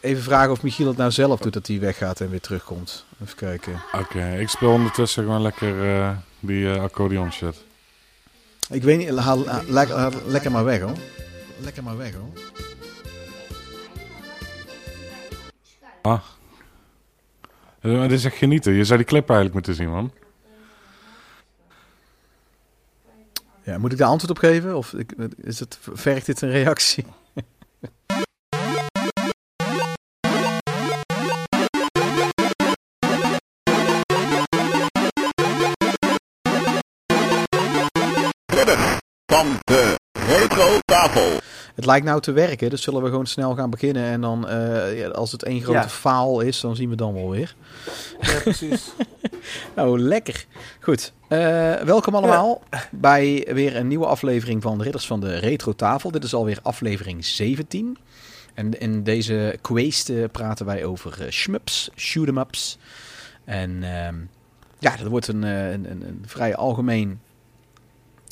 Even vragen of Michiel het nou zelf doet dat hij weggaat en weer terugkomt. Even kijken. Oké, ik speel ondertussen gewoon lekker uh, die uh, accordeon shit. Ik weet niet, haal, haal, haal, lekker maar weg hoor. Lekker maar weg hoor. Ah. Uh, dit is echt genieten. Je zou die clip eigenlijk moeten zien, man. Ja, moet ik daar antwoord op geven? Of is het, vergt dit een reactie? van de retro tafel. Het lijkt nou te werken, dus zullen we gewoon snel gaan beginnen. En dan, uh, als het één grote ja. faal is, dan zien we dan wel weer. Ja, precies. nou, lekker. Goed. Uh, welkom allemaal ja. bij weer een nieuwe aflevering van de Ridders van de Retro Tafel. Dit is alweer aflevering 17. En in deze quest praten wij over shmups, shoot-em-ups. En uh, ja, dat wordt een, een, een, een vrij algemeen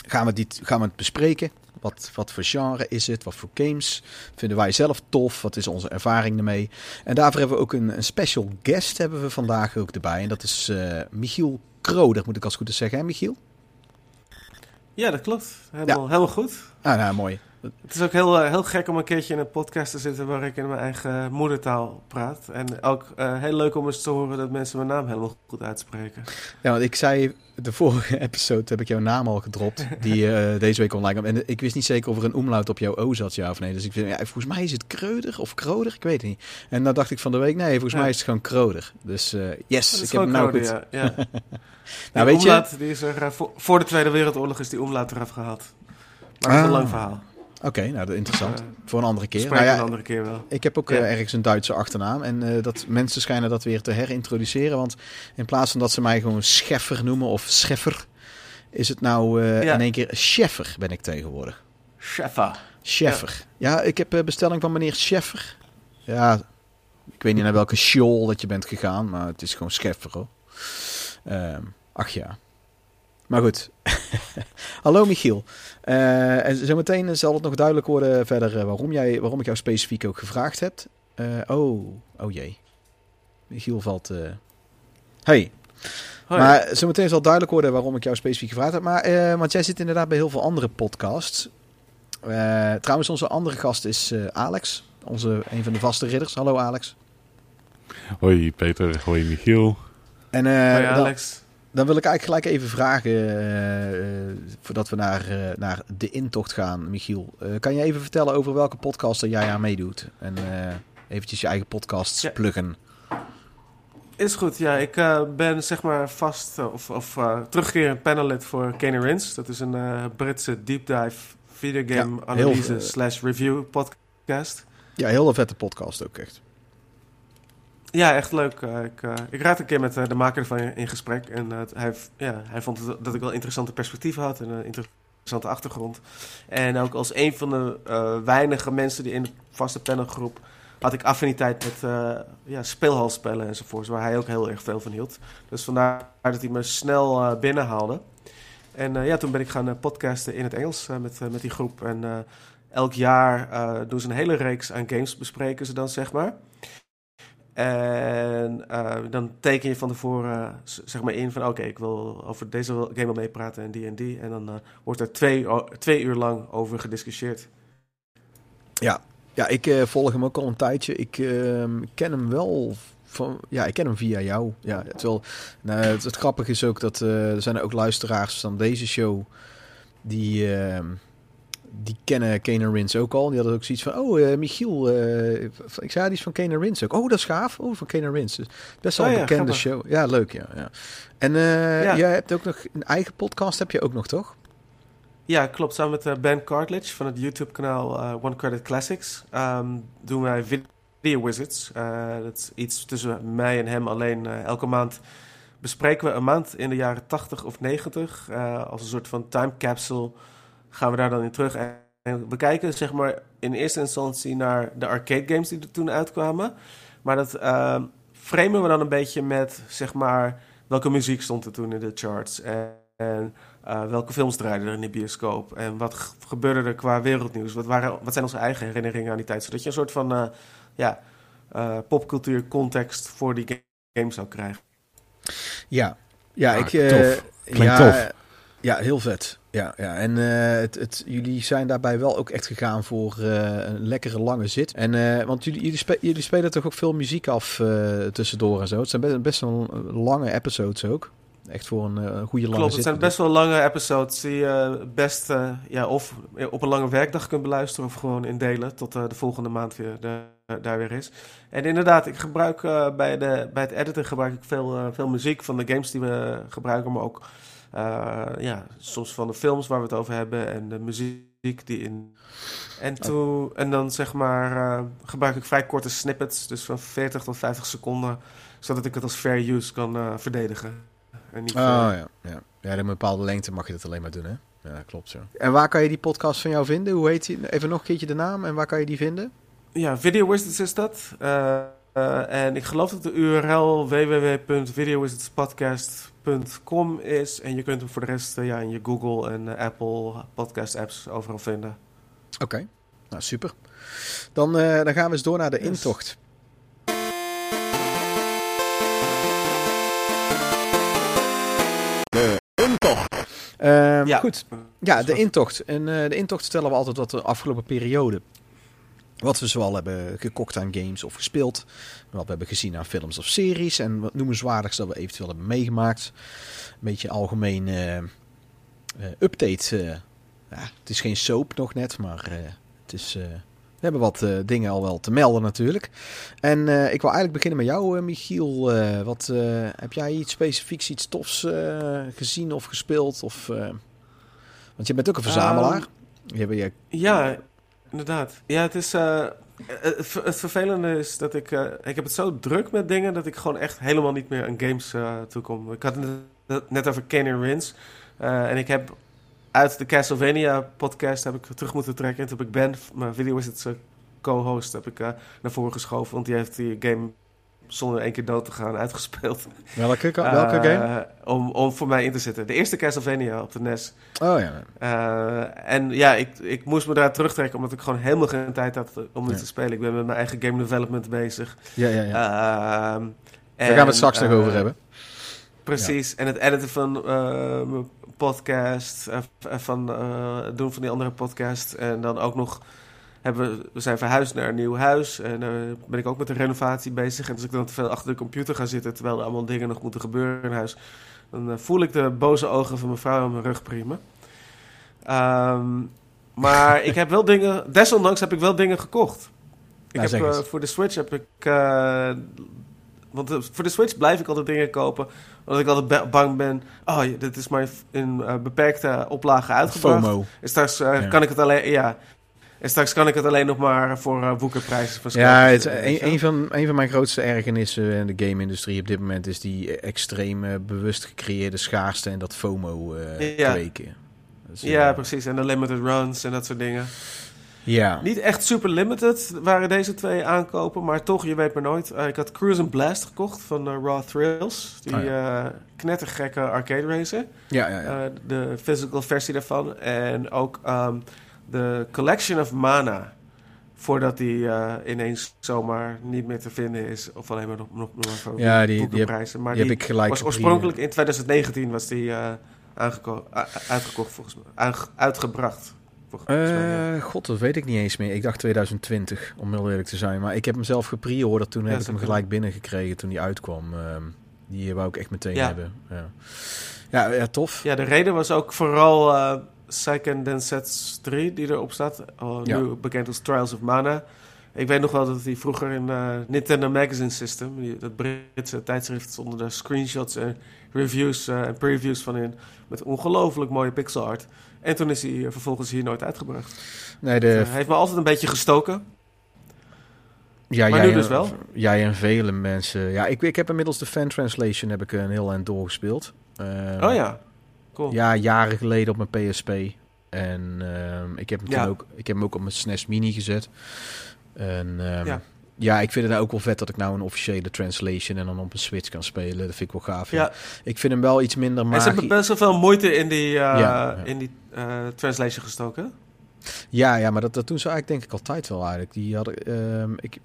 gaan we, dit, gaan we het bespreken. Wat, wat voor genre is het? Wat voor games vinden wij zelf tof? Wat is onze ervaring ermee? En daarvoor hebben we ook een, een special guest hebben we vandaag ook erbij. En dat is uh, Michiel Kroder, moet ik als goed zeggen, hè Michiel? Ja, dat klopt. Helemaal, ja. helemaal goed. Ah, nou, mooi. Het is ook heel, heel gek om een keertje in een podcast te zitten waar ik in mijn eigen moedertaal praat. En ook uh, heel leuk om eens te horen dat mensen mijn naam helemaal goed uitspreken. Ja, want ik zei, de vorige episode heb ik jouw naam al gedropt, die uh, deze week online kwam. En ik wist niet zeker of er een omlaut op jouw O zat, ja of nee. Dus ik vind, ja, volgens mij is het Kreuder of Kroder, ik weet het niet. En dan dacht ik van de week, nee, volgens ja. mij is het gewoon Kroder. Dus uh, yes, ik heb hem nou Kroder, goed. Ja, ja. nou, weet omlaut, je... Die is er, voor, voor de Tweede Wereldoorlog is die omlaut eraf gehaald. Maar dat is Ah. een lang verhaal. Oké, okay, nou, dat is interessant. Uh, Voor een andere keer. Nou ja, een andere keer wel. Ik heb ook Ja. uh, ergens een Duitse achternaam. En uh, dat mensen schijnen dat weer te herintroduceren. Want in plaats van dat ze mij gewoon Scheffer noemen of Scheffer, is het nou uh, Ja. in één keer Scheffer ben ik tegenwoordig. Sheffa. Scheffer. Ja, ik heb bestelling van meneer Scheffer. Ja, ik weet niet naar welke show dat je bent gegaan, maar het is gewoon Scheffer hoor. Ehm, ach ja. Maar goed. Hallo Michiel. Uh, en zometeen zal het nog duidelijk worden verder uh, waarom, jij, waarom ik jou specifiek ook gevraagd heb. Uh, oh, oh jee. Michiel valt... Hey. Hoi. Maar zometeen zal duidelijk worden waarom ik jou specifiek gevraagd heb. Maar, uh, want jij zit inderdaad bij heel veel andere podcasts. Uh, trouwens, onze andere gast is uh, Alex. Onze, een van de vaste ridders. Hallo Alex. Hoi Peter, hoi Michiel. En, Hoi Alex. dan wil ik eigenlijk gelijk even vragen, uh, voordat we naar, uh, naar de intocht gaan, Michiel. Kan je even vertellen over welke podcast er jij aan meedoet? En eventjes je eigen podcasts Ja. pluggen. Is goed, ja. Ik uh, ben zeg maar vast uh, of, of uh, terugkerend panelid voor Kane Rins. Dat is een Britse deep dive videogame Ja, analyse slash review podcast. Ja, heel een vette podcast ook echt. Ja, echt leuk. Uh, ik, uh, ik raad een keer met uh, de maker ervan in, gesprek. En hij, ja, hij vond dat ik wel interessante perspectieven had en een interessante achtergrond. En ook als een van de weinige mensen die in de vaste panelgroep had ik affiniteit met ja, speelhalspellen enzovoorts, waar hij ook heel erg veel van hield. Dus vandaar dat hij me snel binnenhaalde. En ja, toen ben ik gaan podcasten in het Engels met, met die groep. En elk jaar doen ze een hele reeks aan games bespreken ze dan, zeg maar. En uh, dan teken je van tevoren zeg maar in van oké, ik wil over deze game wel meepraten en die en die. En dan uh, wordt er twee, twee uur lang over gediscussieerd. Ja, ja ik uh, volg hem ook al een tijdje. Ik uh, ken hem wel van, ja, ik ken hem via jou. Ja, terwijl, nou, het, grappige is ook dat uh, er zijn ook luisteraars van deze show die, uh, die kennen Kane Rins ook al. Die hadden ook zoiets van, oh, uh, Michiel, uh, ik zei, die is van Kane Rins ook. Oh, dat is gaaf. Oh, van Kane Rins. Dus best wel Oh een ja, bekende show. Ja, leuk, ja. ja. En Ja. jij hebt ook nog een eigen podcast, heb je ook nog, toch? Ja, klopt. Samen met Ben Cartledge van het YouTube-kanaal One Credit Classics um, doen wij Video Wizards. Dat is iets tussen mij en hem alleen. Elke maand bespreken we een maand in de jaren 80 of 90. Uh, als een soort van time capsule gaan we daar dan in terug. En, en we kijken zeg maar in eerste instantie naar de arcade games die er toen uitkwamen. Maar dat uh, framen we dan een beetje met zeg maar welke muziek stond er toen in de charts. En, en uh, welke films draaiden er in de bioscoop? En wat gebeurde er qua wereldnieuws? Wat, waren, wat zijn onze eigen herinneringen aan die tijd? Zodat je een soort van uh, ja, eh, popcultuur context voor die ga- game zou krijgen. Ja, ja, Ah, ik... eh, tof. Klinkt ja, tof. Ja, heel vet. Ja, ja. en eh, het, het, jullie zijn daarbij wel ook echt gegaan voor eh, een lekkere lange zit. En, eh, want jullie, jullie, spe- jullie spelen toch ook veel muziek af tussendoor en zo. Het zijn best, best wel lange episodes ook. Echt voor een goede lange Klopt, zit. het zijn best wel lange episodes die je best ja, of op een lange werkdag kunt beluisteren of gewoon in delen tot de volgende maand weer de, daar weer is. En inderdaad, ik gebruik bij, de, bij het editen gebruik ik veel, veel muziek van de games die we gebruiken, maar ook ja, soms van de films waar we het over hebben en de muziek die in. En, toen, en dan zeg maar eh, gebruik ik vrij korte snippets, dus van 40 tot 50 seconden, zodat ik het als fair use kan eh, verdedigen. En niet, Oh eh, ja, ja. Ja, in een bepaalde lengte mag je dat alleen maar doen, hè? Ja, klopt zo. En waar kan je die podcast van jou vinden? Hoe heet die? Even nog een keertje de naam en waar kan je die vinden? Ja, Video Wizards is dat. Eh, eh, en ik geloof dat de URL www.videowizardspodcast.com is. En je kunt hem voor de rest eh, ja, in je Google en eh, Apple podcast apps overal vinden. Oké, nou super. Dan, eh, dan gaan we eens door naar de Yes. intocht. De intocht. Ehm, Ja. Goed, ja, de intocht. En eh, de intocht stellen we altijd wat de afgelopen periode. Wat we zoal hebben gekocht aan games of gespeeld. Wat we hebben gezien aan films of series. En wat noemenswaardigs dat we eventueel hebben meegemaakt. Een beetje algemeen eh, update. eh. ja, het is geen soap nog net, maar het is, we hebben wat dingen al wel te melden natuurlijk. En ik wil eigenlijk beginnen met jou, Michiel. Wat, heb jij iets specifieks, iets tofs gezien of gespeeld? Of, want je bent ook een verzamelaar. je je, Ja, inderdaad. Ja, het is. eh, het, ver- het vervelende is dat ik. eh, ik heb het zo druk met dingen dat ik gewoon echt helemaal niet meer aan games eh toekom. Ik had het net- over Kane Rins. en ik heb uit de Castlevania podcast heb ik terug moeten trekken. En toen heb ik Ben, mijn video is het co-host, heb ik naar voren geschoven. Want die heeft die game zonder één keer dood te gaan uitgespeeld. welke, welke Eh, game? Om, om voor mij in te zitten. De eerste Castlevania op de NES. Oh ja. Eh, en ja, ik, ik moest me daar terugtrekken omdat ik gewoon helemaal geen tijd had om dit te spelen. Ik ben met mijn eigen game development bezig. Ja, ja, ja. Ehm, Daar gaan we het straks nog eh, over hebben. Precies. En het editen van eh, mijn podcast, eh, v- van eh, het doen van die andere podcast. En dan ook nog hebben we, zijn verhuisd naar een nieuw huis. En daar ben ik ook met de renovatie bezig. En als ik dan te veel achter de computer ga zitten terwijl er allemaal dingen nog moeten gebeuren in huis, dan eh, voel ik de boze ogen van mijn vrouw aan mijn rug prima. Ehm, maar ik heb wel dingen, desondanks heb ik wel dingen gekocht. Ik Nou, heb, eh, voor de Switch heb ik. eh, want eh, voor de Switch blijf ik altijd dingen kopen. Omdat ik altijd ba- bang ben. Oh, dit is maar in eh, beperkte oplagen uitgebracht. FOMO. En straks eh, Ja. kan ik het alleen. Ja. En straks kan ik het alleen nog maar voor eh woekerprijzen van Ja, het, vinden, weet een, van, een van mijn grootste ergernissen in de game-industrie op dit moment is die extreem eh, bewust gecreëerde schaarste en dat FOMO eh Ja. kweken. Eh, Ja, precies. En de limited runs en dat soort dingen. ja. Niet echt super limited waren deze twee aankopen, maar toch, je weet maar nooit. Eh, ik had Cruise and Blast gekocht van eh, Raw Thrills. Die Oh eh, knettergekke arcade racer. Ja, ja, ja. Eh, de physical versie daarvan. En ook ehm, de Collection of Mana. Voordat die eh, ineens zomaar niet meer te vinden is. Of alleen maar nog, nog, nog maar voor Ja, die- boekenprijzen. Maar die die, heb ik gelijk was oorspronkelijk in 2019 was die a- uitgekocht volgens mij. Uitgebracht. Volgens mij, ja. Eh, God, dat weet ik niet eens meer. Ik dacht 2020, om heel eerlijk te zijn. Maar ik heb hem zelf gepre-orderd. Toen Ja, heb ik hem gelijk binnengekregen toen die uitkwam. Ehm, die wou ik echt meteen hebben. Ja. Ja, ja, tof. Ja, de reden was ook vooral uh, Seiken Densetsu 3 die erop staat. Ja. Nu bekend als Trials of Mana. Ik weet nog wel dat die vroeger in eh, Nintendo Magazine System, die, dat Britse tijdschrift, stonden daar screenshots en reviews eh, en previews van in. Met ongelooflijk mooie pixel art. En toen is hij eh, vervolgens hier nooit uitgebracht. Nee, de, Hij heeft me altijd een beetje gestoken. ja, maar jij nu dus en- wel. Jij en vele mensen. Ja, ik, ik heb inmiddels de fan translation heb ik een heel eind doorgespeeld. Oh ja, cool. Ja, jaren geleden op mijn PSP. En ehm, ik, heb hem Ja. ook, ik heb hem ook op mijn SNES Mini gezet. En ehm, ja. Ja. ik vind het nou ook wel vet dat ik nou een officiële translation en dan op een Switch kan spelen. Dat vind ik wel gaaf. ja. Ja. Ik vind hem wel iets minder En ze hebben best wel veel moeite in die, Ja, ja. In die eh, translation gestoken. Ja, ja, maar dat, dat doen ze eigenlijk denk ik altijd wel eigenlijk. Die hadden, ehm, ik,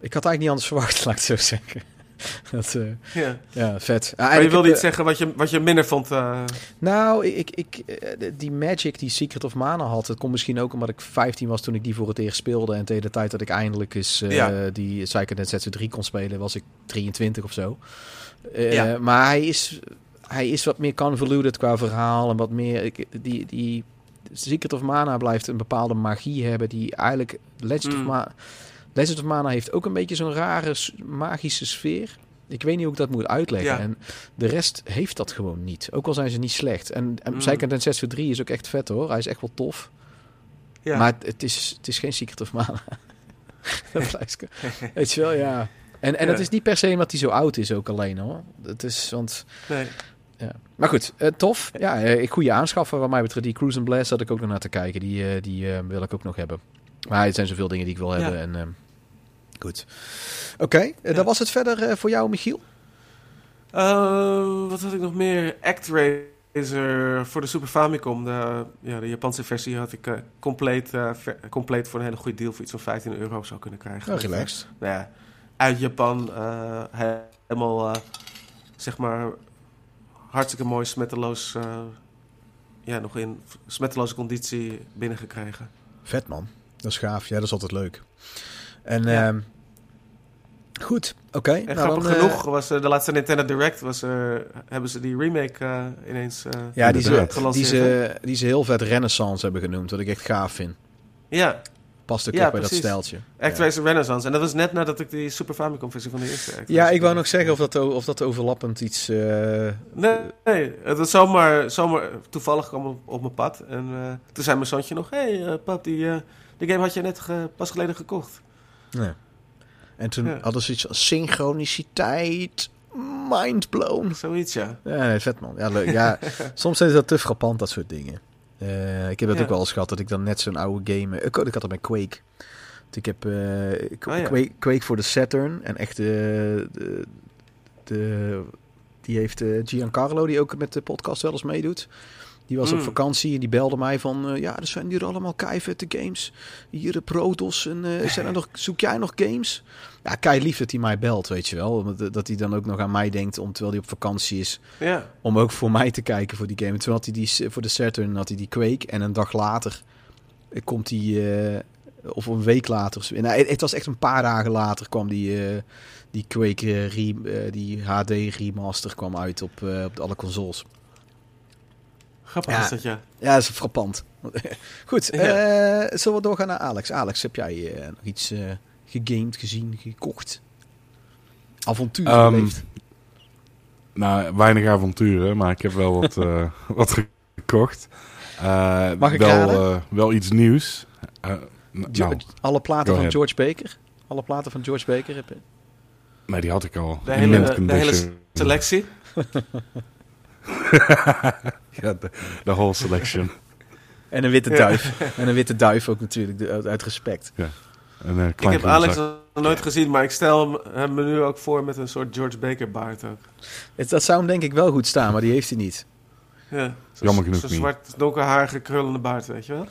ik had eigenlijk niet anders verwacht, laat ik het zo zeggen. dat, eh, Ja. ja, vet. Ah, Maar je wilde iets zeggen wat je, wat je minder vond. eh, Nou, ik, ik, eh, die Magic die Secret of Mana had, het komt misschien ook omdat ik 15 was toen ik die voor het eerst speelde. En tegen de tijd dat ik eindelijk eens eh, Ja. die Psychonet ZZ3 kon spelen, was ik 23 of zo. Eh, Ja. Maar hij is, hij is wat meer convoluted qua verhaal en wat meer... Ik, die, die Secret of Mana blijft een bepaalde magie hebben die eigenlijk... Legend, of, Mm. Legend of Mana heeft ook een beetje zo'n rare magische sfeer. Ik weet niet hoe ik dat moet uitleggen. Ja. En de rest heeft dat gewoon niet. Ook al zijn ze niet slecht. En, en Mm. Psychonet 6 voor 3 is ook echt vet hoor. Hij is echt wel tof. ja. Maar het, het is, het is geen Secret of Mana. dat blijft... Weet je wel, ja. En, en Ja. het is niet per se omdat hij zo oud is ook alleen hoor. Het is, want... nee. Ja. Maar goed, eh, tof. Ja, ik goede aanschaffen wat mij betreft. Die Cruise and Blast had ik ook nog naar te kijken. Die, eh, die wil ik ook nog hebben. Maar het zijn zoveel dingen die ik wil hebben. En, goed. Oké, eh, Ja. dat was het verder eh, voor jou, Michiel? Eh, wat had ik nog meer? ActRaiser voor de Super Famicom. De, ja, de Japanse versie had ik compleet, ver- compleet voor een hele goede deal voor iets van 15 euro zou kunnen krijgen. Oh, relaxed. Nou ja, uit Japan helemaal, zeg maar, hartstikke mooi smetteloos, ja, nog in smetteloze conditie binnengekregen. Vet man. Dat is gaaf. Ja, dat is altijd leuk. En Ja. ehm, goed, oké. En nou, grappig dan, eh, genoeg was eh, de laatste Nintendo Direct, was, eh, hebben ze die remake eh, ineens eh, ja, die ze, die, gelanceerd. ze, die ze heel vet Renaissance hebben genoemd. Wat ik echt gaaf vind. Ja, Past ook Ja, bij dat stijltje. ActRaiser Renaissance. En dat was net nadat ik die Super Famicom versie van de eerste Ja. Ja, ik wou nog zeggen of dat, of dat overlappend iets... eh, Nee, nee, het was zomaar, zomaar toevallig kwam op, op mijn pad. En eh, toen zei mijn zoontje nog... Hé hey, eh, pap, die, eh, die game had je net ge- pas geleden gekocht. Ja. En toen Ja. hadden ze iets als synchroniciteit. Mind blown. Zoiets, ja. Ja, nee, vet man. Ja, leuk. Ja, soms is dat te frappant, dat soort dingen. Eh, ik heb dat Ja. ook wel eens gehad, dat ik dan net zo'n oude game... Ik, ik had dat bij Quake. Ik heb eh, Oh, ja. Quake, voor de Saturn. En echt de... de, de die heeft eh, Giancarlo, die ook met de podcast wel eens meedoet. Die was op Mm. vakantie en die belde mij van... eh, ja, er zijn hier allemaal keivette games. Hier de Protos. En eh, zijn er nog, zoek jij nog games? Ja, kei lief dat hij mij belt, weet je wel. Dat hij dan ook nog aan mij denkt, om, terwijl hij op vakantie is Ja, om ook voor mij te kijken voor die game. Toen had hij die voor de Saturn had hij die Quake en een dag later eh, komt hij eh, of een week later. Nou, het, was echt een paar dagen later kwam die eh, die Quake eh, re, eh, die HD remaster kwam uit op, eh, op alle consoles. Grappig Ja. is dat, ja. Ja, dat is frappant. Goed, Ja. eh, zullen we doorgaan naar Alex? Alex, heb jij eh, nog iets eh gegamed, gezien, gekocht? Avontuur Ehm, beleefd? Nou, weinig avonturen, maar ik heb wel wat, eh, wat gekocht. Eh, Mag ik wel, eh, wel iets nieuws. Eh, nou, Alle platen van. George Baker? Alle platen van George Baker heb je? nee, die had ik al. De hele, de hele selectie. ja, de, de whole selection. En een witte Ja. duif. En een witte duif ook natuurlijk, uit, uit respect. Een eh, Ik heb Alex zak. nog nooit gezien, maar ik stel hem, me nu ook voor met een soort George Baker baard ook. Het, dat zou hem denk ik wel goed staan, maar die heeft hij niet. Ja, zo'n- Jammer genoeg Zo'n zwart, donkerharige, krullende baard, weet je wel?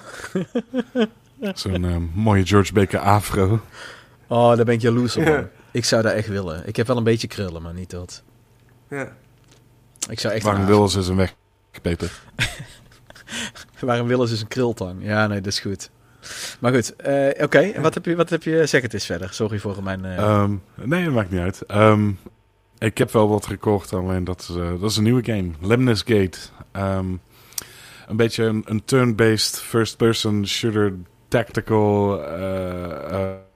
Zo'n eh, mooie George Baker afro. Oh, daar ben ik jaloers op. Ja. Ik zou dat echt willen. Ik heb wel een beetje krullen, maar niet dat. Ja. Ik zou echt... Waarom een willen ze zijn weg, Peter? Waarom willen ze een krultang? Ja, nee, dat is goed. Maar goed, eh, oké. En wat heb je, wat heb je... Zeg het eens verder. Sorry voor mijn... eh, Ehm, nee, dat maakt niet uit. Ehm, ik heb wel wat gekocht, alleen dat is, eh, dat is een nieuwe game. Lemnis Gate. Ehm, een beetje een, een turn-based first-person shooter tactical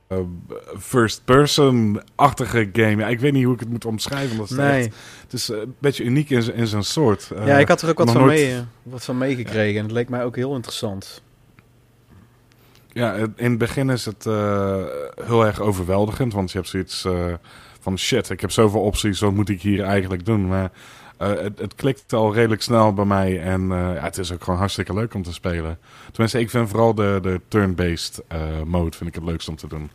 eh, eh, eh, first-person-achtige game. Ja, ik weet niet hoe ik het moet omschrijven. Het is, nee. echt- het is eh, een beetje uniek in, in zijn soort. Eh, ja, ik had er ook wat van, nooit- mee, eh, wat van meegekregen. En het leek mij ook heel interessant. Ja, in het begin is het eh, heel erg overweldigend, want je hebt zoiets eh, van shit, ik heb zoveel opties, wat moet ik hier eigenlijk doen? Maar eh, het, het klikt al redelijk snel bij mij en eh, ja, het is ook gewoon hartstikke leuk om te spelen. Tenminste, ik vind vooral de, de turn-based eh, mode vind ik het leukst om te doen.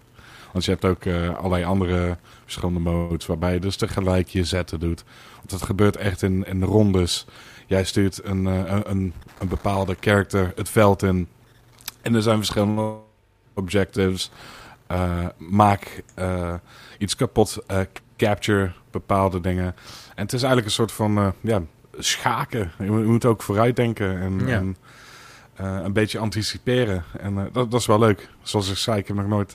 Want je hebt ook eh, allerlei andere verschillende modes waarbij je dus tegelijk je zetten doet. Want het gebeurt echt in, in rondes. Jij stuurt een, eh, een, een, bepaalde character het veld in. En er zijn verschillende objectives. eh, maak eh, iets kapot, eh, capture bepaalde dingen. En het is eigenlijk een soort van eh, ja, schaken. Je moet, ook vooruitdenken en, Ja. en eh, een beetje anticiperen. En eh, dat, dat is wel leuk. Zoals ik zei, ik heb nog nooit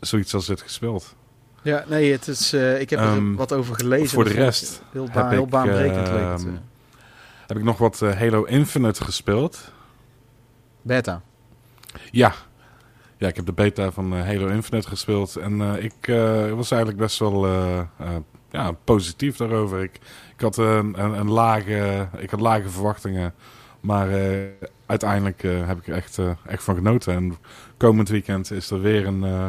zoiets als dit gespeeld. Ja, nee, het is, ik heb er Ehm, wat over gelezen. voor de vond rest ik Heel, heb baan, heel ik, baanbrekend leek het. eh. Heb ik nog wat Halo Infinite gespeeld? Beta. Ja. Ja, ik heb de beta van Halo Infinite gespeeld. En ik was eigenlijk best wel ja, positief daarover. Ik, ik, had, een, een, een lage, ik had lage verwachtingen. Maar eh, uiteindelijk eh, heb ik er echt, eh, echt van genoten. En komend weekend is er weer een, eh,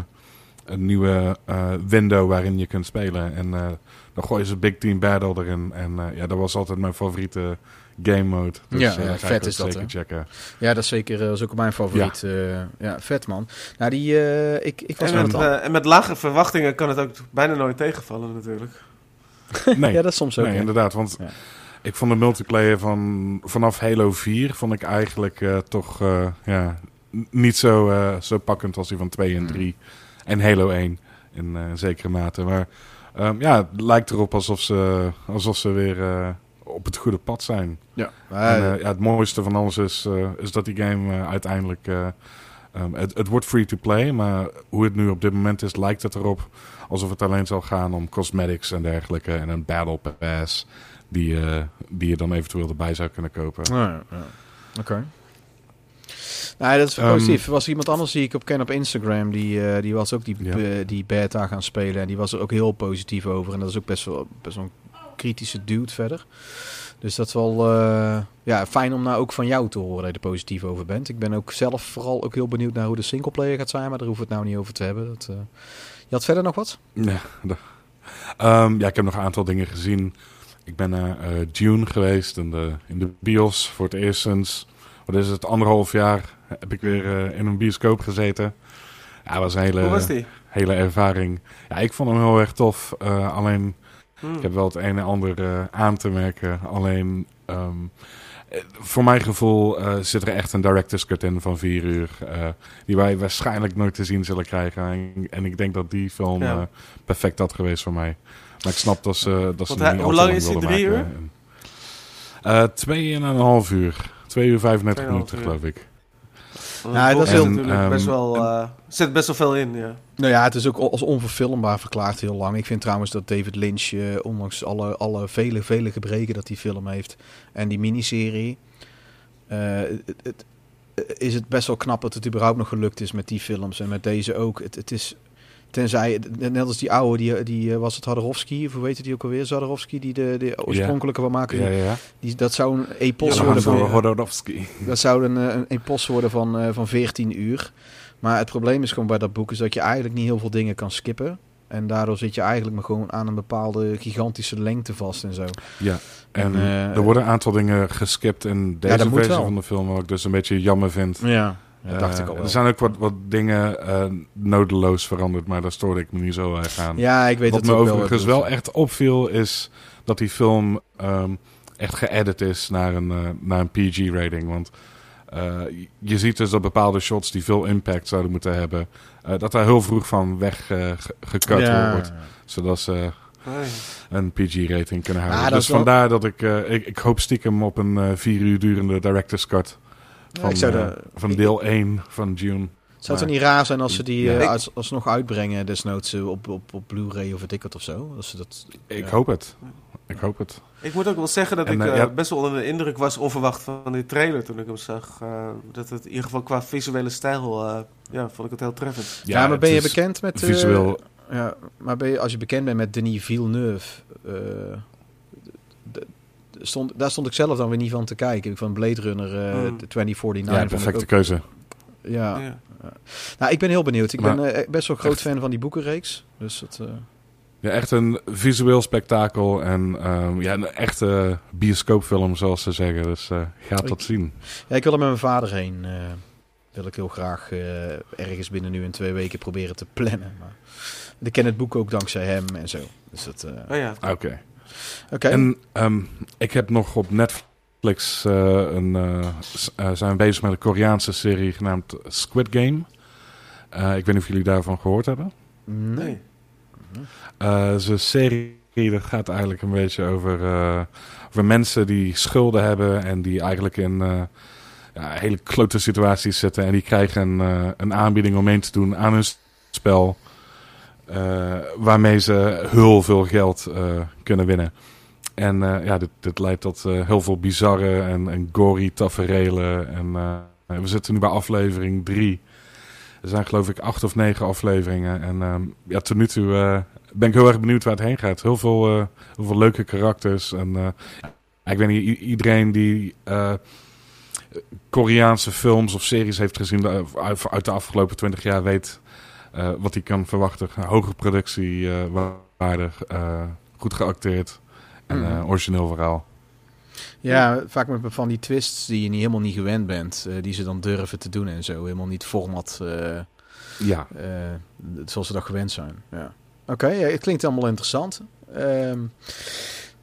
een nieuwe eh, window waarin je kunt spelen. En eh, dan gooien ze Big Team Battle erin. En eh, ja, dat was altijd mijn favoriete game mode. Dus, Ja, eh, ja, ga ik vet is dat, Zeker checken. Ja, dat is zeker dat is ook mijn favoriet. Ja, ja vet man. Nou, die, eh, ik, ik was En met eh, en met lage verwachtingen kan het ook bijna nooit tegenvallen natuurlijk. Nee, Ja, dat is soms ook. nee hè. inderdaad. Want Ja. ik vond de multiplayer van vanaf Halo 4 vond ik eigenlijk eh, toch eh, ja, niet zo, eh, zo pakkend als die van 2 en Mm. 3. En Halo 1 in eh, zekere mate. Maar ehm, ja, het lijkt erop alsof ze, alsof ze weer eh, op het goede pad zijn. Ja. En, ja, het mooiste van alles is, eh, is dat die game uiteindelijk... eh, ehm, het, het wordt free to play, maar hoe het nu op dit moment is, lijkt het erop alsof het alleen zal gaan om cosmetics en dergelijke. En een battle pass die, eh, die je dan eventueel erbij zou kunnen kopen. Ja, ja. Oké. Nou, dat is Ehm, positief. Er was iemand anders die ik op ken op Instagram. Die, eh, die was ook die, Ja. die beta gaan spelen. En die was er ook heel positief over. En dat is ook best wel, best wel een kritische dude verder. Dus dat is wel eh, ja, fijn om nou ook van jou te horen dat je er positief over bent. Ik ben ook zelf vooral ook heel benieuwd naar hoe de singleplayer gaat zijn. Maar daar hoeven we het nou niet over te hebben. Dat, eh, had verder nog wat? Ja, Ehm, ja, ik heb nog een aantal dingen gezien. Ik ben naar eh, Dune geweest in de, in de bios voor het eerst sinds, wat is het, anderhalf jaar heb ik weer eh, in een bioscoop gezeten. Ja, dat was een hele, Hoe was die? hele ervaring. Ja, ik vond hem heel erg tof. Eh, alleen, Hmm. ik heb wel het een en ander eh, aan te merken. Alleen, ehm, eh, voor mijn gevoel eh, zit er echt een director's cut in van vier uur. eh, die wij waarschijnlijk nooit te zien zullen krijgen. En, en ik denk dat die film Ja. eh, perfect had geweest voor mij. Maar ik snap dat ze, dat ze hij- niet hoe lang is die? Drie maken. Eh, twee en een half uur. Twee uur 35 Tweeënhalf minuten, uur. geloof ik. Nou, dat is heel- natuurlijk best ehm, wel, zit best wel veel in, ja. Nou ja, het is ook als onverfilmbaar verklaard heel lang. Ik vind trouwens dat David Lynch, eh, ondanks alle, alle vele, vele gebreken dat die film heeft en die miniserie, eh, het, het- is het best wel knap dat het überhaupt nog gelukt is met die films en met deze ook. Het, het is, tenzij, net als die oude, die, die eh, was het Hadarowski, of hoe heet die ook alweer, Zadarowski, die de, de oorspronkelijke wil maken. Ja, ja, ja. Die, dat zou een epos Ja, worden van... Hodorowski. Dat zou een, eh, een epos worden van, eh, van 14 uur. Maar het probleem is gewoon bij dat boek is dat je eigenlijk niet heel veel dingen kan skippen. En daardoor zit je eigenlijk maar gewoon aan een bepaalde gigantische lengte vast en zo. Ja, en En, er worden een aantal dingen geskipt in deze moet versie van de film, wat ik dus een beetje jammer vind. Ja, dat dacht ik al wel. Er zijn ook wat, wat dingen eh, nodeloos veranderd, maar daar stoorde ik me niet zo erg aan. Ja, ik weet wat het me ook wel. overigens bedoelt. wel echt opviel, is dat die film ehm, echt geëdit is naar een, eh, naar een PG-rating. Want eh, je ziet dus dat bepaalde shots die veel impact zouden moeten hebben, eh, dat daar heel vroeg van weg ge- gekut Ja. wordt. Zodat ze Hey. een PG-rating kunnen Ja, houden. dat dus wel- vandaar dat ik, eh, ik... Ik hoop stiekem op een eh, vier uur durende director's cut. Van, eh, de- van deel 1 van June. Zou het niet raar zijn als ze die Ja. eh, Ik- als, alsnog uitbrengen, desnoods eh, op, op, op Blu-ray of wat of zo? Als ze dat, Ik Ja. hoop het. Ik hoop het. Ik moet ook wel zeggen dat En, ik ja- best wel onder de indruk was, onverwacht, van die trailer toen ik hem zag. Eh, dat het in ieder geval qua visuele stijl, eh, ja, vond ik het heel treffend. Ja, maar het ben je bekend met... eh, Visueel Ja, maar ben je, als je bekend bent met Denis Villeneuve, eh, stond, daar stond ik zelf dan weer niet van te kijken. Van Blade Runner eh Hmm. 2049. ja, vond ik perfecte ook- keuze. ja. Ja. Nou, ik ben heel benieuwd. Ik Maar- ben eh, best wel groot Echt. fan van die boekenreeks. Dus dat, eh, Ja, echt een visueel spektakel. En ehm, ja, een echte bioscoopfilm, zoals ze zeggen. Dus eh gaat dat Ik- zien. ja, ik wil er met mijn vader heen. eh, wil ik heel graag eh, ergens binnen nu in twee weken proberen te plannen. Maar ik ken het boek ook dankzij hem en zo. Dus dat... eh, Oh ja, Oké. Oké. En ehm, ik heb nog op Netflix eh, een, eh, eh, zijn we bezig met een Koreaanse serie genaamd Squid Game. Ik weet niet of jullie daarvan gehoord hebben. Nee. Uh, het is een serie dat gaat eigenlijk een beetje over, uh, over mensen die schulden hebben en die eigenlijk in uh, ja, hele klote situaties zitten. En die krijgen een, een aanbieding om mee te doen aan hun spel. Waarmee ze heel veel geld kunnen winnen. En ja, dit, dit leidt tot heel veel bizarre en, en gory taferelen. En we zitten nu bij aflevering 3. Er zijn geloof ik acht of negen afleveringen. En uh, ja, tot nu toe ben ik heel erg benieuwd waar het heen gaat. Heel veel, heel veel leuke karakters. En ik weet niet, iedereen die Koreaanse films of series heeft gezien uit de afgelopen twintig jaar weet wat hij kan verwachten. Hoge productiewaarde, goed geacteerd en mm. origineel verhaal. Ja, vaak met van die twists die je niet helemaal niet gewend bent, uh, die ze dan durven te doen en zo. Helemaal niet format uh, ja. Uh, zoals ze dat gewend zijn. Ja. Oké, okay, ja, het klinkt allemaal interessant. Um,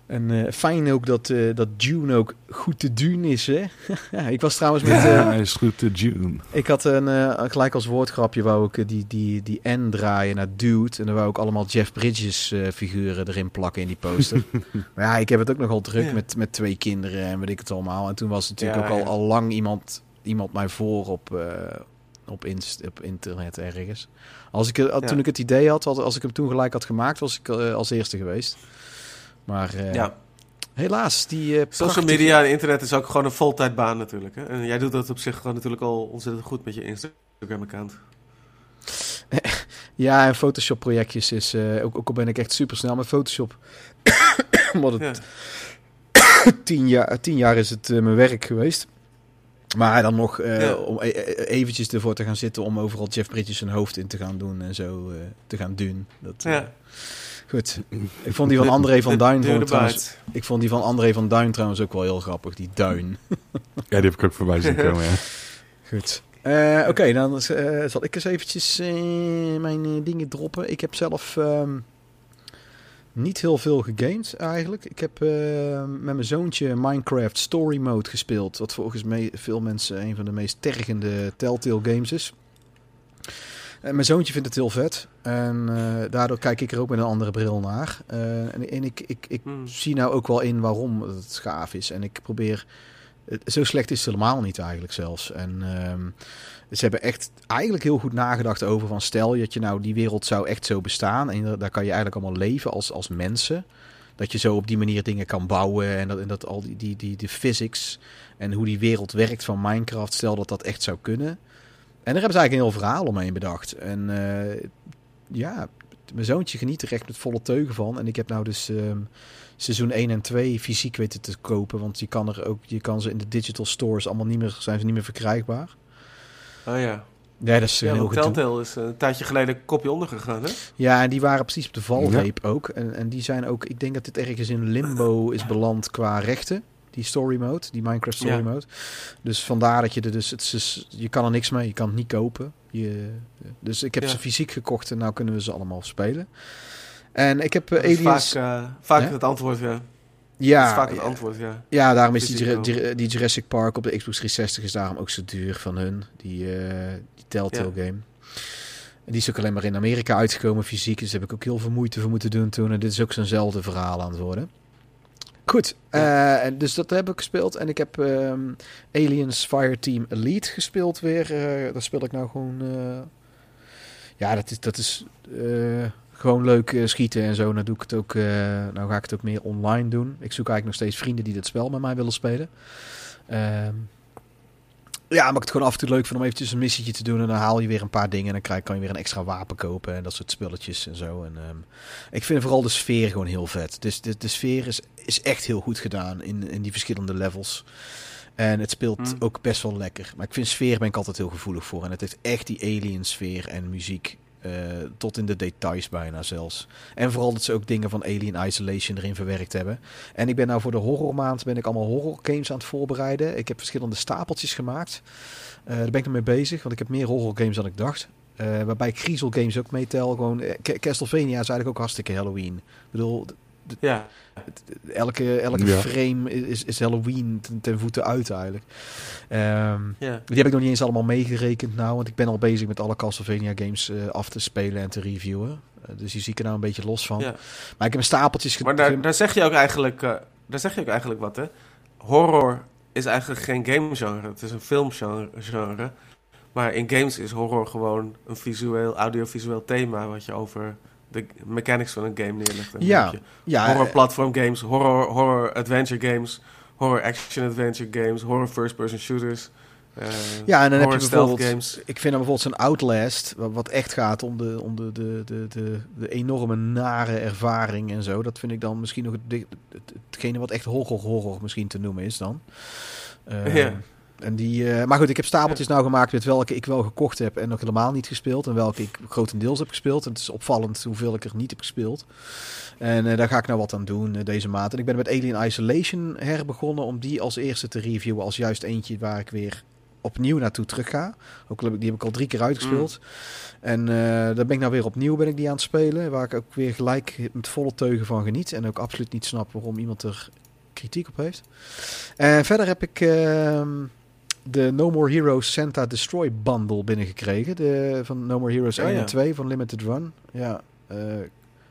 en uh, fijn ook dat, uh, dat June ook goed te doen is. Hè? ja, ik was trouwens met. Uh, ja, hij is goed te June. Ik had een gelijk als woordgrapje wou ik die, die, die N draaien naar Dude. En dan wou ik allemaal Jeff Bridges figuren erin plakken in die poster. maar ja, ik heb het ook nogal druk ja. met, met twee kinderen en weet ik het allemaal. En toen was natuurlijk ook al, al lang iemand, iemand mij voor op, op, inst, op internet ergens. Als ik, toen ik het idee had, als ik hem toen gelijk had gemaakt, was ik als eerste geweest. Maar uh, ja. helaas, die uh, Social media en internet is ook gewoon een voltijdbaan natuurlijk. Hè? En jij doet dat op zich gewoon natuurlijk al ontzettend goed met je Instagram-account. ja, en Photoshop-projectjes is... Uh, ook, ook al ben ik echt super snel met Photoshop. Omdat het... Ja. tien, jaar, tien jaar is het mijn werk geweest. Maar dan nog uh, ja. om e eventjes ervoor te gaan zitten om overal Jeff Bridges zijn hoofd in te gaan doen en zo uh, te gaan doen. Dat, uh, ja. Goed. Ik vond die van André van Duin vond trouwens, Ik vond die van André van Duin trouwens ook wel heel grappig. Die Duin. ja, die heb ik ook voorbij zien komen, ja. Goed. Uh, Oké, okay, dan uh, zal ik eens eventjes uh, mijn dingen droppen. Ik heb zelf um, niet heel veel gegamed eigenlijk. Ik heb met mijn zoontje Minecraft Story Mode gespeeld. Wat volgens mij veel mensen een van de meest tergende Telltale games is. En mijn zoontje vindt het heel vet. En uh, daardoor kijk ik er ook met een andere bril naar. Uh, en, en, ik, ik, ik hmm. zie nou ook wel in waarom het gaaf is. En ik probeer... Zo slecht is het helemaal niet eigenlijk zelfs. En uh, ze hebben echt eigenlijk heel goed nagedacht over van... Stel dat je nou die wereld zou echt zo bestaan. En daar kan je eigenlijk allemaal leven als, als mensen. Dat je zo op die manier dingen kan bouwen. En dat, en dat al die, die, die, die physics en hoe die wereld werkt van Minecraft. Stel dat dat echt zou kunnen en daar hebben ze eigenlijk een heel verhaal omheen bedacht. En uh, ja, mijn zoontje geniet er echt met volle teugen van. En ik heb nou dus um, seizoen 1 en 2 fysiek weten te kopen. Want je kan, er ook, je kan ze in de digital stores allemaal niet meer, zijn ze niet meer verkrijgbaar. Oh ja. Ja, dat is ja, heel Telltale is een tijdje geleden een kopje ondergegaan, hè? Ja, en die waren precies op de valreep ja. ook. En, en die zijn ook, ik denk dat dit ergens in limbo is beland qua rechten die story mode, die Minecraft story mode. Dus vandaar dat je er dus, het is, je kan er niks mee, je kan het niet kopen. Je, dus ik heb ja. ze fysiek gekocht en nou kunnen we ze allemaal spelen. En ik heb uh, Aliens... Vaak, uh, vaak ja? het antwoord, ja. Ja, dat is vaak het antwoord, ja. Ja, daarom is die, die, Jurassic Park op de Xbox 360 is daarom ook zo duur van hun, die, uh, die Telltale ja. game. En die is ook alleen maar in Amerika uitgekomen fysiek, dus daar heb ik ook heel veel moeite voor moeten doen toen. En dit is ook zo'nzelfde verhaal aan het worden. Goed, uh, dus dat heb ik gespeeld. En ik heb um, Aliens Fireteam Elite gespeeld weer. Uh, daar speel ik nou gewoon... Uh, ja, dat is, dat is gewoon leuk schieten en zo. Nou, doe ik het ook, nou ga ik het ook meer online doen. Ik zoek eigenlijk nog steeds vrienden die dit spel met mij willen spelen. Ehm, ja, maar ik het gewoon af en toe leuk vind om eventjes een missietje te doen. En dan haal je weer een paar dingen. En dan krijg, kan je weer een extra wapen kopen. En dat soort spulletjes en zo. En, um, ik vind vooral de sfeer gewoon heel vet. Dus de, de sfeer is, is echt heel goed gedaan in, in die verschillende levels. En het speelt mm. ook best wel lekker. Maar ik vind sfeer ben ik altijd heel gevoelig voor. En het heeft echt die alien sfeer en muziek uh, tot in de details bijna zelfs. En vooral dat ze ook dingen van Alien Isolation erin verwerkt hebben. En ik ben nou voor de horrormaand ben ik allemaal horror games aan het voorbereiden. Ik heb verschillende stapeltjes gemaakt. Uh, daar ben ik mee bezig, want ik heb meer horror games dan ik dacht. Uh, waarbij ik games ook meetel. Gewoon, Castlevania is eigenlijk ook hartstikke Halloween. Ik bedoel, Ja, elke, elke Ja. frame is, is Halloween ten, ten voeten uit eigenlijk. Ehm, ja. die heb ik nog niet eens allemaal meegerekend nou, want ik ben al bezig met alle Castlevania games eh, af te spelen en te reviewen. Eh, dus die zie ik er nou een beetje los van. Ja. Maar ik heb een stapeltjes Maar daar, daar zeg je ook eigenlijk, eh, daar zeg je ook eigenlijk wat, hè? Horror is eigenlijk geen gamegenre, het is een filmgenre. genre. Maar in games is horror gewoon een visueel, audiovisueel thema wat je over de mechanics van een game neerlegt. En dan Ja, je ja, horror eh, platform games, horror, horror adventure games, horror action adventure games, horror first person shooters. eh, Ja, en dan heb je bijvoorbeeld, games. ik vind dan bijvoorbeeld zo'n Outlast, wat, echt gaat om, de, om de, de, de, de, de enorme nare ervaring en zo. Dat vind ik dan misschien nog het, het, hetgene wat echt horror horror misschien te noemen is dan. Ja. En die, eh, maar goed, ik heb stapeltjes nou gemaakt met welke ik wel gekocht heb en nog helemaal niet gespeeld. En welke ik grotendeels heb gespeeld. En het is opvallend hoeveel ik er niet heb gespeeld. En eh, daar ga ik nou wat aan doen eh, deze maand. En ik ben met Alien Isolation herbegonnen om die als eerste te reviewen. Als juist eentje waar ik weer opnieuw naartoe terug ga. Ook die heb ik al drie keer uitgespeeld. En eh, daar ben ik nou weer opnieuw ben ik die aan het spelen. Waar ik ook weer gelijk met volle teugen van geniet. En ook absoluut niet snap waarom iemand er kritiek op heeft. En verder heb ik ehm, de No More Heroes Santa Destroy bundle binnengekregen. De, van No More Heroes Oh, 1 ja. en 2 van Limited Run. Ja, eh,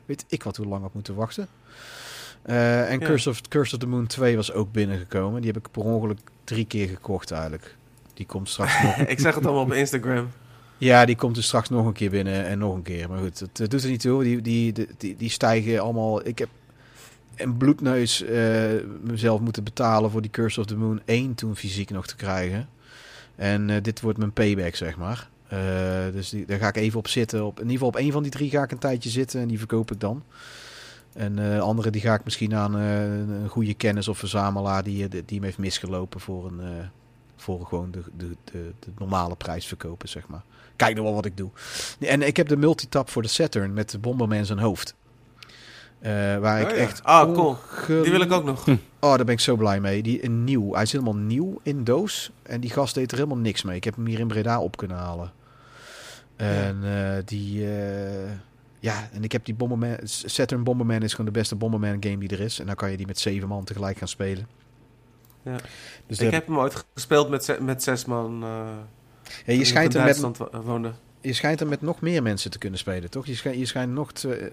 weet ik wat hoe lang op moeten wachten. Eh, en Ja. Curse, of, Curse of the Moon 2 was ook binnengekomen. Die heb ik per ongeluk drie keer gekocht eigenlijk. Die komt straks nog. ik zeg het allemaal op Instagram. Ja, die komt dus straks nog een keer binnen en nog een keer. Maar goed, het doet er niet toe. Die, die, die, die stijgen allemaal. Ik heb een bloedneus eh, mezelf moeten betalen voor die Curse of the Moon 1 toen fysiek nog te krijgen. En eh, dit wordt mijn payback, zeg maar. Eh, dus die, daar ga ik even op zitten. Op, in ieder geval op één van die drie ga ik een tijdje zitten en die verkoop ik dan. En eh andere die ga ik misschien aan een goede kennis of verzamelaar die, die hem heeft misgelopen voor een... voor gewoon de, de, de, de normale prijs verkopen, zeg maar. Kijk nog wel wat ik doe. En ik heb de multitap voor de Saturn met de Bomberman zijn hoofd. Eh, waar ik Oh ja. echt... Ah, cool. ongel- Die wil ik ook nog. Oh, daar ben ik zo blij mee. Die een nieuw. Hij is helemaal nieuw in doos. En die gast deed er helemaal niks mee. Ik heb hem hier in Breda op kunnen halen. En eh, die... eh, ja, en ik heb die Bomberman... Saturn Bomberman is gewoon de beste Bomberman game die er is. En dan kan je die met zeven man tegelijk gaan spelen. Ja. Dus ik heb hem ooit gespeeld met, ze- met zes man. eh, ja, je, schijnt in er met, woonde. je schijnt er met nog meer mensen te kunnen spelen, toch? Je schijnt, je schijnt nog, te,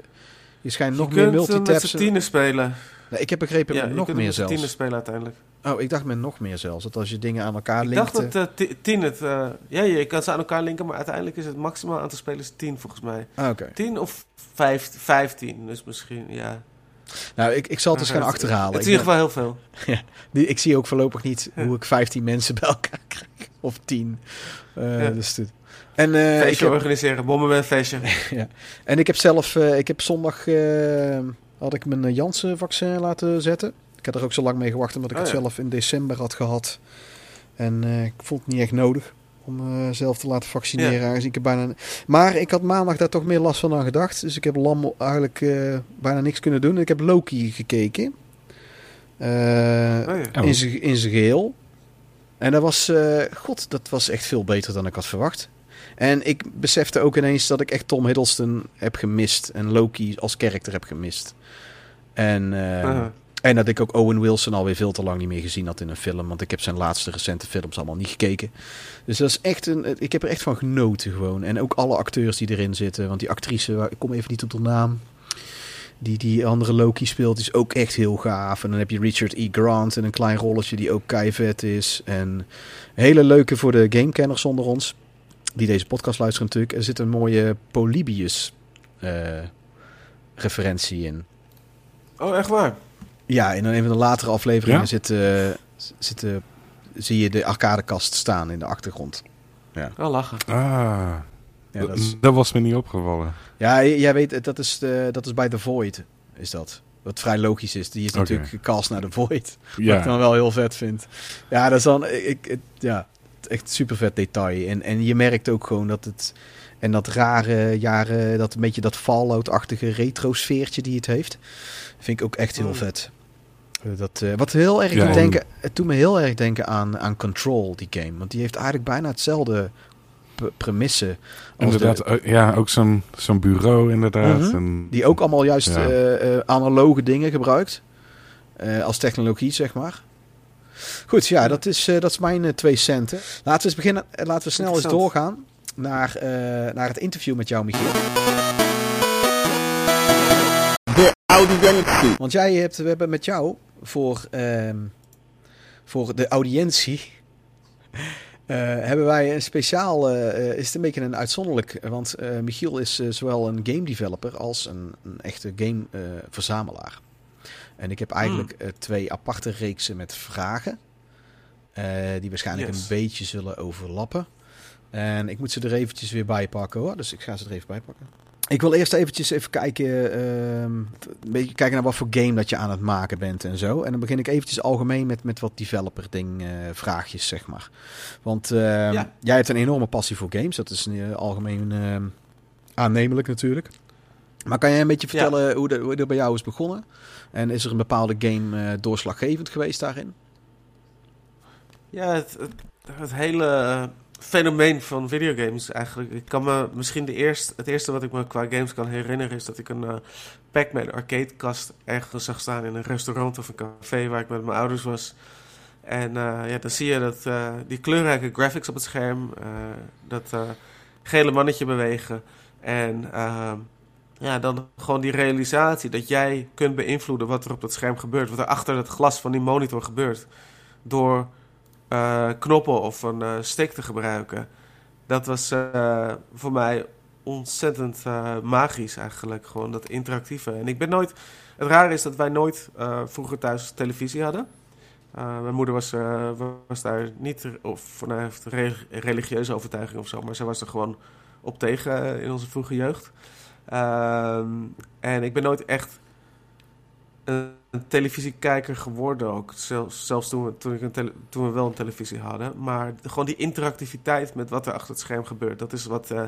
je schijnt nog je meer kunt hem met multitaps... z'n tienen spelen. Nee, ik heb begrepen Ja, met je nog meer zelfs. spelen uiteindelijk. Oh, ik dacht met nog meer zelfs. Dat als je dingen aan elkaar Ik linkt... dacht eh, dat eh, ti- tien het... eh, ja, je kan ze aan elkaar linken, maar uiteindelijk is het maximaal aantal spelers tien volgens mij. ah, Oké. Tien of vijf, vijftien, dus misschien, ja. Nou, ik, ik zal het eens gaan achterhalen. Het is Ik in ieder geval heel veel. die- ik zie ook voorlopig niet Ja. hoe ik 15 mensen bij elkaar krijg. Of 10. Eh, Ja. dus dit. En, eh, Feestje heb, organiseren, Bomberman feestje. en ik heb zelf... eh, ik heb zondag... eh, had ik mijn eh, Janssen-vaccin laten zetten. Ik had er ook zo lang mee gewacht, omdat ik Oh, het ja. zelf in december had gehad. En ik vond het niet echt nodig om zelf te laten vaccineren. aangezien ik er bijna... Maar ik had maandag daar toch meer last van dan gedacht. Dus ik heb lam eigenlijk bijna niks kunnen doen. Ik heb Loki gekeken. Oh, ja. In zijn in zijn geheel. En dat was, god, dat was echt veel beter dan ik had verwacht. En ik besefte ook ineens dat ik echt Tom Hiddleston heb gemist. En Loki als karakter heb gemist. En, eh, Uh-huh. en dat ik ook Owen Wilson alweer veel te lang niet meer gezien had in een film. Want ik heb zijn laatste recente films allemaal niet gekeken. Dus dat is echt een, ik heb er echt van genoten gewoon. En ook alle acteurs die erin zitten. Want die actrice, ik kom even niet op de naam. Die die andere Loki speelt, is ook echt heel gaaf. En dan heb je Richard E. Grant in een klein rolletje die ook keivet is. En hele leuke voor de gamekenners onder ons. Die deze podcast luisteren natuurlijk. Er zit een mooie Polybius eh, referentie in. Oh, echt waar? Ja, in een van de latere afleveringen Ja? zit, eh, zit, eh, zie je de arcadekast staan in de achtergrond. Oh, lachen. Ah, Ja, dat is, dat was me niet opgevallen. ja jij weet, dat is, de, dat is bij The Void, is dat. Wat vrij logisch is. Die is natuurlijk gecast naar The Void. Wat ik Ja, dan wel heel vet vind. Ja, dat is dan... Ik, ik- ja, echt super vet detail. En, en je merkt ook gewoon dat het... En dat rare jaren, dat een beetje dat Fallout-achtige retro-sfeertje die het heeft. Vind ik ook echt heel Mm. vet. Eh, Dat, eh, wat heel erg Ja, denken, het doet me heel erg denken aan, aan Control, die game. Want die heeft eigenlijk bijna hetzelfde premissen. Inderdaad, de- eh, ja, ook zo'n zo'n bureau inderdaad. Mhm. en, die ook allemaal juist Ja. analoge dingen gebruikt. als technologie, zeg maar. Goed, ja, dat is, eh, dat is mijn eh, twee centen. Laten we eens beginnen. eh, laten we snel eens doorgaan naar, eh, naar het interview met jou, Michiel. De audiëntie. Want jij hebt, we hebben met jou voor, ehm, voor de audiëntie. eh, hebben wij een speciaal. eh, eh, is het een beetje een uitzonderlijk. Want eh, Michiel is zowel een game developer als een, een echte game eh, verzamelaar. En ik heb eigenlijk eh, twee aparte reeksen met vragen. eh, die waarschijnlijk Yes. een beetje zullen overlappen. En ik moet ze er eventjes weer bij pakken hoor. Dus ik ga ze er even bij pakken. Ik wil eerst eventjes even kijken, ehm, een beetje kijken naar wat voor game dat je aan het maken bent en zo. En dan begin ik eventjes algemeen met, met wat developer ding eh, vraagjes, zeg maar. Want ehm, Ja. jij hebt een enorme passie voor games. Dat is algemeen ehm, aannemelijk natuurlijk. Maar kan jij een beetje Ja. vertellen hoe, de, hoe dat bij jou is begonnen? En is er een bepaalde game eh, doorslaggevend geweest daarin? Ja, het, het, het hele fenomeen van videogames eigenlijk. Ik kan me misschien de eerste, het eerste wat ik me qua games kan herinneren is dat ik een eh, Pac-Man arcadekast ergens zag staan in een restaurant of een café waar ik met mijn ouders was. En eh, ja, dan zie je dat eh, die kleurrijke graphics op het scherm, eh, dat eh, gele mannetje bewegen. En ehm, ja, dan gewoon die realisatie dat jij kunt beïnvloeden wat er op dat scherm gebeurt. Wat er achter het glas van die monitor gebeurt. Door eh, knoppen of een eh, stick te gebruiken. Dat was eh, voor mij ontzettend magisch eigenlijk. Gewoon dat interactieve. En ik ben nooit... Het rare is dat wij nooit vroeger thuis televisie hadden. Mijn moeder was, was daar niet of vanuit re- religieuze overtuiging of zo, maar zij was er gewoon op tegen in onze vroege jeugd. Ehm, en ik ben nooit echt een, televisiekijker geworden ook. Zelfs, toen, we, toen, ik een toen we wel een televisie hadden. Maar gewoon die interactiviteit met wat er achter het scherm gebeurt. Dat is wat, eh,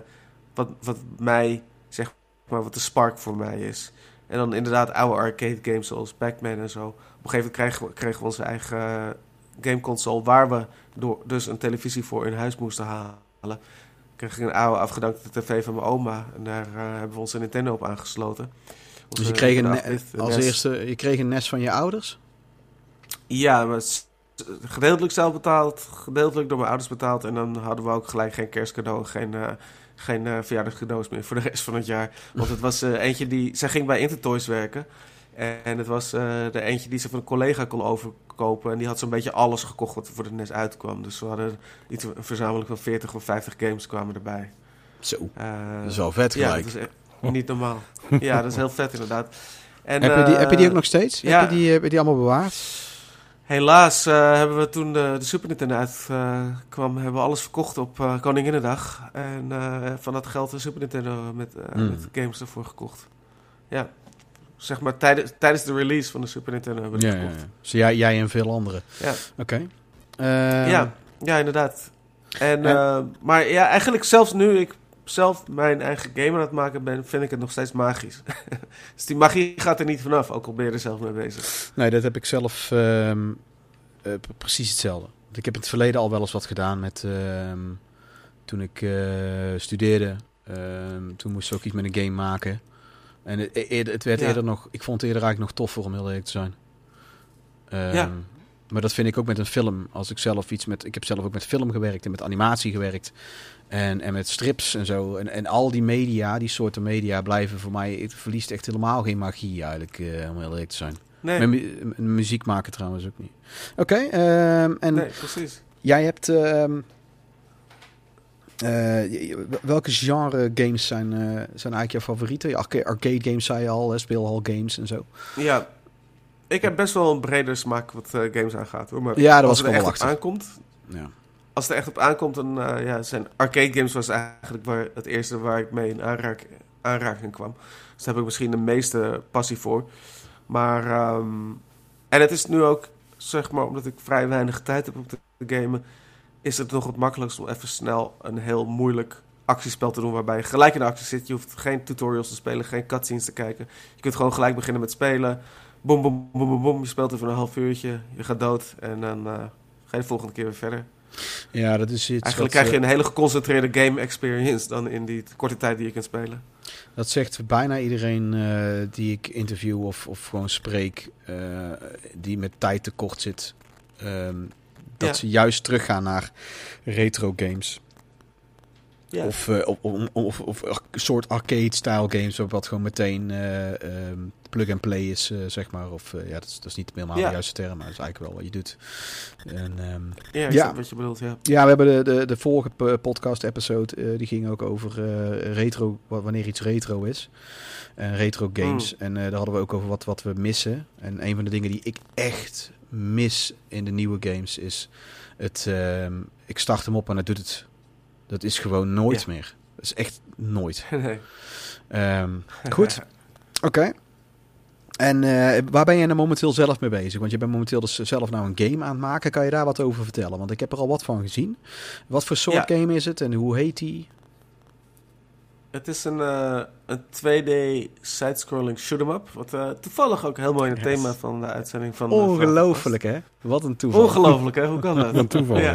wat, wat mij, zeg maar, wat de spark voor mij is. En dan inderdaad oude arcade games zoals Pac-Man en zo. Op een gegeven moment kregen we, kregen we onze eigen gameconsole... waar we door, dus een televisie voor in huis moesten halen. Kreeg ik een oude afgedankte tv van mijn oma. En daar eh, hebben we onze Nintendo op aangesloten. Dus je kreeg, een, Nintendo ne- 8-bit als NES. eerste, je kreeg een nest van je ouders? Ja, maar gedeeltelijk zelf betaald, gedeeltelijk door mijn ouders betaald. En dan hadden we ook gelijk geen kerstcadeau, geen, eh geen eh verjaardagscadeaus meer voor de rest van het jaar. Want het was eentje die... Zij ging bij Intertoys werken. En, het was eh, de eentje die ze van een collega kon overkopen. En die had zo'n beetje alles gekocht wat er voor de NES uitkwam. Dus we hadden iets, een verzameling van 40 of 50 games kwamen erbij. Zo, Eh, dat is wel vet ja, gelijk. dat is niet normaal. ja, dat is heel vet inderdaad. En, heb, je die, eh, heb je die ook nog steeds? ja. Heb, je die, heb je die allemaal bewaard? Helaas eh, hebben we toen de, de Super Nintendo uitkwam, hebben we alles verkocht op eh Koninginnedag. En eh, van dat geld de Super Nintendo met, eh, Hmm. met games ervoor gekocht. Ja, zeg maar tijdens, tijdens de release van de Super Nintendo hebben Ja, gekocht. ja. Dus jij, jij en veel anderen. Ja, Oké. Eh, ja, ja, inderdaad. En, En- eh, maar ja, eigenlijk zelfs nu ik zelf mijn eigen game aan het maken ben, vind ik het nog steeds magisch. dus die magie gaat er niet vanaf, ook al ben je er zelf mee bezig. Nee, dat heb ik zelf ehm, eh, precies hetzelfde. Want ik heb in het verleden al wel eens wat gedaan met... ehm, toen ik studeerde, ehm, toen moest ik ook iets met een game maken. En het, eerder, het werd Ja. eerder nog... Ik vond het eerder eigenlijk nog toffer om heel eerlijk te zijn. Ehm, Ja. Maar dat vind ik ook met een film. Als ik zelf iets met... Ik heb zelf ook met film gewerkt en met animatie gewerkt. En, en met strips en zo. En, en al die media, die soorten media, blijven voor mij... Het verliest echt helemaal geen magie eigenlijk, eh, om heel eerlijk te zijn. Nee, mu- muziek maken trouwens ook niet. Oké, ehm, en nee precies. jij hebt... ehm, eh, welke genre games zijn, eh, zijn eigenlijk jouw favorieten? Arcade games zei je al, hè, speelhal games en zo. Ja, ik heb best wel een brede smaak wat eh, games aangaat. Hoor. Maar Ja, daar als was het er echt op aankomt, Ja. als het er echt op aankomt, dan ja, zijn arcade games was eigenlijk waar, het eerste waar ik mee in aanraak, aanraking kwam. Dus daar heb ik misschien de meeste passie voor. Maar, ehm, en het is nu ook, zeg maar, omdat ik vrij weinig tijd heb om te gamen, is het nog het makkelijkst om even snel een heel moeilijk actiespel te doen waarbij je gelijk in de actie zit. Je hoeft geen tutorials te spelen, geen cutscenes te kijken. Je kunt gewoon gelijk beginnen met spelen. Boom, boom, boom, boom, boom. Je speelt even een half uurtje, je gaat dood en dan eh, ga je de volgende keer weer verder. Ja, dat is iets Eigenlijk wat, krijg je eh, een hele geconcentreerde game experience dan in die korte tijd die je kunt spelen. Dat zegt bijna iedereen eh, die ik interview of, of gewoon spreek, die met tijd tekort zit. Ehm, dat Ja. ze juist teruggaan naar retro games. Ja. Of, eh, of, of, of, of een soort arcade-style games, wat gewoon meteen eh, ehm, plug-and-play is, eh, zeg maar. Of ja, dat is, dat is niet helemaal Ja. de juiste term, maar dat is eigenlijk wel wat je doet. En, ehm, ja, Ja. wat je bedoelt, ja. ja, we hebben de, de, de vorige podcast-episode, die ging ook over retro, wa- wanneer iets retro is. En retro games. En eh, daar hadden we ook over wat, wat we missen. En een van de dingen die ik echt mis in de nieuwe games is het, ehm, ik start hem op en het doet het. Dat is gewoon nooit Ja. meer. Dat is echt nooit. nee. Ehm, goed, oké. En eh, waar ben jij nou momenteel zelf mee bezig? Want je bent momenteel dus zelf nou een game aan het maken. Kan je daar wat over vertellen? Want ik heb er al wat van gezien. Wat voor soort Ja. game is het en hoe heet die? Het is een, eh, een 2D side-scrolling shoot-em-up. Wat eh, toevallig ook heel mooi in het Yes. thema van de uitzending van... eh, Ongelooflijk hè? Wat een toeval. Ongelooflijk, hè? Hoe kan dat? Een toeval. Ja.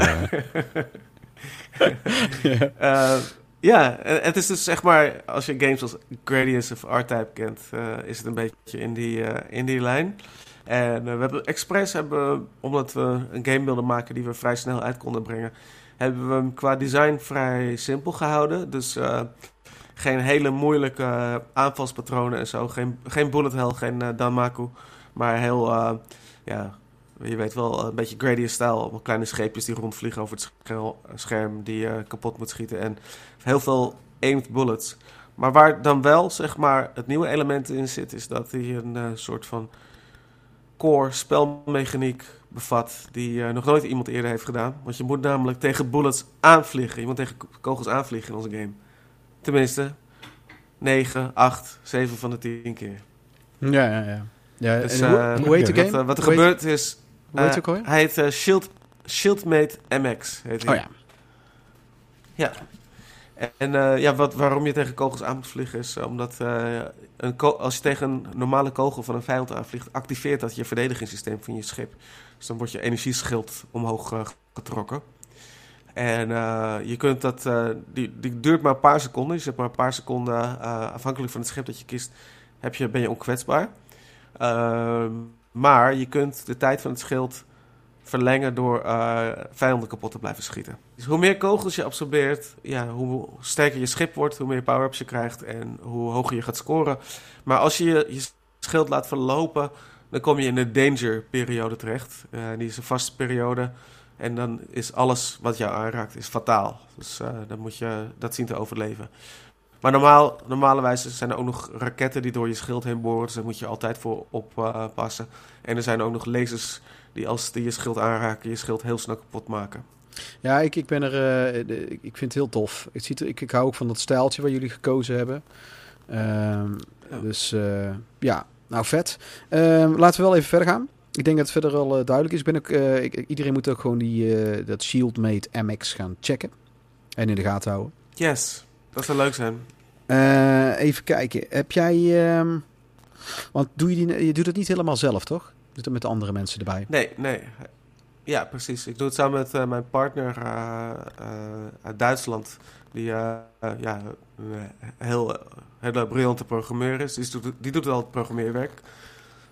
ja. het is dus zeg maar, als je games als Gradius of R-Type kent, is het een beetje in die, in die lijn. En we hebben expres, hebben, omdat we een game wilden maken die we vrij snel uit konden brengen, hebben we hem qua design vrij simpel gehouden. Dus geen hele moeilijke aanvalspatronen en zo. Geen, geen bullet hell, geen eh, Danmaku. Maar heel, eh, ja, je weet wel, een beetje Gradius-stijl. Allemaal kleine scheepjes die rondvliegen over het scherm die je kapot moet schieten. En heel veel aimed bullets. Maar waar dan wel, zeg maar, het nieuwe element in zit... is dat hij een eh, soort van core spelmechaniek bevat... die eh, nog nooit iemand eerder heeft gedaan. Want je moet namelijk tegen bullets aanvliegen. Je moet tegen kogels aanvliegen in onze game. Tenminste, 9, 8, 7 van de 10 keer. Ja, ja, ja. ja Dus, en hoe, eh, hoe heet de oké, game? Wat, eh, wat er Hoe heet- gebeurt is... Hoe heet eh, ook alweer? hij heet eh, Shield, Shieldmate MX. Heet hij. Oh ja. Ja. En eh, ja, wat, waarom je tegen kogels aan moet vliegen is eh, omdat eh, een als je tegen een normale kogel van een vijand aanvliegt, activeert dat je verdedigingssysteem van je schip. Dus dan wordt je energieschild omhoog eh, getrokken. En eh, je kunt dat, eh, die, die duurt maar een paar seconden. Je zet maar een paar seconden, eh, afhankelijk van het schip dat je kiest, heb je, ben je onkwetsbaar. Ehm, maar je kunt de tijd van het schild verlengen door vijanden kapot te blijven schieten. Dus hoe meer kogels je absorbeert, ja, hoe sterker je schip wordt, hoe meer power-ups je krijgt en hoe hoger je gaat scoren. Maar als je je schild laat verlopen, dan kom je in de danger-periode terecht. Die is een vaste periode. En dan is alles wat jou aanraakt is fataal. Dus eh, dan moet je dat zien te overleven. Maar normaal, normale wijze zijn er ook nog raketten die door je schild heen boren. Dus daar moet je altijd voor oppassen. en er zijn ook nog lasers die als die je schild aanraken, je schild heel snel kapot maken. Ja, ik, ik ben er. eh, de- ik vind het heel tof. Ik, zie, ik, ik hou ook van dat stijltje waar jullie gekozen hebben. Ehm, Ja. Dus eh, ja, nou vet. Ehm, laten we wel even verder gaan. Ik denk dat het verder al eh, duidelijk is. Ik ben ook, eh, ik- iedereen moet ook gewoon die, eh, dat Shieldmate MX gaan checken. En in de gaten houden. Yes, dat zou leuk zijn. Eh, even kijken. Heb jij. ehm, want doe je, die, je doet het niet helemaal zelf, toch? Je doet het met andere mensen erbij. Nee, nee. Ja, precies. Ik doe het samen met eh, mijn partner eh, eh, uit Duitsland. Die eh, eh, ja, een heel, hele briljante programmeur is. Die doet, die doet al het programmeerwerk.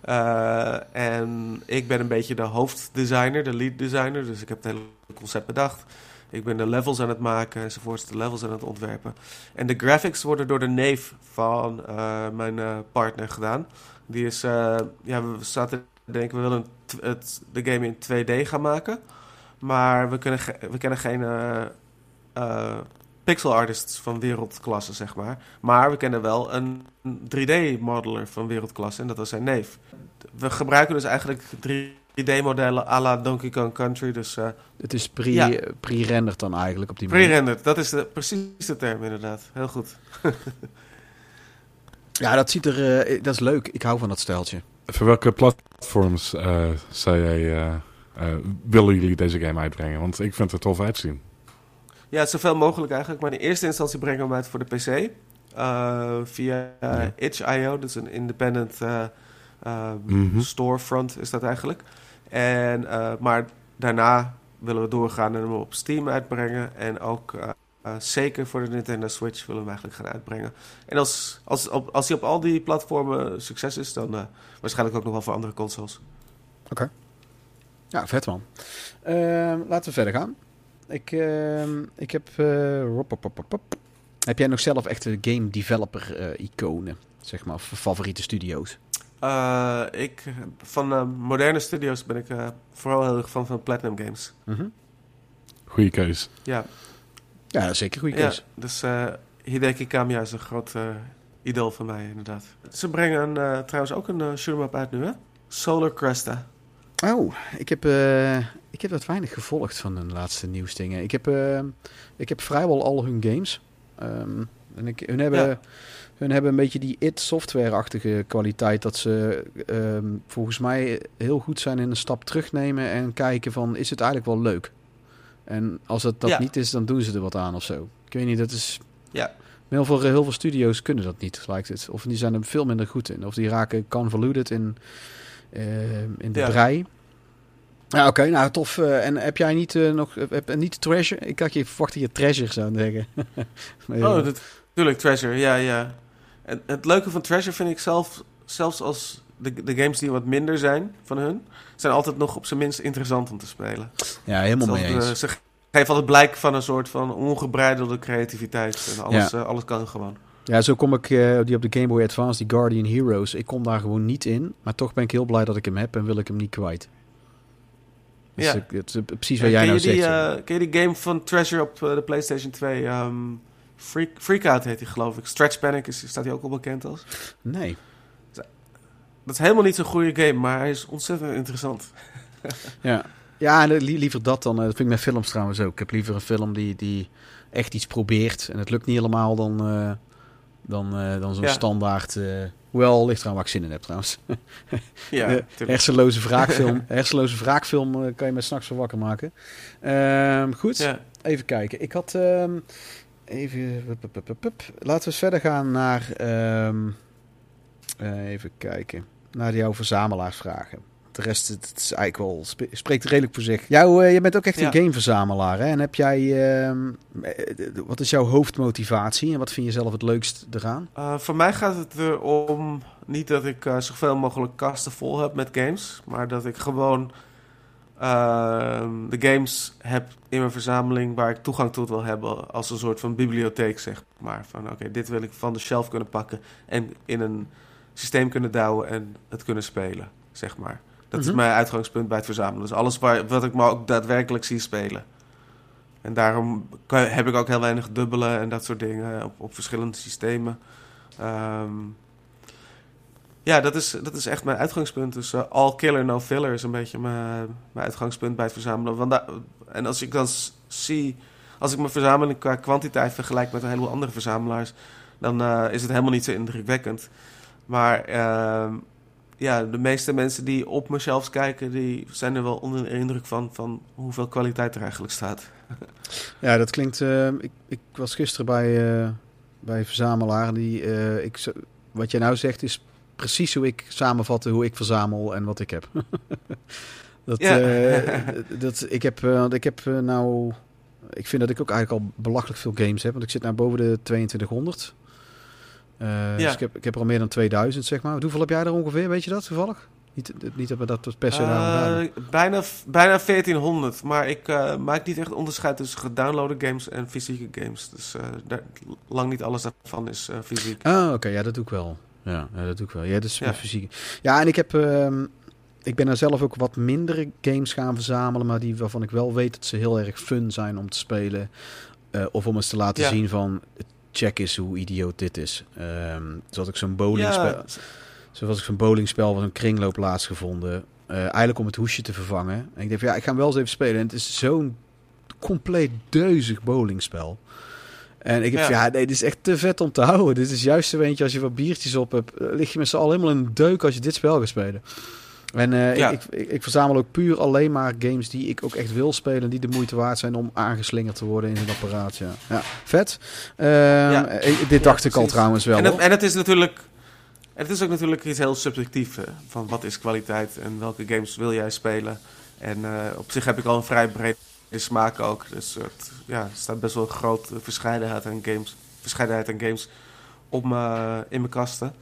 Eh, en ik ben een beetje de hoofddesigner, de lead designer. Dus ik heb het hele concept bedacht. Ik ben de levels aan het maken enzovoorts, de levels aan het ontwerpen. En de graphics worden door de neef van eh, mijn eh, partner gedaan. Die is, ja, we zaten te denken, we willen het, de game in 2D gaan maken. Maar we, kunnen we kennen geen pixel artists van wereldklasse, zeg maar. Maar we kennen wel een 3D-modeler van wereldklasse en dat was zijn neef. We gebruiken dus eigenlijk 3D-modellen à la Donkey Kong Country. Dus eh Het is pre- Ja. pre-renderd dan eigenlijk op die manier. pre-rendered, dat is de, precies de term inderdaad. Heel goed. Ja, dat ziet er. eh, dat is leuk. Ik hou van dat stijltje. Voor welke platforms eh, jij, eh, eh, willen jullie deze game uitbrengen? Want ik vind het er tof uitzien. Ja, zoveel mogelijk eigenlijk. Maar in eerste instantie brengen we hem uit voor de PC. eh, via Ja. itch.io, dat is een independent eh, eh, Mhm. storefront is dat eigenlijk. En, eh, maar daarna willen we doorgaan en hem op Steam uitbrengen. En ook zeker voor de Nintendo Switch willen we hem eigenlijk gaan uitbrengen. En als, als, op, als hij op al die platformen succes is, dan eh, waarschijnlijk ook nog wel voor andere consoles. Ja, vet man. Ehm, laten we verder gaan. Ik, ehm, ik heb... eh, rop, rop, rop, rop, rop. Heb jij nog zelf echte game developer eh, iconen? Zeg maar, of favoriete studio's? Eh, ik, van moderne studios ben ik eh, vooral heel erg fan van Platinum Games. Mhm. Goeie keus. Ja, Ja, zeker goede ja keuze. dus eh, Hideki Kamiya is een groot idool van mij, inderdaad. Ze brengen eh, trouwens ook een uh, shoot'em up uit nu, hè? Solar Cresta. Oh, ik heb, eh, ik heb wat weinig gevolgd van hun laatste nieuwsdingen. Ik heb, eh, ik heb vrijwel al hun games. Ehm, en ik, hun, hebben, Ja. hun hebben een beetje die it-software-achtige kwaliteit. Dat ze ehm, volgens mij heel goed zijn in een stap terugnemen en kijken van, is het eigenlijk wel leuk? En als het dat Ja. niet is, dan doen ze er wat aan of zo. Ik weet niet, dat is... Ja. Heel veel, heel veel studio's kunnen dat niet, lijkt het. Of die zijn er veel minder goed in. Of die raken convoluted in, in de Ja. brei. Ja, oké, nou tof. Eh, en heb jij niet eh, nog heb, niet Treasure? Ik had je verwacht dat je Treasure zou zeggen. Oh, dat, natuurlijk, Treasure, ja, ja. En het leuke van Treasure vind ik zelf, zelfs als de, de games die wat minder zijn van hun, zijn altijd nog op zijn minst interessant om te spelen. ja, helemaal mee eens. eh, ze geven altijd blijk van een soort van ongebreidelde creativiteit. En alles, eh, alles kan gewoon. Ja, zo kom ik eh, die op de Game Boy Advance, die Guardian Heroes. Ik kom daar gewoon niet in. Maar toch ben ik heel blij dat ik hem heb en wil ik hem niet kwijt. Dus Ja. ik- het is precies wat jij nou je die, zegt. ja. eh, ken je die game van Treasure op eh, de PlayStation 2? ehm Freak, Freakout heet die, geloof ik. Stretch Panic is, staat hij ook al bekend als. Nee. Dat is helemaal niet zo'n goede game, maar hij is ontzettend interessant. Ja, ja en, eh, li- liever dat dan. eh, dat vind ik met films trouwens ook. Ik heb liever een film die, die echt iets probeert. En het lukt niet helemaal dan, eh, dan, eh, dan zo'n Ja. standaard. eh wel, ligt eraan waar ik zin in heb trouwens. Ja, Eh, hersenloze wraakfilm. hersenloze wraakfilm kan je met s'nachts van wakker maken. Ehm, goed, Ja. even kijken. Ik had ehm, even. pup, pup, pup, pup, pup. Laten we eens verder gaan naar. ehm, eh, even kijken. Naar jouw verzamelaarsvragen. De rest het is eigenlijk wel spreekt redelijk voor zich. Jou, eh, je bent ook echt een gameverzamelaar. Hè? En heb jij. ehm, eh, wat is jouw hoofdmotivatie en wat vind je zelf het leukst eraan? Eh, voor mij gaat het erom niet dat ik zoveel mogelijk kasten vol heb met games, maar dat ik gewoon ehm, de games heb in mijn verzameling waar ik toegang tot wil hebben als een soort van bibliotheek, zeg maar. Van oké, dit wil ik van de shelf kunnen pakken en in een systeem kunnen douwen en het kunnen spelen, zeg maar. Dat Mhm. is mijn uitgangspunt bij het verzamelen. Dus alles waar, wat ik maar ook daadwerkelijk zie spelen. En daarom kan- heb ik ook heel weinig dubbelen en dat soort dingen op, op verschillende systemen. Ehm, ja, dat is, dat is echt mijn uitgangspunt. Dus eh, all killer, no filler is een beetje mijn, mijn uitgangspunt bij het verzamelen. Want en als ik dan zie, als ik mijn verzameling qua kwantiteit vergelijk met een heleboel andere verzamelaars, dan eh, is het helemaal niet zo indrukwekkend. Maar ehm, ja, de meeste mensen die op shelves kijken, die zijn er wel onder de indruk van, van hoeveel kwaliteit er eigenlijk staat. Ja, dat klinkt. eh, ik, ik was gisteren bij, eh, bij een verzamelaar. Die, eh, ik, wat jij nou zegt is precies hoe ik samenvatte hoe ik verzamel en wat ik heb. dat, Ja. dat, ik heb, ik heb nou. Ik vind dat ik ook eigenlijk al belachelijk veel games heb. Want ik zit nou boven de 2200. Eh, Dus ik heb, ik heb er al meer dan 2000, zeg maar. Hoeveel heb jij er ongeveer? Weet je dat toevallig? Niet, niet dat we dat per se. Eh, bijna, bijna 1400, maar ik eh, maak niet echt onderscheid tussen gedownloade games en fysieke games. Dus daar, lang niet alles daarvan is fysiek. Ah, oké, ja, dat doe ik wel. Ja, dat doe ik wel. Ja, dus Ja. fysiek. Ja, en ik heb, ehm, ik ben er zelf ook wat mindere games gaan verzamelen, maar die waarvan ik wel weet dat ze heel erg fun zijn om te spelen, of om eens te laten Ja. zien van, check eens hoe idioot dit is. Ehm zoals ik zo'n bowlingspel, Ja, zoals ik zo'n bowlingspel van een kringloop laatst gevonden, Eh, eigenlijk om het hoesje te vervangen. En ik dacht, ja, ik ga hem wel eens even spelen. En het is zo'n compleet deuzig bowlingspel. En ik heb Ja. ja. ja, nee, dit is echt te vet om te houden. Dit is juist zo eentje als je wat biertjes op hebt. eh, lig je met z'n allen helemaal in een deuk als je dit spel gaat spelen. En eh, Ja. ik, ik, ik verzamel ook puur alleen maar games die ik ook echt wil spelen. Die de moeite waard zijn om aangeslingerd te worden in een apparaat. Ja, ja vet. Ehm, eh, dit dacht ik al trouwens wel. en, het, en het is natuurlijk... Het is ook natuurlijk iets heel subjectiefs. Van wat is kwaliteit en welke games wil jij spelen. En eh, op zich heb ik al een vrij breed smaak ook. Dus het, ja, er staat best wel een grote verscheidenheid aan games, verscheidenheid aan games op me, in mijn kasten.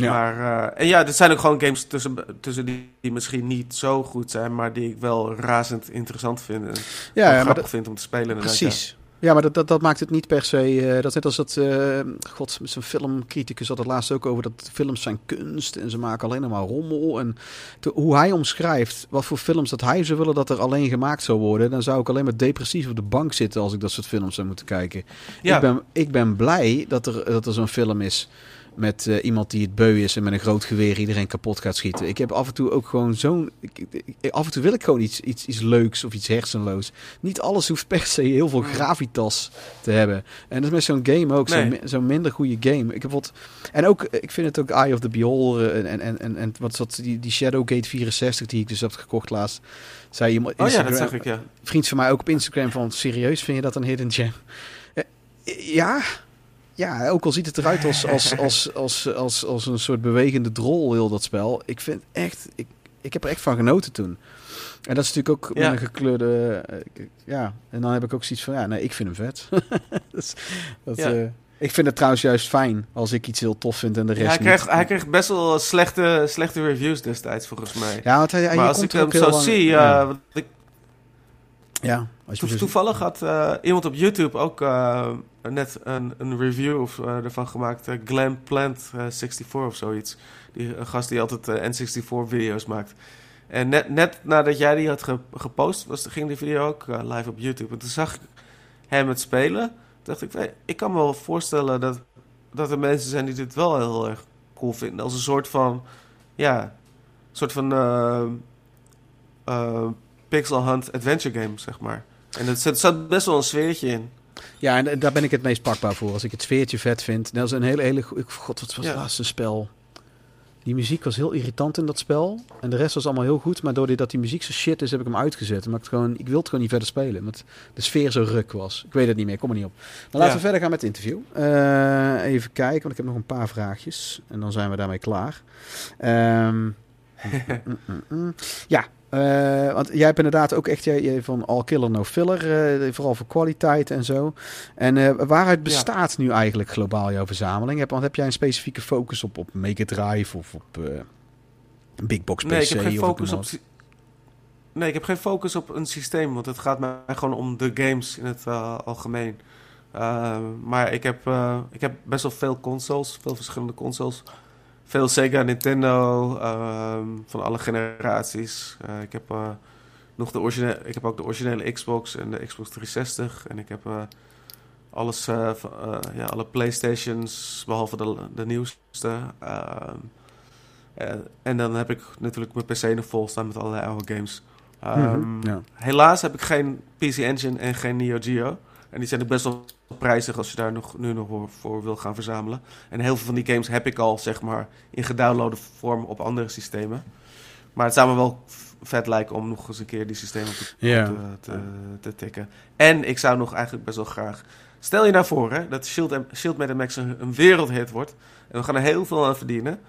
Ja. Maar, eh, en ja, er zijn ook gewoon games tussen, tussen die, die misschien niet zo goed zijn, maar die ik wel razend interessant vind. En Ja, grappig dat, vind om te spelen. precies. Ja, maar dat, dat, dat maakt het niet per se. eh, dat is net als dat. eh God, zo'n filmcriticus had het laatst ook over dat films zijn kunst en ze maken alleen maar rommel. En te- hoe hij omschrijft wat voor films dat hij zou willen dat er alleen gemaakt zou worden, dan zou ik alleen maar depressief op de bank zitten als ik dat soort films zou moeten kijken. Ja. Ik, ben, ik ben blij dat er, dat er zo'n film is met eh, iemand die het beu is en met een groot geweer iedereen kapot gaat schieten. Ik heb af en toe ook gewoon zo'n... Af en toe wil ik gewoon iets, iets, iets leuks of iets hersenloos. Niet alles hoeft per se heel veel gravitas te hebben. En dat is met zo'n game ook, zo'n Nee. zo'n minder goede game. Ik heb wat, en ook, eh, ik vind het ook Eye of the Beholder en, en, en, en, en wat dat, die, die Shadowgate 64 die ik dus heb gekocht laatst. Zei iemand, Oh ja, dat Instagram- zag ik, ja. vriend van mij ook op Instagram van serieus vind je dat een hidden gem? Eh, ja, ja, ook al ziet het eruit als, als, als, als, als, als een soort bewegende drol heel dat spel. Ik vind echt, ik, ik heb er echt van genoten toen. En dat is natuurlijk ook Ja. een gekleurde, eh, ja. En dan heb ik ook zoiets van, ja, nee, ik vind hem vet. dus, dat, Ja. eh, ik vind het trouwens juist fijn als ik iets heel tof vind en de Ja, rest hij, kreeg, niet. hij kreeg best wel slechte, slechte reviews destijds, volgens mij. Ja, want hij, hij- maar als ik hem zo lang- zie, ja. ik, ja, als je to- dus- toevallig had iemand op YouTube ook net een, review of, eh, ervan gemaakt. eh, Glenn Plant eh, 64 of zoiets. Die, een gast die altijd eh, N64-video's maakt. En net, net nadat jij die had ge- gepost, was, ging die video ook eh, live op YouTube. En toen zag ik hem het spelen. Dacht ik, ik kan me wel voorstellen dat, dat er mensen zijn die dit wel heel erg cool vinden. Als een soort van, ja, soort van eh, eh, pixel hunt adventure game, zeg maar. En er zat best wel een sfeertje in. Ja, en daar ben ik het meest pakbaar voor. Als ik het sfeertje vet vind. Dat is een hele, hele God, wat was Ja. het laatste spel? Die muziek was heel irritant in dat spel. En de rest was allemaal heel goed. Maar doordat die muziek zo shit is, heb ik hem uitgezet. Maar het gewoon, ik wil het gewoon niet verder spelen. Omdat de sfeer zo ruk was. Ik weet het niet meer, kom er niet op. Maar laten Ja. we verder gaan met het interview. Eh, even kijken, want ik heb nog een paar vraagjes. En dan zijn we daarmee klaar. Ehm, mm, mm, mm. Ja, eh, want jij hebt inderdaad ook echt jij, van all killer no filler, eh, vooral voor kwaliteit en zo. En eh, waaruit bestaat nu eigenlijk globaal jouw verzameling? Heb, want heb jij een specifieke focus op, op Mega Drive of op een big box PC? Nee, ik heb geen of focus op... sy- Nee, ik heb geen focus op een systeem, want het gaat mij gewoon om de games in het algemeen. Maar ik heb, ik heb best wel veel consoles, veel verschillende consoles. Veel Sega, Nintendo, uh, van alle generaties. Uh, ik, heb, nog de originele, ik heb ook de originele Xbox en de Xbox 360. En ik heb alles, van, ja, alle Playstations, behalve de, de nieuwste. Ehm, en dan heb ik natuurlijk mijn PC nog vol staan met allerlei oude games. Um, mm-hmm, ja. Helaas heb ik geen PC Engine en geen Neo Geo. En die zijn ook best wel prijzig als je daar nog, nu nog voor, wil gaan verzamelen. En heel veel van die games heb ik al, zeg maar, in gedownloade vorm op andere systemen. Maar het zou me wel vet lijken om nog eens een keer die systemen te, te, te, te, tikken. En ik zou nog eigenlijk best wel graag... Stel je nou voor hè, dat Shield, Shield Max een, een wereldhit wordt. En we gaan er heel veel aan verdienen.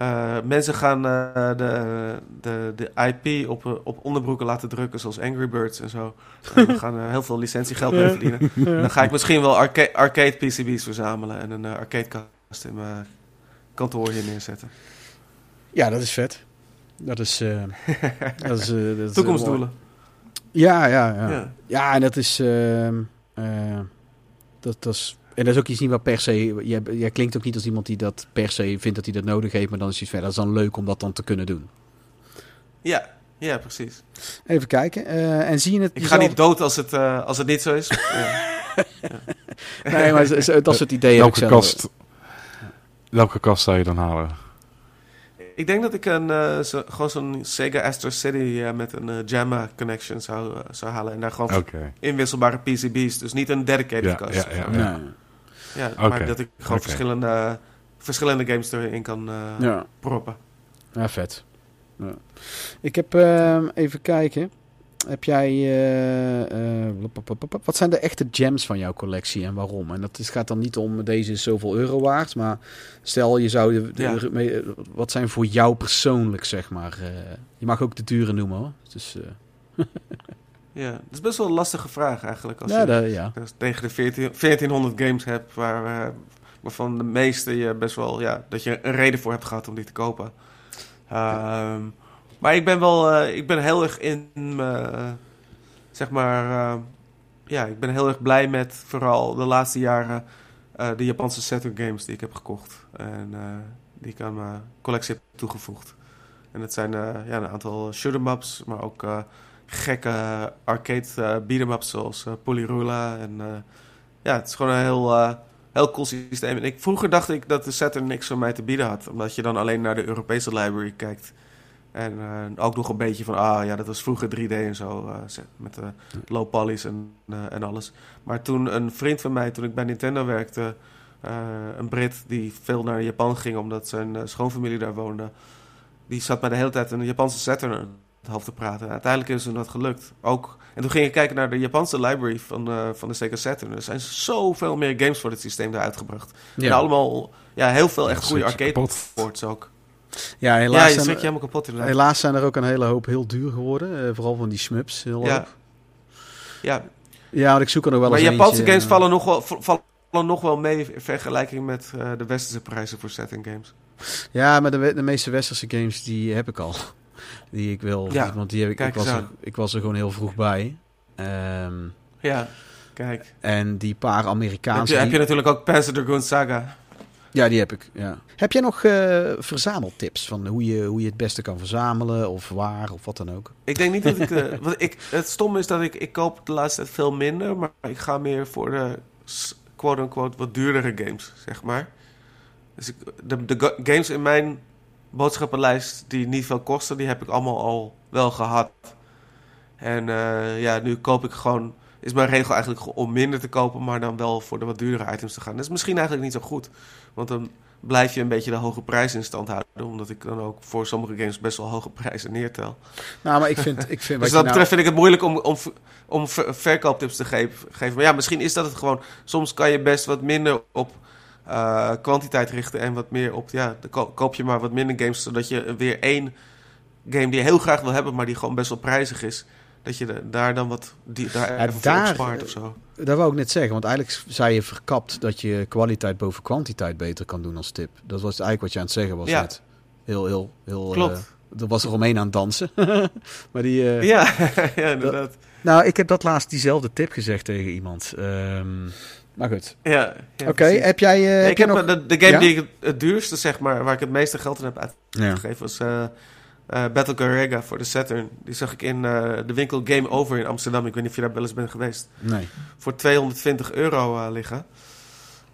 Uh, mensen gaan uh, de, de, de IP op, uh, op onderbroeken laten drukken, zoals Angry Birds en zo. En we gaan heel veel licentiegeld mee verdienen. Ja. Dan ga ik misschien wel arca arcade PCB's verzamelen en een arcadekast in mijn kantoor hier neerzetten. Ja, dat is vet. Dat is... dat is dat Toekomstdoelen. ja, ja, ja, ja. Ja, en dat is... ehm, dat, dat is en dat is ook iets niet wat per se. Jij, jij klinkt ook niet als iemand die dat per se vindt dat hij dat nodig heeft. Maar dan is het verder. Dat is dan leuk om dat dan te kunnen doen. Ja, ja precies. Even kijken. Uh, en zie je het. Ik ga niet dood als het, uh, als het niet zo is. ja. ja. Nee, maar dat soort ideeën. Welke kast, welke kast zou je dan halen? Ik denk dat ik een, uh, zo, gewoon zo'n Sega Astro City uh, met een uh, JAMA connection zou, zou halen. En daar gewoon okay. inwisselbare PCB's. Dus niet een dedicated ja, kast. Ja, ja, ja. Nee. Ja okay. maar dat ik gewoon okay. verschillende, verschillende games erin kan ja. proppen. Ja, vet. Ja. Ik heb ehm, even kijken. Heb jij. Uh, uh, wat zijn de echte gems van jouw collectie en waarom? En dat is, gaat dan niet om deze is zoveel euro waard. Maar stel je zou. De, de, ja. de, wat zijn voor jou persoonlijk, zeg maar. Uh, je mag ook de dure noemen hoor. Dus, Ja, het is best wel een lastige vraag eigenlijk. Als Ja, je de- ja. dus tegen de 14, 1400 games hebt, waar, eh, waarvan de meeste je best wel, ja, dat je een reden voor hebt gehad om die te kopen. Ehm, maar ik ben wel, eh, ik ben heel erg in, eh, zeg maar, ja, ik ben heel erg blij met vooral de laatste jaren de Japanse Saturn games die ik heb gekocht. En die ik aan mijn collectie heb toegevoegd. En het zijn ja, een aantal shoot'em ups, maar ook gekke arcade eh beat'em ups zoals eh, Polyrula. En eh, ja, het is gewoon een heel, heel cool systeem. En ik, vroeger dacht ik dat de Saturn niks voor mij te bieden had. Omdat je dan alleen naar de Europese library kijkt. En ook nog een beetje van, ah ja, dat was vroeger 3D en zo. met de low polys en, en alles. Maar toen een vriend van mij, toen ik bij Nintendo werkte... een Brit die veel naar Japan ging omdat zijn schoonfamilie daar woonde... die zat mij de hele tijd een Japanse Saturn het hoofd te praten. En uiteindelijk is hem dat gelukt. Ook, en toen ging ik kijken naar de Japanse library van, eh, van de Sega Saturn. Er zijn zoveel meer games voor dit systeem daar uitgebracht. En allemaal, ja, heel veel echt Ja, goede arcade ports ook. ja, Ja, helaas, je zijn, je helemaal kapot inderdaad. helaas zijn er ook een hele hoop heel duur geworden. eh, vooral van die smups. Heel Ja. hoop. Ja, Ja, want ik zoek er nog wel maar eens Japanse eentje, games eh, vallen nog wel, vallen nog wel mee in vergelijking met de westerse prijzen voor Saturn games. Ja, maar de, de meeste westerse games die heb ik al. Die ik wil. Ja, want die heb ik, ik, was er, ik was er gewoon heel vroeg bij. Ehm, Ja, kijk. en die paar Heb Amerikaanse. je, heb je natuurlijk ook Panzer Dragoon Saga. Ja, die heb ik. Ja. Heb jij nog eh, verzameltips van hoe je, hoe je het beste kan verzamelen of waar of wat dan ook? Ik denk niet dat ik, eh, wat ik... Het stomme is dat ik... Ik koop de laatste tijd veel minder, maar ik ga meer voor de quote-unquote wat duurdere games, zeg maar. Dus ik, de, de ga- games in mijn boodschappenlijst die niet veel kosten, die heb ik allemaal al wel gehad. En eh, ja, nu koop ik gewoon... Is mijn regel eigenlijk om minder te kopen, maar dan wel voor de wat duurdere items te gaan. Dat is misschien eigenlijk niet zo goed. Want dan blijf je een beetje de hoge prijs in stand houden. Omdat ik dan ook voor sommige games best wel hoge prijzen neertel. Nou, maar ik vind, ik vind Dus wat dat nou- betreft vind ik het moeilijk om, om, om ver- verkooptips te geven, geven. Maar ja, misschien is dat het gewoon. Soms kan je best wat minder op eh, kwantiteit richten en wat meer op. Ja, dan koop je maar wat minder games, zodat je weer één game die je heel graag wil hebben, maar die gewoon best wel prijzig is. Dat je de- daar dan wat die, daar Ja, daar- opspaart of zo. Dat wou ik net zeggen, want eigenlijk zei je verkapt dat je kwaliteit boven kwantiteit beter kan doen als tip. Dat was eigenlijk wat je aan het zeggen was Ja. net. Heel, heel, heel... Klopt. eh, er was er omheen aan het dansen. maar die... eh, Ja, ja, inderdaad. Nou, ik heb dat laatst diezelfde tip gezegd tegen iemand. Ehm, maar goed. Ja, ja, Oké, heb jij... eh, Nee, ik heb nog... de, de game Ja? die ik het, duurste, zeg maar, waar ik het meeste geld in heb uit, Ja. gegeven was eh eh, Battle Garega voor de Saturn. Die zag ik in eh, de winkel Game Over in Amsterdam. Ik weet niet of je daar wel eens bent geweest. Nee. Voor 220 euro eh, liggen.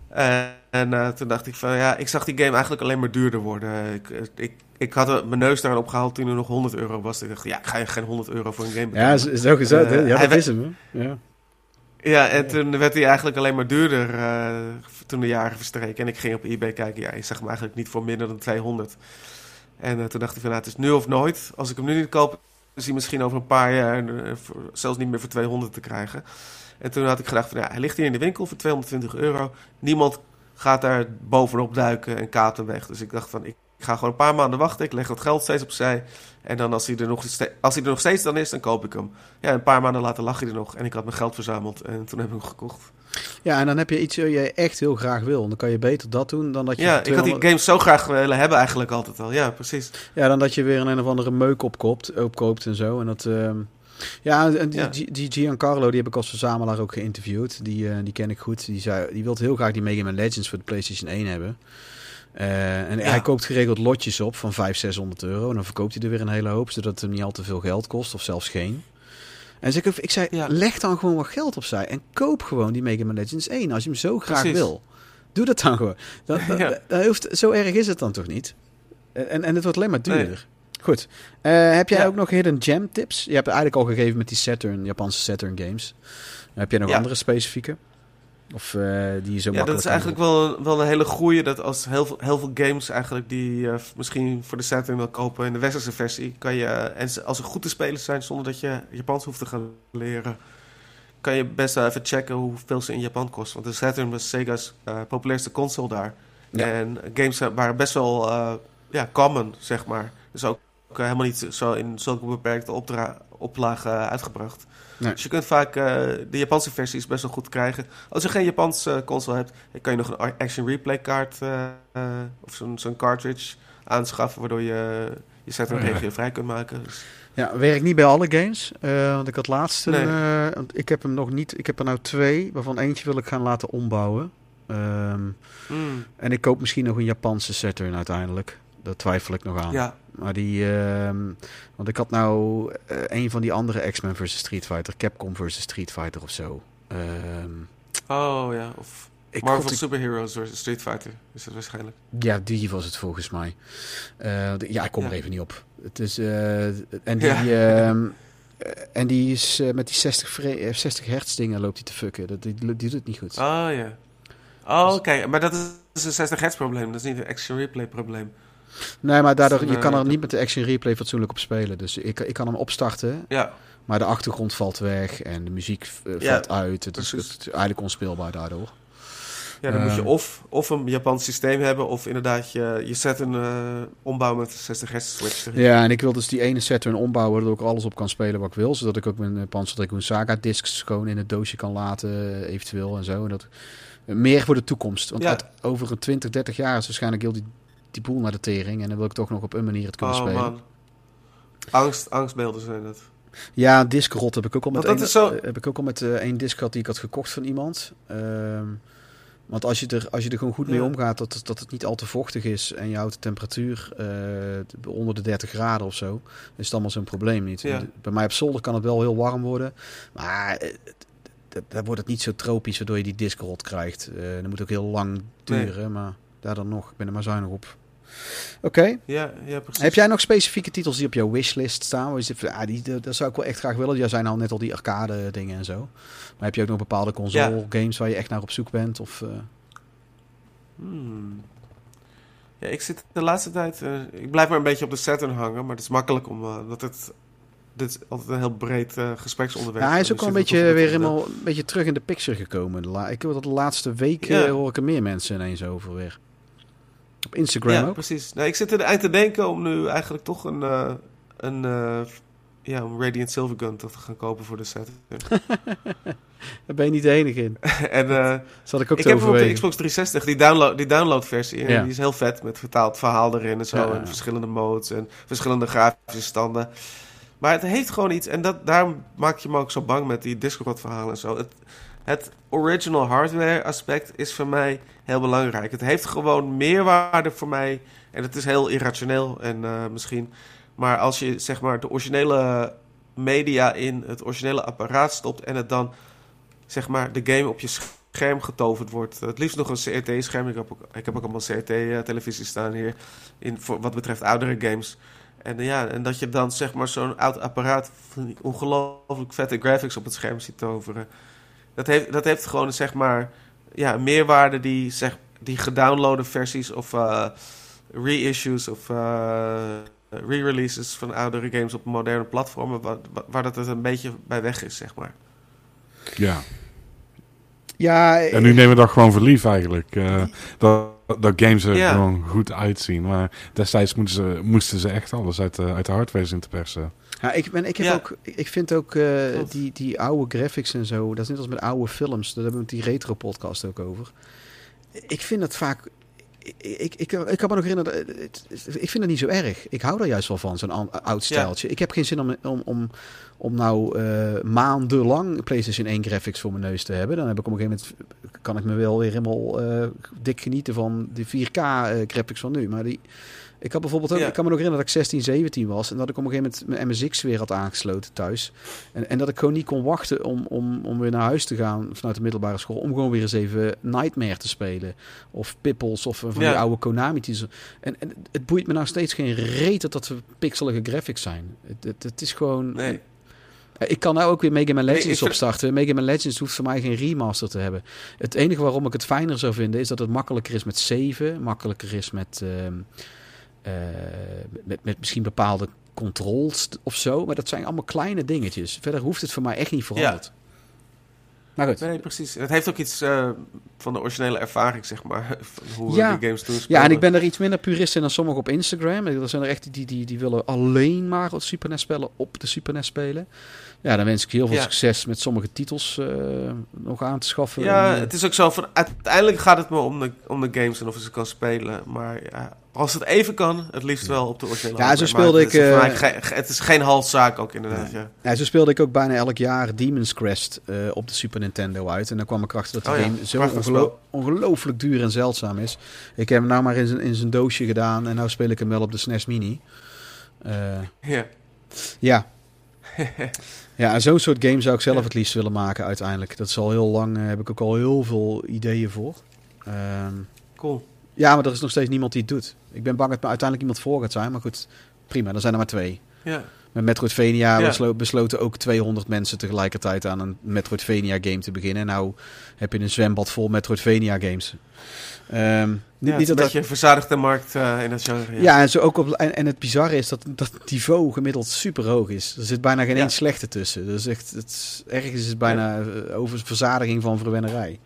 Eh, en eh, toen dacht ik van ja, ik zag die game eigenlijk alleen maar duurder worden. Ik, eh, ik, ik had mijn neus daar opgehaald toen er nog 100 euro was. Ik dacht, ja, ik ga je geen 100 euro voor een game Ja, betalen. zo, zo gezegd. hè? Eh, ja, hij dat we- is hem. Hè? Ja. Ja, en toen werd hij eigenlijk alleen maar duurder eh, toen de jaren verstreken. En ik ging op eBay kijken. Ja, je zag hem eigenlijk niet voor minder dan 200. En eh, toen dacht ik van, nou, het is nu of nooit. Als ik hem nu niet koop, is hij misschien over een paar jaar eh, zelfs niet meer voor 200 te krijgen. En toen had ik gedacht van, ja, hij ligt hier in de winkel voor 220 euro. Niemand gaat daar bovenop duiken en kaapt hem weg. Dus ik dacht van, ik ga gewoon een paar maanden wachten. Ik leg dat geld steeds opzij. En dan als hij er nog, als hij er nog steeds dan is, dan koop ik hem. Ja, een paar maanden later lag hij er nog. En ik had mijn geld verzameld. En toen heb ik hem gekocht. ja, en dan heb je iets wat je echt heel graag wil. Dan kan je beter dat doen dan dat je... Ja, ik had die 200 games zo graag willen hebben eigenlijk altijd al. Ja, precies. Ja, dan dat je weer een, een of andere meuk opkoopt, opkoopt en zo. En dat... ehm, Ja, en die, Ja. die, die Giancarlo, die heb ik als verzamelaar ook geïnterviewd. Die, eh, die ken ik goed. Die, zei, die wil heel graag die Mega Man Legends voor de PlayStation 1 hebben. Eh, en Ja. hij koopt geregeld lotjes op van 500, 600 euro. En dan verkoopt hij er weer een hele hoop, zodat het hem niet al te veel geld kost, of zelfs geen. En dus ik, ik zei, Ja. leg dan gewoon wat geld opzij en koop gewoon die Mega Man Legends 1 als je hem zo graag Precies. wil. Doe dat dan gewoon. Dat, dat, Ja. dat hoeft, zo erg is het dan toch niet? En, en het wordt alleen maar duurder. Nee. Goed. Eh, heb jij Ja. ook nog hidden gem tips? Je hebt het eigenlijk al gegeven met die Saturn, Japanse Saturn games. Heb jij nog andere specifieke? Of eh, die zo Ja, dat is eigenlijk wel, wel een hele goeie. Dat als heel veel, heel veel games eigenlijk die je misschien voor de Saturn wil kopen in de westerse versie, kan je, en ze- als ze goed te spelen zijn zonder dat je Japans hoeft te gaan leren, kan je best wel even checken hoeveel ze in Japan kosten. Want de Saturn was Sega's eh, populairste console daar. Ja. En games waren best wel eh, ja, common, zeg maar. Dus ook, ook helemaal niet zo in zulke beperkte opdra- oplage uitgebracht. Nee. Dus je kunt vaak eh, de Japanse versies best wel goed krijgen. Als je geen Japanse console hebt, dan kan je nog een Action Replay kaart eh, eh, of zo'n zo'n cartridge aanschaffen, waardoor je je set Oh, ja. regio vrij kunt maken. Dus, Ja, werkt niet bij alle games. eh, want ik had laatst een... Nee. eh, ik heb hem nog niet... Ik heb er nou twee, waarvan eentje wil ik gaan laten ombouwen. Ehm, mm, en ik koop misschien nog een Japanse Saturn uiteindelijk. Daar twijfel ik nog aan. ja, Maar die... ehm, want ik had nou eh, een van die andere X-Men versus Street Fighter. Capcom versus Street Fighter of zo. Ehm, oh ja, of ik Marvel god, Superheroes versus Street Fighter is het waarschijnlijk. Ja, die was het volgens mij. Eh, ja, ik kom Ja. er even niet op. Het is, eh, en die, ehm, eh, en die is met die 60, vre- eh, 60 hertz dingen loopt hij te fucken. Dat, die, die doet het niet goed. Oh ja. Oh, Dus- oké. Maar dat is een 60 hertz probleem. Dat is niet een Action Replay probleem. Nee, maar daardoor, je eh, kan er dat- niet met de Action Replay fatsoenlijk op spelen. Dus ik, ik kan hem opstarten, Ja, maar de achtergrond valt weg en de muziek eh, Ja, valt uit. Het is, precies. het is eigenlijk onspeelbaar daardoor. ja dan moet je Eh. of, of een Japans systeem hebben... of inderdaad je, je set een eh, ombouw met 60 hertz switch. Ja, en ik wil dus die ene Saturn ombouwen, dat ik alles op kan spelen wat ik wil. Zodat ik ook mijn eh, Panzer Dragoon Saga discs gewoon in het doosje kan laten, eh, eventueel en zo. En dat, eh, meer voor de toekomst. Want Ja. over een 20, 30 jaar is waarschijnlijk heel die, die boel naar de tering. En dan wil ik toch nog op een manier het kunnen Oh spelen. man. Angst, angstbeelden zijn dat. Ja, diskrot heb ik ook al met, één, zo- eh, heb ik ook al met eh, één disc gehad die ik had gekocht van iemand. Ehm, want als je, er, als je er gewoon goed mee Ja. omgaat, dat, het- dat het niet al te vochtig is en je houdt de temperatuur eh, onder de 30 graden of zo, is het allemaal zo'n probleem niet. Ja. Bij mij op zolder kan het wel heel warm worden, maar d- dan wordt het niet zo tropisch waardoor je die disc rot krijgt. Dat moet ook heel lang duren, maar daar dan nog, ik ben er maar zuinig op. Oké, Ja, ja precies. heb jij nog specifieke titels die op jouw wishlist staan? Van, ah, die, dat zou ik wel echt graag willen. Jij zijn al net al die arcade dingen en zo. Maar heb je ook nog bepaalde console games waar je echt naar op zoek bent? Of, eh, Hmm. Ja, ik zit de laatste tijd... eh, ik blijf maar een beetje op de Saturn hangen. Maar het is makkelijk om... eh, dat het... Dit is altijd een heel breed eh, gespreksonderwerp. ja, hij is Dus ook wel een je beetje er weer helemaal een beetje terug in de picture gekomen. Ik hoor dat de laatste Ja. eh, hoor ik er meer mensen ineens over weer. Op Instagram Ja, ook. precies. Nou, ik zit er eind te denken om nu eigenlijk toch een... eh, een eh, ja, een Radiant Silvergun te gaan kopen voor de Saturn. Daar ben je niet de enige in. en Zat ik ook ik heb op de. Xbox 360, die download, die downloadversie. En Ja. Die is heel vet, met vertaald verhaal erin en zo. Ja. En verschillende modes en verschillende grafische standen. Maar het heeft gewoon iets. En dat, daarom maak je me ook zo bang met die Discord-verhalen en zo. Het, het original hardware aspect is voor mij heel belangrijk. Het heeft gewoon meerwaarde voor mij. En het is heel irrationeel en eh, misschien... Maar als je zeg maar de originele media in het originele apparaat stopt... en het dan zeg maar de game op je scherm getoverd wordt. Het liefst nog een CRT-scherm. Ik heb ook, ik heb ook allemaal CRT-televisie staan hier. In, voor wat betreft oudere games. En, eh, ja, en dat je dan zeg maar zo'n oud apparaat... ongelooflijk vette graphics op het scherm ziet toveren. Dat heeft, dat heeft gewoon zeg maar... Ja, meerwaarde die, zeg, die gedownloade versies of eh, reissues of eh, re-releases van oudere games op moderne platformen... Waar, waar dat het een beetje bij weg is, zeg maar. Ja. Ja, En nu nemen we dat gewoon voor lief eigenlijk. eh, dat, dat games er Ja. gewoon goed uitzien. Maar destijds moesten ze, moesten ze echt alles uit de, uit de hardware zien te persen. Ja, ik, ben, ik, heb Ja. ook, ik vind ook eh, die, die oude graphics en zo, dat is net als met oude films, daar hebben we met die retro podcast ook over. Ik vind het vaak, ik, ik, ik, ik kan me nog herinneren, eh, ik vind het niet zo erg. Ik hou daar juist wel van, zo'n an- oud stijltje. Ik heb geen zin om, om, om, om nou eh, maandenlang PlayStation 1 graphics voor mijn neus te hebben. Dan heb ik op een gegeven moment, kan ik me wel weer helemaal eh, dik genieten van de 4K eh, graphics van nu. Maar die, ik had bijvoorbeeld ook, Ja. ik kan me nog herinneren dat ik 16, 17 was en dat ik op een gegeven moment mijn MSX weer had aangesloten thuis. En, en dat ik gewoon niet kon wachten om, om, om weer naar huis te gaan vanuit de middelbare school. Om gewoon weer eens even Nightmare te spelen. Of Pippels of van Ja. die oude Konami. En, en het boeit me nou steeds geen reet dat dat we pixelige graphics zijn. Het, het, het is gewoon... Nee. Ik kan nou ook weer Mega Man Legends ik vind- opstarten. Mega Man Legends hoeft voor mij geen remaster te hebben. Het enige waarom ik het fijner zou vinden is dat het makkelijker is met saven, makkelijker is met, ehm, eh, met, met misschien bepaalde controls of zo. Maar dat zijn allemaal kleine dingetjes. Verder hoeft het voor mij echt niet veranderd. Maar goed. Nee, precies. Het heeft ook iets eh, van de originele ervaring, zeg maar. Van hoe Ja. we die games toen Ja, en ik ben er iets minder purist in dan sommigen op Instagram. Er zijn er echt die, die, die willen alleen maar het Super NES spellen op de Super NES spelen. Ja, dan wens ik je heel veel Ja. succes met sommige titels eh, nog aan te schaffen. Ja, En, eh, het is ook zo van... Uiteindelijk gaat het me om de, om de games en of je ze kan spelen. Maar ja, als het even kan, het liefst wel op de originele Ja, zo speelde Maar het ik, is eh, geen- het is geen halszaak ook inderdaad, ja. Ja, zo speelde ik ook bijna elk jaar Demon's Crest op de Super Nintendo uit. En dan kwam ik erachter dat die Oh ja, game zo prachtig ongelo- spel. ongelooflijk duur en zeldzaam is. Ik heb hem nou maar in zijn, in zijn doosje gedaan en nou speel ik hem wel op de SNES Mini. Eh, ja. ja. ja, en zo'n soort game zou ik zelf het liefst willen maken uiteindelijk. Dat is al heel lang, eh, heb ik ook al heel veel ideeën voor. Ehm, Cool. ja, maar er is nog steeds niemand die het doet. Ik ben bang dat er uiteindelijk iemand voor gaat zijn, maar goed, prima, dan zijn er maar twee. Ja. Met Metroidvania Ja. beslo- besloten ook 200 mensen tegelijkertijd aan een Metroidvania game te beginnen. En nou heb je een zwembad vol Metroidvania games. Ehm, niet, Ja, niet het dat is een beetje verzadigde markt eh, in dat genre. Ja. ja, en, zo ook op, en, en het bizarre is dat dat niveau gemiddeld super hoog is. Er zit bijna geen Ja. één slechte tussen. Dus echt, het is, ergens is het bijna eh, over verzadiging van verwennerij.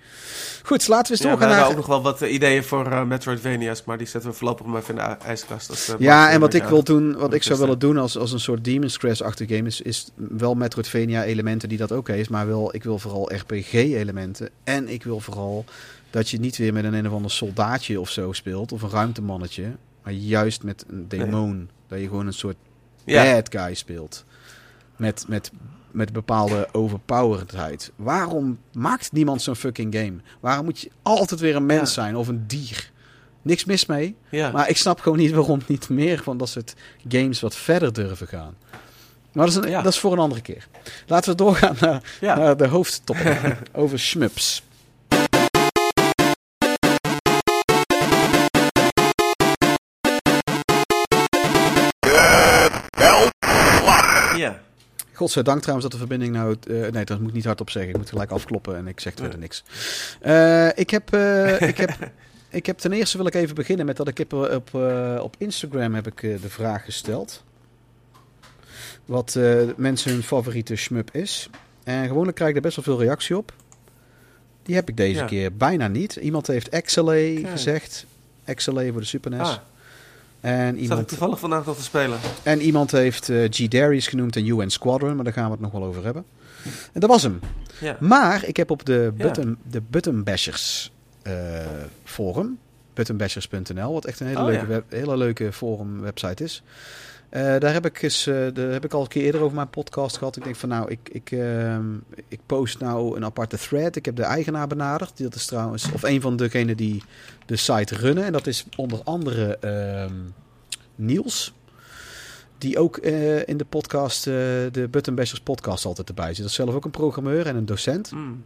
Goed, laten we eens Ja, we doorgaan hebben ook nog wel wat ideeën voor eh, Metroidvania's, maar die zetten we voorlopig maar even in de ij- ijskast. Als, Ja, en wat ik wil doen, wat ik zou willen doen als, als een soort Demon's Crest-achtige game, is, is wel Metroidvania-elementen die dat ook heeft. Maar wel, ik wil vooral RPG-elementen. En ik wil vooral dat je niet weer met een een of ander soldaatje of zo speelt, of een ruimtemannetje. Maar juist met een demon. Dat je gewoon een soort Ja, bad guy speelt. Met, met, met bepaalde overpoweredheid. Waarom maakt niemand zo'n fucking game? Waarom moet je altijd weer een mens Ja. zijn of een dier? Niks mis mee. ja. Maar ik snap gewoon niet waarom niet meer van dat soort games wat verder durven gaan. Maar dat is, een- Ja. dat is voor een andere keer. Laten we doorgaan naar, naar de hoofdtopic over shmups. Godzijdank trouwens dat de verbinding nou... eh, nee, dat moet ik niet hardop zeggen. Ik moet gelijk afkloppen en ik zeg verder niks. Eh, ik, heb, eh, ik, heb, ik heb ten eerste wil ik even beginnen met dat ik heb op, op Instagram heb ik de vraag gesteld. Wat mensen hun favoriete shmup is. En gewoonlijk krijg ik er best wel veel reactie op. Die heb ik deze Ja. keer bijna niet. Iemand heeft XLA gezegd. XLA voor de Super NES. Ah, en, zat ik iemand, toevallig vandaag nog te spelen. en iemand heeft eh, G. Darius genoemd en UN Squadron. Maar daar gaan we het nog wel over hebben. En dat was hem. Ja. Maar ik heb op de, Ja. button, de Button Bashers eh, forum, buttonbashers.nl, wat echt een hele Oh, leuke, ja. web, hele leuke forum website is. Eh, daar heb ik, eens, eh, daar heb ik al een keer eerder over mijn podcast gehad. Ik denk van nou, ik, ik, ehm, ik post nou een aparte thread. Ik heb de eigenaar benaderd. Dat is trouwens, of een van degenen die de site runnen. En dat is onder andere ehm, Niels. Die ook eh, in de podcast, de Button Bashers podcast altijd erbij zit. Dat is zelf ook een programmeur en een docent. Mm.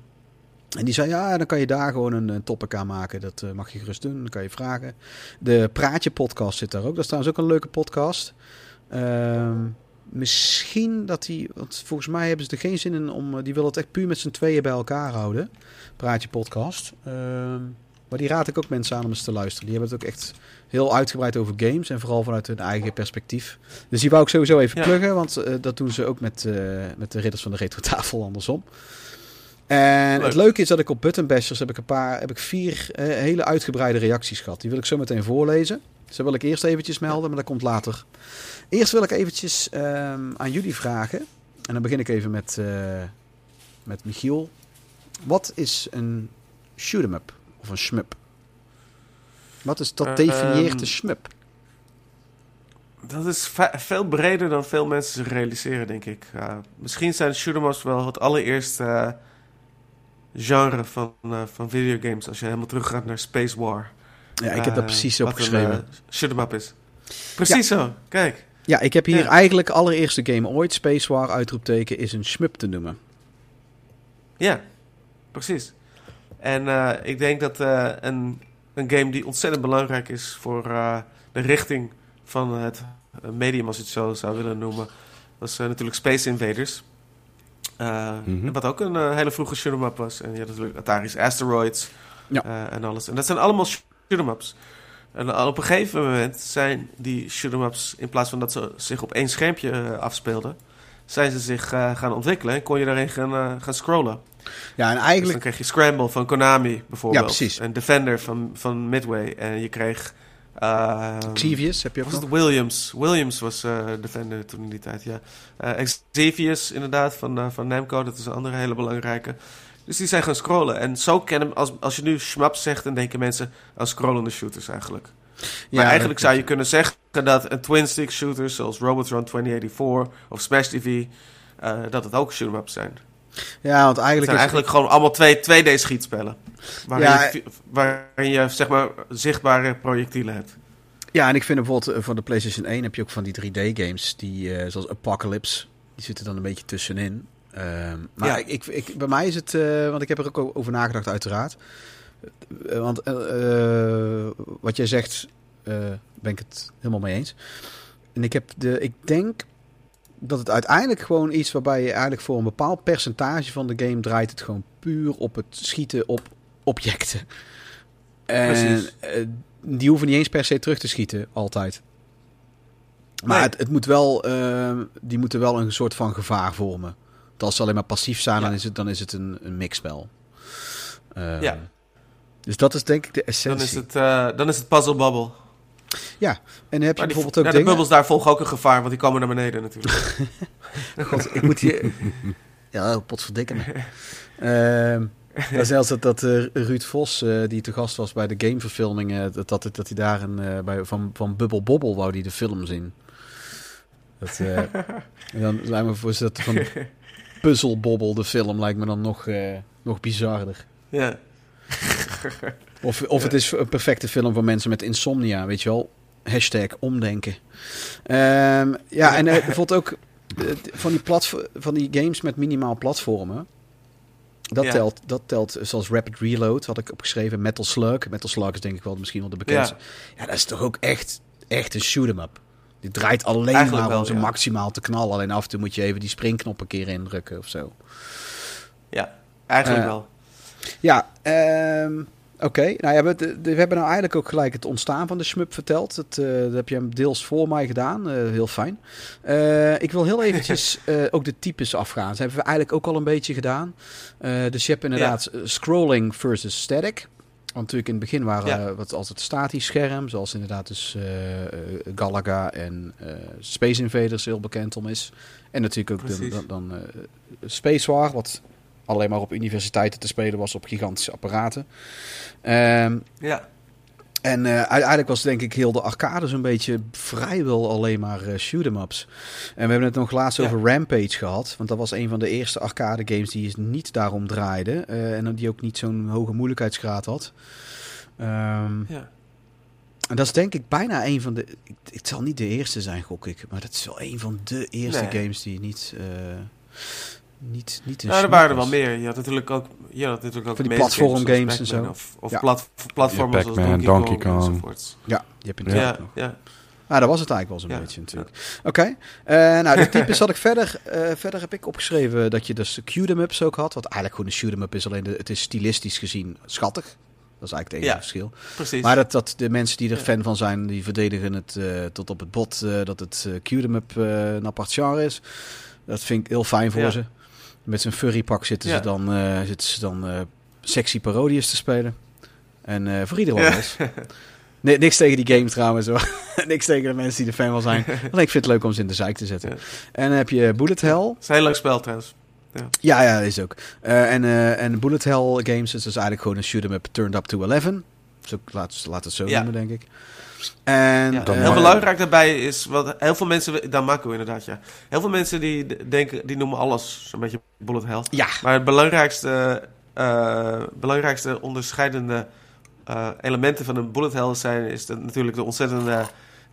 En die zei, ja, dan kan je daar gewoon een, een topic aan maken. Dat mag je gerust doen, dan kan je vragen. De Praatje podcast zit daar ook. Dat is trouwens ook een leuke podcast. Ehm, misschien dat die, want volgens mij hebben ze er geen zin in om, die willen het echt puur met z'n tweeën bij elkaar houden. Praatje podcast. Ehm, maar die raad ik ook mensen aan om eens te luisteren. Die hebben het ook echt heel uitgebreid over games en vooral vanuit hun eigen perspectief. Dus die wou ik sowieso even Ja. pluggen, want eh, dat doen ze ook met, eh, met de ridders van de retro tafel andersom. En Leuk. het leuke is dat ik op Button Bashers heb ik een paar, heb ik vier eh, hele uitgebreide reacties gehad. Die wil ik zo meteen voorlezen. Dat wil ik eerst eventjes melden, maar dat komt later. Eerst wil ik eventjes ehm, aan jullie vragen. En dan begin ik even met, eh, met Michiel. Wat is een shoot 'em up of een shmup? Wat is dat Eh, definieert ehm, de shmup? Dat is ve- veel breder dan veel mensen zich realiseren, denk ik. Misschien zijn shoot'em-ups wel het allereerste eh, genre van, eh, van videogames... als je helemaal teruggaat naar Space War. Ja, ik heb dat Eh, precies opgeschreven. een uh, shoot'em-up is. Precies zo, kijk. ja, ik heb hier ja. eigenlijk de allereerste game ooit. Space War uitroepteken is een shmup te noemen. Ja, precies. En eh, ik denk dat eh, een, een game die ontzettend belangrijk is voor de richting van het medium, als je het zo zou willen noemen, was natuurlijk Space Invaders. Mhm. Wat ook een hele vroege up was. En je had natuurlijk Atari's Asteroids Ja. en alles. En dat zijn allemaal shoot'em ups. En al op een gegeven moment zijn die shoot'em ups, in plaats van dat ze zich op één schermpje eh, afspeelden, zijn ze zich eh, gaan ontwikkelen en kon je daarin gaan, eh, gaan scrollen. Ja, en Dus eigenlijk... dan kreeg je Scramble van Konami bijvoorbeeld. Ja, precies. En Defender van, van Midway. En je kreeg... eh, Xevious heb je ook was nog. het Williams? Williams was Defender toen in die tijd, ja. Xevious inderdaad van, van Namco, dat is een andere hele belangrijke. Dus die zijn gaan scrollen. En zo kennen, als, als je nu shmups zegt, dan denken mensen aan scrollende shooters eigenlijk. Maar eigenlijk dat- zou je kunnen zeggen dat een twin-stick shooter zoals Robotron 2084 of Smash TV, eh, dat het ook shoot-em-ups zijn. Ja, want Het eigenlijk zijn is... eigenlijk gewoon allemaal twee 2D-schietspellen. Waarin, Ja, je, waarin je zeg maar zichtbare projectielen hebt. Ja, en ik vind bijvoorbeeld eh, van de PlayStation 1 heb je ook van die 3D-games, die, eh, zoals Apocalypse, die zitten dan een beetje tussenin. Ehm, maar Ja. ik, ik, bij mij is het, eh, want ik heb er ook over nagedacht uiteraard. Eh, want eh, eh, wat jij zegt, ben ik het helemaal mee eens. En ik, heb de, ik denk dat het uiteindelijk gewoon iets waarbij je eigenlijk voor een bepaald percentage van de game draait het gewoon puur op het schieten op objecten. En Precies. die hoeven niet eens per se terug te schieten, altijd. Maar Nee. het, het moet wel, eh, die moeten wel een soort van gevaar vormen. Als ze alleen maar passief zijn, Ja. dan is het, dan is het een, een mixspel. Eh, Ja. Dus dat is denk ik de Dan essentie. is het, eh, dan is het puzzle bubble. En dan heb je Maar die, bijvoorbeeld ook ja, de dingen... bubbels daar volgen ook een gevaar, want die komen naar beneden natuurlijk. God, ik moet hier... Ja, potverdikke me. Ehm, ja, zelfs dat, dat eh, Ruud Vos, eh, die te gast was bij de gameverfilming, dat, dat, dat hij daar een, bij, van, van Bubble Bobble wou die de film zien. Dat, en dan lijkt me voor dat van Puzzle Bobble, de film, lijkt me dan nog, eh, nog bizarder. ja. Of, of het is een perfecte film voor mensen met insomnia, weet je wel. Hashtag omdenken. Ehm, ja, en eh, bijvoorbeeld ook eh, van die, van die games met minimaal platformen. Dat, Ja. telt, dat telt, zoals Rapid Reload had ik opgeschreven. Metal Slug. Metal Slug is denk ik wel misschien wel de bekendste. Ja, dat is toch ook echt, echt een shoot-em-up. Die draait alleen Eigenlijk maar om zo ja. maximaal te knallen. Alleen af en toe moet je even die springknop een keer indrukken of zo. ja, eigenlijk Eh, wel. Ja, ehm, oké. Nou ja, we, we hebben nou eigenlijk ook gelijk het ontstaan van de shmup verteld. Dat, eh, dat heb je hem deels voor mij gedaan. Eh, heel fijn. Ik wil heel eventjes ook de types afgaan. Dat hebben we eigenlijk ook al een beetje gedaan. Dus je hebt inderdaad scrolling versus static. Want natuurlijk in het begin waren Ja. wat altijd statisch scherm. Zoals inderdaad dus eh, eh, Galaga en eh, Space Invaders heel bekend om is. En natuurlijk ook de, dan, dan Space War, wat alleen maar op universiteiten te spelen was op gigantische apparaten. Ehm, Ja, en eh, uiteindelijk was denk ik heel de arcade zo'n beetje vrijwel alleen maar eh shoot-em-ups. En we hebben het nog laatst Ja. over Rampage gehad. Want dat was een van de eerste arcade games die niet daarom draaide. eh, en die ook niet zo'n hoge moeilijkheidsgraad had. Ehm, ja. en dat is denk ik bijna een van de... ik- Het zal niet de eerste zijn, gok ik. Maar dat is wel een van de eerste Nee. games die niet... niet, niet een Nou, er waren er wel meer. Je had natuurlijk ook, je had natuurlijk ook Van die platform games en zo. Of, of Ja. plat, platformers Ja, zoals Donkey, Donkey Kong, Kong. enzovoorts. Ja, je hebt Ja, inderdaad ja, nog. Ah, dat was het eigenlijk wel zo'n Ja, beetje natuurlijk. Oké, eh, nou de types had ik verder. eh, verder heb ik opgeschreven dat je dus shoot-em-ups ook had. Wat eigenlijk gewoon een shoot-em-up is, alleen de, het is stilistisch gezien schattig. Dat is eigenlijk het enige Ja. verschil. precies. Maar dat, dat de mensen die er Ja. fan van zijn, die verdedigen het eh, tot op het bot eh, dat het shoot-em-up eh, een apart genre is. Dat vind ik heel fijn voor Ja. ze. Met zijn furry pak zitten, Ja. ze dan, eh, zitten ze dan eh, sexy parodies te spelen. En eh, voor iedereen Ja. was. Nee, niks tegen die game trouwens hoor. niks tegen de mensen die er fan van zijn. Ik vind het leuk om ze in de zeik te zetten. Ja. En dan heb je Bullet Hell. Het is een heel leuk spel trouwens. Ja, ja, is ook. En, eh, en Bullet Hell games is dus eigenlijk gewoon een shoot 'em up turned up to 11. Zo, laat, laat het zo Ja. noemen, denk ik. En, Ja, Dan eh, heel belangrijk daarbij is, wat heel veel mensen, Damaco inderdaad, ja. Heel veel mensen die denken, die noemen alles zo'n beetje bullet hell. Ja, Maar het belangrijkste, eh, belangrijkste onderscheidende eh, elementen van een bullet hell zijn, is de- natuurlijk de ontzettende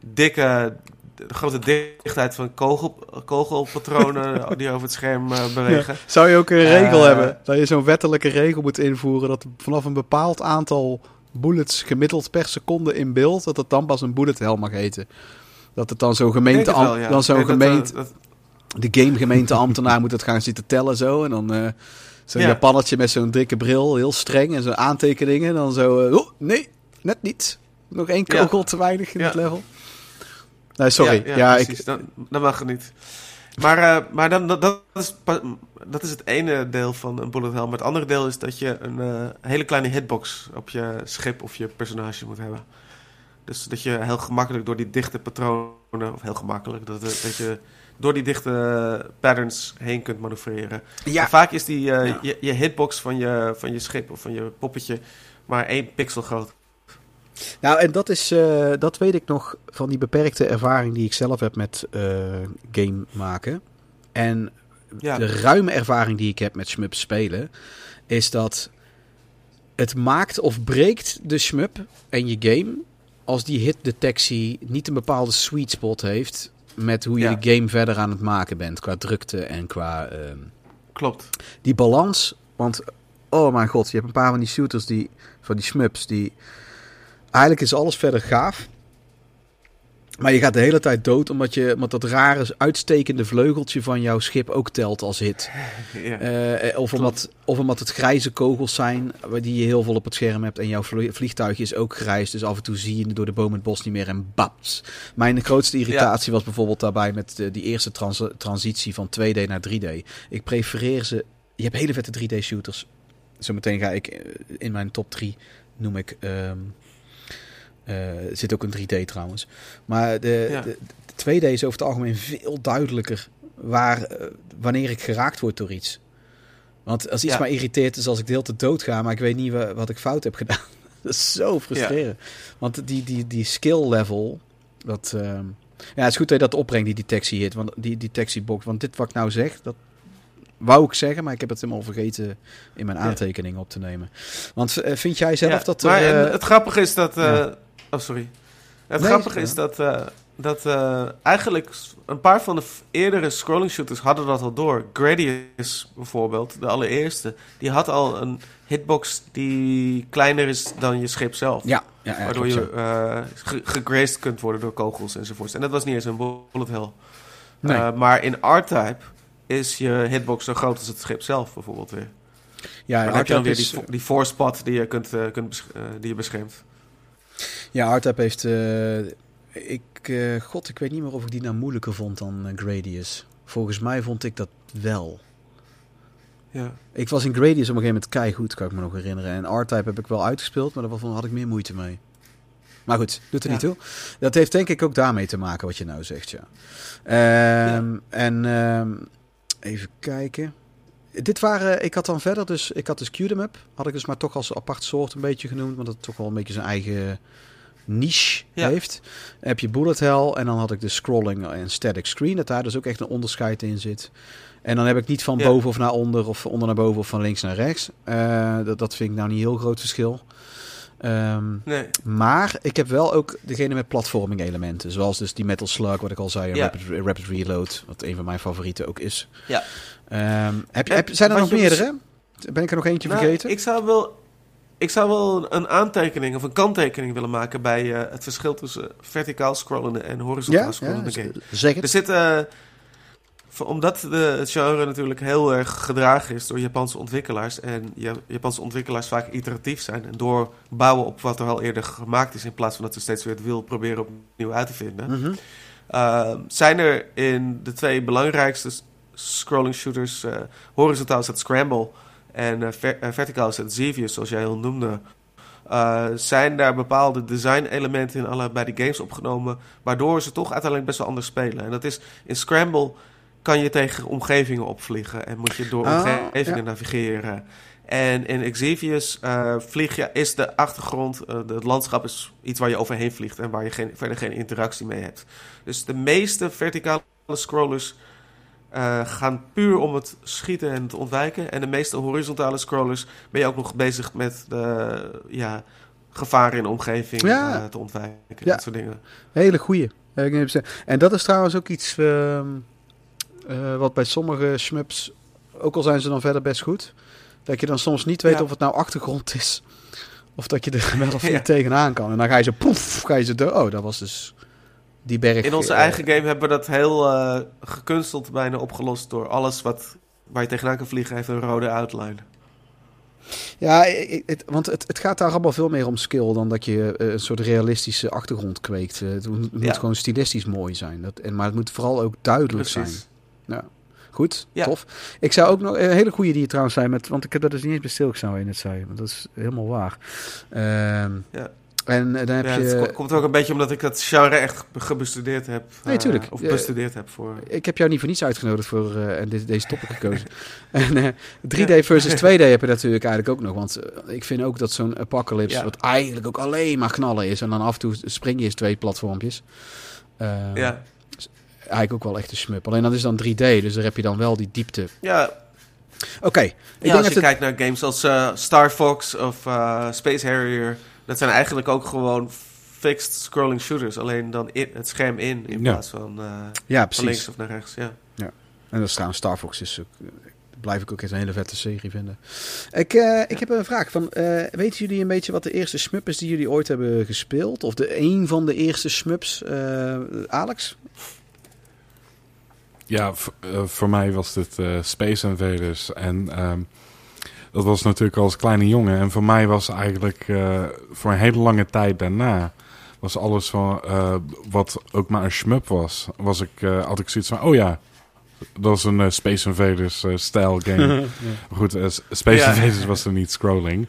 dikke, de grote dichtheid van kogel, kogelpatronen die over het scherm bewegen. Zou je ook een regel hebben? Dat je zo'n wettelijke regel moet invoeren dat vanaf een bepaald aantal bullets gemiddeld per seconde in beeld, dat het dan pas een bullet hell mag heten. Dat het dan zo'n gemeente, het wel, ja. dan zo'n dat, gemeente, eh, dat- de gamegemeenteambtenaar moet het gaan zitten tellen zo. En dan eh zo'n Ja. Japannetje met zo'n dikke bril, heel streng en zo'n aantekeningen. En dan zo, eh, oh, nee, net niet. Nog één Ja. kogel te weinig in Ja. het level. Nee, sorry. Ja, ik. Dan, dat mag het niet. Maar, eh, maar dan, dat, dat, is, dat is het ene deel van een bullet hell. Maar het andere deel is dat je een eh, hele kleine hitbox op je schip of je personage moet hebben. Dus dat je heel gemakkelijk door die dichte patronen, of heel gemakkelijk, dat, dat je door die dichte patterns heen kunt manoeuvreren. En vaak is die, eh, Ja. je, je hitbox van je, van je schip of van je poppetje maar één pixel groot. Nou, en dat is, eh, dat weet ik nog van die beperkte ervaring die ik zelf heb met eh, game maken. En Ja, de ruime ervaring die ik heb met shmup spelen, is dat het maakt of breekt de shmup en je game als die hitdetectie niet een bepaalde sweet spot heeft met hoe je Ja. de game verder aan het maken bent qua drukte en qua ehm, klopt. die balans. Want oh mijn god, je hebt een paar van die shooters die van die shmups die eigenlijk is alles verder gaaf. Maar je gaat de hele tijd dood omdat, je, omdat dat rare uitstekende vleugeltje van jouw schip ook telt als hit. Ja. Eh, of, omdat, of omdat het grijze kogels zijn waar die je heel veel op het scherm hebt. En jouw vlie- vliegtuigje is ook grijs. Dus af en toe zie je door de boom het bos niet meer en baps. Mijn grootste irritatie was bijvoorbeeld daarbij met de, die eerste trans- transitie van 2D naar 3D. Ik prefereer ze... Je hebt hele vette 3D shooters. Zometeen ga ik eh, in mijn top 3 noem ik... ehm, eh, er zit ook een 3D trouwens. Maar de, Ja. de, de 2D is over het algemeen veel duidelijker waar, eh, wanneer ik geraakt word door iets. Want als iets Ja. mij irriteert is als ik de hele tijd doodga, maar ik weet niet wa- wat ik fout heb gedaan. dat is zo frustrerend. Want die, die, die skill level, dat... ehm, ja, het is goed dat je dat opbrengt, die detectie hit, want die detectiebox. Want dit wat ik nou zeg, dat wou ik zeggen, maar ik heb het helemaal vergeten in mijn aantekeningen op te nemen. Want eh, vind jij zelf Ja, dat er... eh, het grappige is dat... Oh, sorry. Het Nee, grappige is dat, eh, dat eh, eigenlijk een paar van de eerdere scrolling shooters hadden dat al door. Gradius bijvoorbeeld, de allereerste, die had al een hitbox die kleiner is dan je schip zelf. ja, ja, ja, waardoor je eh ge- gegraced kunt worden door kogels enzovoorts. En dat was niet eens een bullet hell. Nee. Maar in R-Type is je hitbox zo groot als het schip zelf bijvoorbeeld weer. ja, Maar dan heb je dan weer die, die forespot die je, kunt, kunt die je beschermt. Ja, Hardtap heeft... eh, ik, eh, God, ik weet niet meer of ik die nou moeilijker vond dan eh, Gradius. Volgens mij vond ik dat wel. Ja. Ik was in Gradius op een gegeven moment keigoed, kan ik me nog herinneren. En R-Type heb ik wel uitgespeeld, maar daarvan had ik meer moeite mee. Maar goed, doet er Ja. niet toe. Dat heeft denk ik ook daarmee te maken wat je nou zegt, ja. Ehm, En ehm, even kijken. Dit waren, ik had dan verder dus, ik had dus Qdemap, had ik dus maar toch als apart soort een beetje genoemd, want dat toch wel een beetje zijn eigen niche Ja. heeft. Dan heb je Bullet Hell en dan had ik de scrolling en static screen, dat daar dus ook echt een onderscheid in zit. En dan heb ik niet van Ja. boven of naar onder of onder naar boven of van links naar rechts. Eh, dat, dat vind ik nou niet heel groot verschil. Ehm, Nee. maar ik heb wel ook degene met platforming elementen. Zoals dus die Metal Slug, wat ik al zei, en Ja. Rapid, Rapid Reload. Wat een van mijn favorieten ook is. Ja. Ehm, heb, heb, zijn er nog je dus- meerdere? Ben ik er nog eentje Nou, vergeten? Ik zou wel, ik zou wel een aantekening of een kanttekening willen maken bij eh, het verschil tussen verticaal scrollende en horizontaal ja, scrollende ja, game. zeg Er zit, eh, omdat de, het genre natuurlijk heel erg gedragen is door Japanse ontwikkelaars en ja, Japanse ontwikkelaars vaak iteratief zijn en doorbouwen op wat er al eerder gemaakt is in plaats van dat ze steeds weer het wiel proberen opnieuw uit te vinden. Mhm. Uh, zijn er in de twee belangrijkste scrolling shooters, eh, horizontaal is Scramble en eh, ver- eh, verticaal is Xevious, zoals jij al noemde. Uh, zijn daar bepaalde design elementen in allebei die games opgenomen, waardoor ze toch uiteindelijk best wel anders spelen. En dat is in Scramble kan je tegen omgevingen opvliegen en moet je door Ah, omgevingen ja. navigeren. En in Xevious eh, vlieg je, is de achtergrond, eh, de- het landschap is iets waar je overheen vliegt en waar je geen, verder geen interactie mee hebt. Dus de meeste verticale scrollers eh, gaan puur om het schieten en het ontwijken. En de meeste horizontale scrollers ben je ook nog bezig met de ja, gevaren in de omgeving Ja. eh, te ontwijken. Ja. Dat soort dingen. Hele goeie. Eh, En dat is trouwens ook iets ehm, eh, wat bij sommige shmups, ook al zijn ze dan verder best goed, dat je dan soms niet weet Ja. of het nou achtergrond is. Of dat je er wel of niet tegenaan kan. En dan ga je ze poef, ga je ze door. Oh, dat was dus die berg. In onze eh, eigen game hebben we dat heel eh, gekunsteld bijna opgelost door alles wat, waar je tegenaan kan vliegen heeft een rode outline. Ja, ik- het, want het, het gaat daar allemaal veel meer om skill dan dat je eh, een soort realistische achtergrond kweekt. Het moet, het moet Ja. gewoon stilistisch mooi zijn. Dat, en, maar het moet vooral ook duidelijk zijn. Precies. Goed, Ja. tof. Ik zou ook nog een hele goede die je trouwens zei, met, want ik heb dat dus niet eens bij stilgestaan je net zei. Want dat is helemaal waar. Ehm, Ja. En eh, dan heb Ja, je... het ko- komt ook een beetje omdat ik dat genre echt ge- bestudeerd heb. Nee, eh, tuurlijk. of bestudeerd heb voor... Ik heb jou niet voor niets uitgenodigd voor eh, dit, deze topic gekozen. en eh, 3D versus 2D heb je natuurlijk eigenlijk ook nog. Want ik vind ook dat zo'n Apocalypse, Ja. wat eigenlijk ook alleen maar knallen is. En dan af en toe spring je eens twee platformpjes. Ja, Eigenlijk ook wel echt een smup. Alleen dat is dan 3D, dus daar heb je dan wel die diepte. ja, Oké, ja als je het... kijkt naar games als Star Fox of Space Harrier... dat zijn eigenlijk ook gewoon fixed scrolling shooters. Alleen dan in, het scherm in, in Ja. plaats van, eh, Ja, van links of naar rechts. Ja. En dat trouwens Star Fox is ook, eh, blijf ik ook echt een hele vette serie vinden. Ik, eh, ik heb een vraag van, eh, weten jullie een beetje wat de eerste smup is die jullie ooit hebben gespeeld? Of de een van de eerste smups, eh, Alex? Ja, voor mij was dit eh, Space Invaders. En ehm, dat was natuurlijk als kleine jongen. En voor mij was eigenlijk eh, voor een hele lange tijd daarna... was alles van eh, wat ook maar een shmup was... Was ik, eh, had ik zoiets van, oh ja... Dat is een Space Invaders style game. Goed, Space Ja. Invaders was er niet scrolling.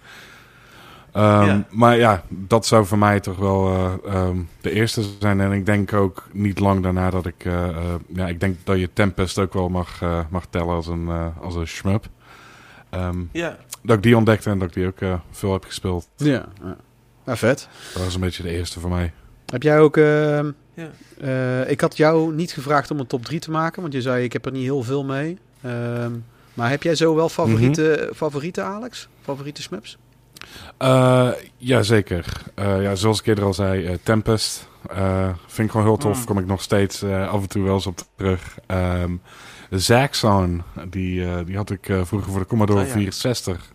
Ehm, Ja. Maar ja, dat zou voor mij toch wel eh, ehm, de eerste zijn. En ik denk ook niet lang daarna dat ik... ja, ik denk dat je Tempest ook wel mag, mag tellen als een, als een shmup. Ehm, ja. dat ik die ontdekte en dat ik die ook eh, veel heb gespeeld. Ja. ja. Nou, vet. Dat was een beetje de eerste voor mij. Heb jij ook... ehm, Ja. eh, ik had jou niet gevraagd om een top 3 te maken, want je zei ik heb er niet heel veel mee. Ehm, maar heb jij zo wel favoriete, favoriete Alex? Favoriete smups? Eh Jazeker. Eh ja, zoals ik eerder al zei, Tempest. eh, vind ik gewoon heel tof. Mm. Kom ik nog steeds eh, af en toe wel eens op terug. Ehm Zaxxon, die, eh, die had ik eh, vroeger voor de Commodore Oh, ja. 64.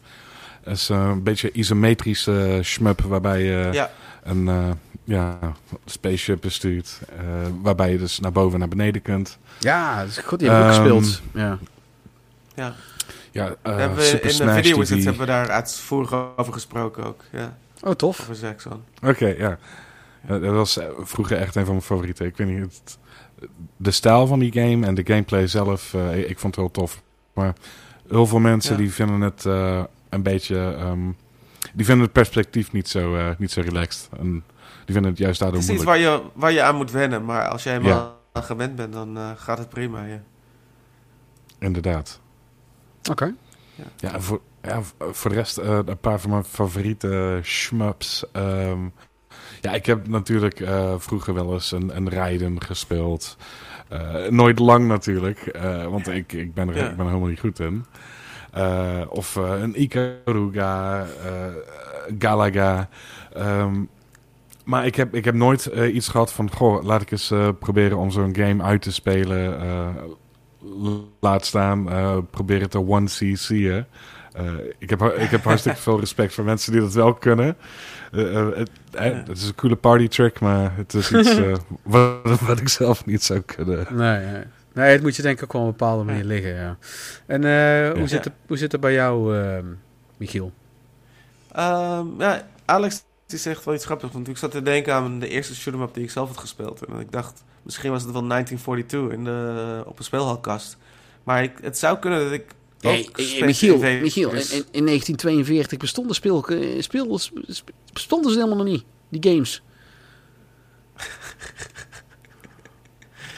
Dat is eh, een beetje isometrische shmup waarbij je Ja. een eh, ja, spaceship bestuurt. eh, waarbij je dus naar boven en naar beneden kunt. Ja, dat is goed. Die heb ik ook Ehm, gespeeld. Ja. ja. Ja, eh, hebben we, Super in de Video hebben we daar uitvoerig over gesproken ook. Ja, Oh, tof. over Zaxxon. Oké, ja. Ja, Dat was vroeger echt een van mijn favorieten. Ik weet niet, het, de stijl van die game en de gameplay zelf, eh, ik, ik vond het heel tof. Maar heel veel mensen Ja. die vinden het eh, een beetje, ehm, die vinden het perspectief niet zo, eh, niet zo relaxed. En die vinden het juist daardoor Het is iets waar je, waar je aan moet wennen, maar als jij helemaal gewend bent, dan gaat het prima. Ja. Inderdaad. Oké. Ja, en voor, ja, voor de rest eh, een paar van mijn favoriete shmups. Ehm, ja, ik heb natuurlijk eh, vroeger wel eens een, een Raiden gespeeld. Eh, nooit lang natuurlijk, eh, want ik, ik, ben er, Ja. ik ben er helemaal niet goed in. Eh, of een Ikaruga, Galaga. Ehm, maar ik heb, ik heb nooit iets gehad van... Goh, laat ik eens proberen om zo'n game uit te spelen. laat staan, probeer het te one-CC'en. Eh ik, heb, ik heb hartstikke veel respect voor mensen die dat wel kunnen. Eh, eh, het, Ja. het is een coole party trick, maar het is iets eh, wat, wat ik zelf niet zou kunnen. Nee, nee. nee, het moet je denk ik ook wel op een bepaalde manier liggen, ja. En eh, hoe, Ja. zit het, hoe zit het bij jou, ehm, Michiel? Ehm, ja, Alex die zegt wel iets grappigs, want ik zat te denken aan de eerste shoot'em up die ik zelf had gespeeld. En ik dacht, misschien was het wel 1942 in de, op een speelhalkast. Maar ik, het zou kunnen dat ik Hey, Space Michiel, Michiel in, in, in 1942 bestonden, speel, eh, speel, sp- bestonden ze helemaal nog niet, die games.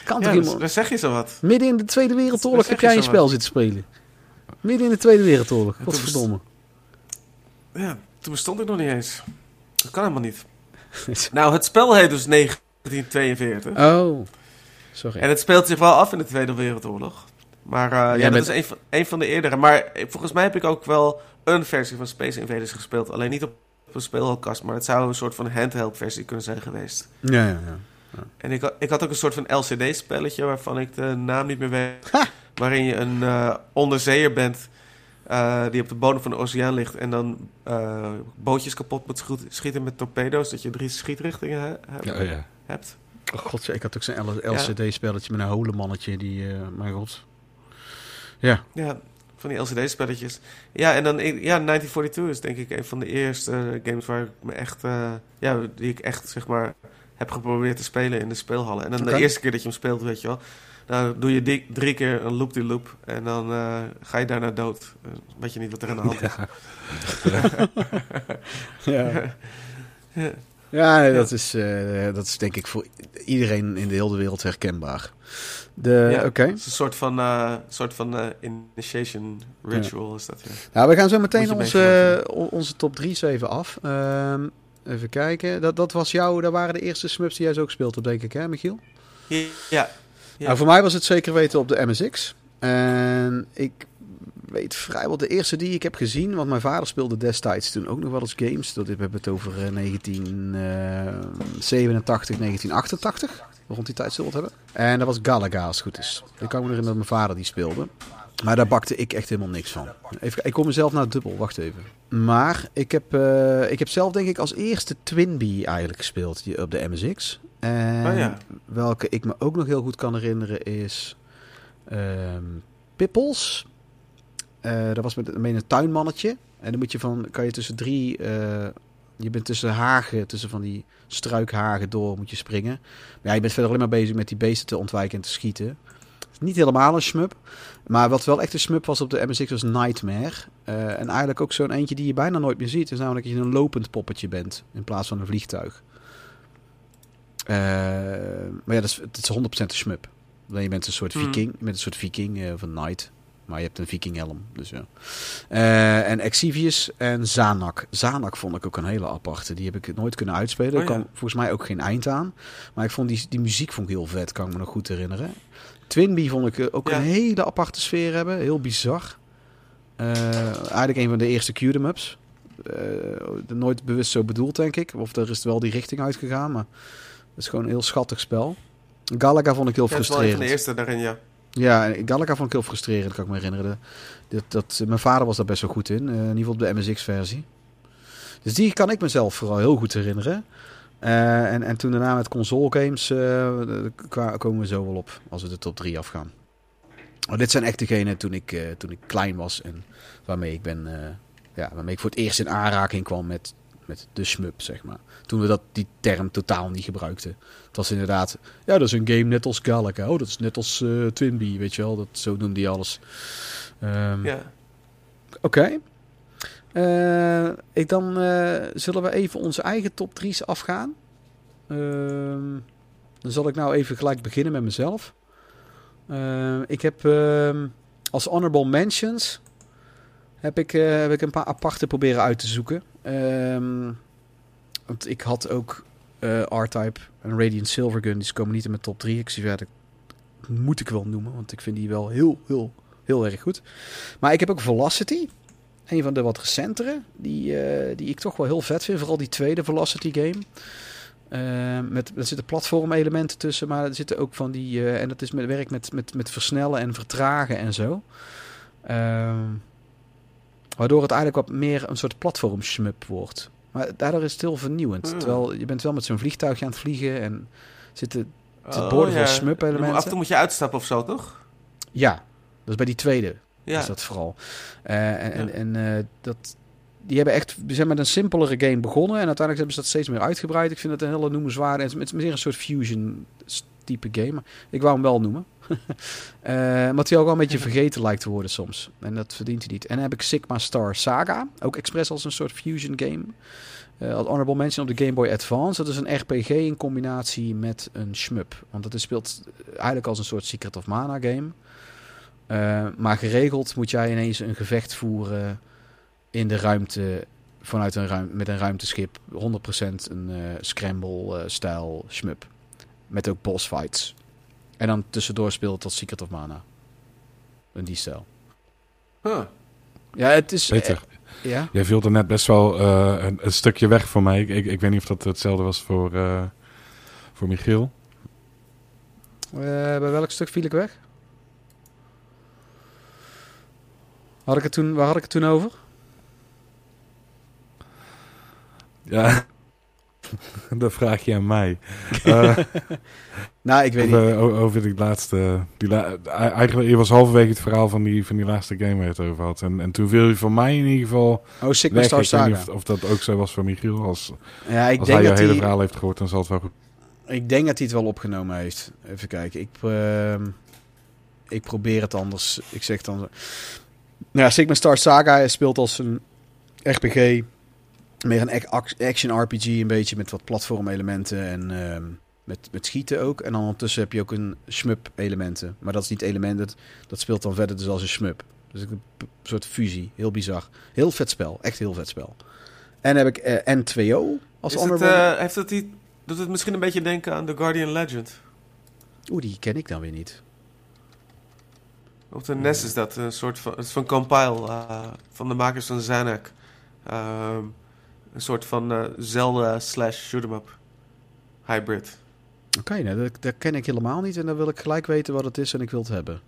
kan toch Ja, dus, dan zeg je zo wat. Midden in de Tweede Wereldoorlog heb jij een spel zitten spelen. Midden in de Tweede Wereldoorlog. Godverdomme. Ja, toen bestond ik nog niet eens. Dat kan helemaal niet. Nou, het spel heet dus 1942. Oh, sorry. En het speelt zich wel af in de Tweede Wereldoorlog. Maar eh, ja, dat bent- is een van, een van de eerdere. Maar eh, volgens mij heb ik ook wel een versie van Space Invaders gespeeld. Alleen niet op een speelhalkast, maar het zou een soort van handheld versie kunnen zijn geweest. Ja, ja, ja. En ik, had- ik had ook een soort van LCD-spelletje waarvan ik de naam niet meer weet. Ha! Waarin je een eh, onderzeeër bent die op de bodem van de oceaan ligt. En dan bootjes kapot moet schiet- schieten met torpedo's. Dat je drie schietrichtingen he- heb- Ja, ja. hebt. Oh god, ik had ook zo'n LCD-spelletje met een holemannetje. Die, mijn god. Ja. Ja, van die LCD-spelletjes. Ja, en dan ja, 1942 is denk ik een van de eerste eh, games waar ik me echt, eh, ja, die ik echt zeg maar heb geprobeerd te spelen in de speelhallen. En dan de eerste keer dat je hem speelt, weet je wel. Dan doe je die, drie keer een loop-die-loop. En dan eh, ga je daarna dood. Weet je niet wat er aan de hand is. Ja. Ja. Ja, dat, is, dat is denk ik voor iedereen in de hele wereld herkenbaar. De, Ja, Oké. Het is een soort van, eh, soort van eh, initiation ritual is dat, ja. Nou, we gaan zo meteen onze, onze top 3's even af. Ehm, even kijken. Dat, dat was jou, dat waren de eerste smups die jij zo ook speelde, denk ik, hè, Michiel? Ja, ja. Nou, voor mij was het zeker weten op de MSX. En ik weet vrijwel de eerste die ik heb gezien, want mijn vader speelde destijds toen ook nog wel eens games. Dat hebben we het over eh, 1987, 1988. Rond die tijd zullen we het hebben. En dat was Galaga, als het goed is. Ik kan me herinneren dat mijn vader die speelde. Maar daar bakte ik echt helemaal niks van. Even, ik kom mezelf naar dubbel, wacht even. Maar ik heb, eh, ik heb zelf denk ik als eerste Twinbee eigenlijk gespeeld die- op de MSX. En Oh ja. welke ik me ook nog heel goed kan herinneren is ehm Pippels. Eh, dat was met, met een tuinmannetje. En dan moet je van, kan je tussen drie, eh, je bent tussen hagen, tussen van die struikhagen door moet je springen. Maar ja, je bent verder alleen maar bezig met die beesten te ontwijken en te schieten. Niet helemaal een shmup. Maar wat wel echt een shmup was op de MSX was Nightmare. Eh, en eigenlijk ook zo'n eentje die je bijna nooit meer ziet. is namelijk dat je een lopend poppetje bent in plaats van een vliegtuig. Eh, maar ja, dat is, het is 100% een shmup. Alleen je bent een soort Hmm. viking, bent een soort viking eh, of een knight. Maar je hebt een vikinghelm, dus ja. Eh, en Exivius en Zanak. Zanak vond ik ook een hele aparte. Die heb ik nooit kunnen uitspelen. Oh Er kwam ja. volgens mij ook geen eind aan. Maar ik vond die, die muziek vond ik heel vet, kan ik me nog goed herinneren. Twinbee vond ik eh, ook Ja. een hele aparte sfeer hebben. Heel bizar. Eh, eigenlijk een van de eerste Q-em-ups. Eh, nooit bewust zo bedoeld, denk ik. Of er is wel die richting uitgegaan, maar het is gewoon een heel schattig spel. Galaga vond ik heel Ja, frustrerend. de eerste daarin, ja. Ja, Galaga vond ik heel frustrerend, kan ik me herinneren. Dat, dat, mijn vader was daar best wel goed in, eh, in ieder geval op de MSX-versie. Dus die kan ik mezelf vooral heel goed herinneren. Eh, en, en toen daarna met console games kwa- komen we zo wel op, als we de top 3 afgaan. Maar dit zijn echt degenen toen ik, toen ik klein was en waarmee ik, ben, ja, waarmee ik voor het eerst in aanraking kwam met, met de shmup, zeg maar. Toen we dat, die term totaal niet gebruikten. Het was inderdaad, ja, dat is een game net als Galaga. Oh, dat is net als eh Twinbee, weet je wel. Dat, zo noemde hij alles. Ehm, ja. Oké. Eh, ik dan eh, zullen we even onze eigen top 3's afgaan. Ehm, dan zal ik nou even gelijk beginnen met mezelf. Eh, ik heb ehm, als honorable mentions heb ik, eh, heb ik een paar aparte proberen uit te zoeken. Ehm, want ik had ook eh R-Type en Radiant Silvergun. Die komen niet in mijn top 3. Ik zie verder moet ik wel noemen, want ik vind die wel heel, heel, heel erg goed. Maar ik heb ook Velocity. Een van de wat recentere. Die, eh, die ik toch wel heel vet vind. Vooral die tweede Velocity game. Eh, met, er zitten platformelementen tussen. Maar er zitten ook van die... en dat is met werk met, met, met versnellen en vertragen en zo. Ehm, waardoor het eigenlijk wat meer een soort platform shmup wordt. Maar daardoor is het heel vernieuwend. Hmm. Terwijl je bent wel met zo'n vliegtuigje aan het vliegen. En zitten Het Oh, van ja. smup-elementen. Af en toe moet je uitstappen of zo, toch? Ja, dat is bij die tweede Ja. is dat vooral. Eh, en en, Ja. en eh, dat, die hebben echt, die zijn met een simpelere game begonnen en uiteindelijk hebben ze dat steeds meer uitgebreid. Ik vind het een hele noemenswaarde. Het is meer een soort fusion type game. Ik wou hem wel noemen. Eh maar die ook wel een beetje vergeten lijkt te worden soms. En dat verdient hij niet. En dan heb ik Sigma Star Saga. Ook expres als een soort fusion game. Eh, honorable mention op de Game Boy Advance. Dat is een RPG in combinatie met een shmup. Want dat is- speelt eigenlijk als een soort Secret of Mana game. Eh, maar geregeld moet jij ineens een gevecht voeren in de ruimte vanuit een ruim, met een ruimteschip. 100% een eh, scramble-stijl shmup. Met ook boss fights. En dan tussendoor speelt tot Secret of Mana. In die stijl. Huh. Ja, het is... Peter, eh, ja? jij viel er net best wel eh, een, een stukje weg voor mij. Ik, ik, ik weet niet of dat hetzelfde was voor, eh, voor Michiel. Eh, bij welk stuk viel ik weg? Had ik het toen, waar had ik het toen over? Ja, dat vraag je aan mij. Eh, Nou, ik weet of, niet. eh, over die laatste... Die la- eh, eigenlijk, je was halverwege het verhaal van die, van die laatste game waar je het over had. En, en toen viel je voor mij in ieder geval Oh, Sigma weg. Star Saga. of, of dat ook zo was voor Michiel. Als, Ja, ik als denk hij jouw dat hele die... verhaal heeft gehoord, dan zal het wel goed Ik denk dat hij het wel opgenomen heeft. Even kijken. Ik, ehm, ik probeer het anders. Ik zeg dan. Nou, ja, Sigma Star Saga speelt als een RPG. Meer een ac- ac- action RPG, een beetje met wat platformelementen en ehm, met, met schieten ook. En dan ondertussen heb je ook een shmup elementen. Maar dat is niet elementen, dat, dat speelt dan verder dus als een shmup. Dus een soort fusie, heel bizar. Heel vet spel, echt heel vet spel. En heb ik eh, N2O als honorable. eh, heeft het die, doet het misschien een beetje denken aan The Guardian Legend? Oeh, die ken ik dan weer niet. Op de NES is dat een soort van, het is van Compile, eh, van de makers van Zanak. Ehm, een soort van eh, Zelda slash shoot 'em up hybrid. Oké, nou, dat, dat ken ik helemaal niet. En dan wil ik gelijk weten wat het is en ik wil het hebben.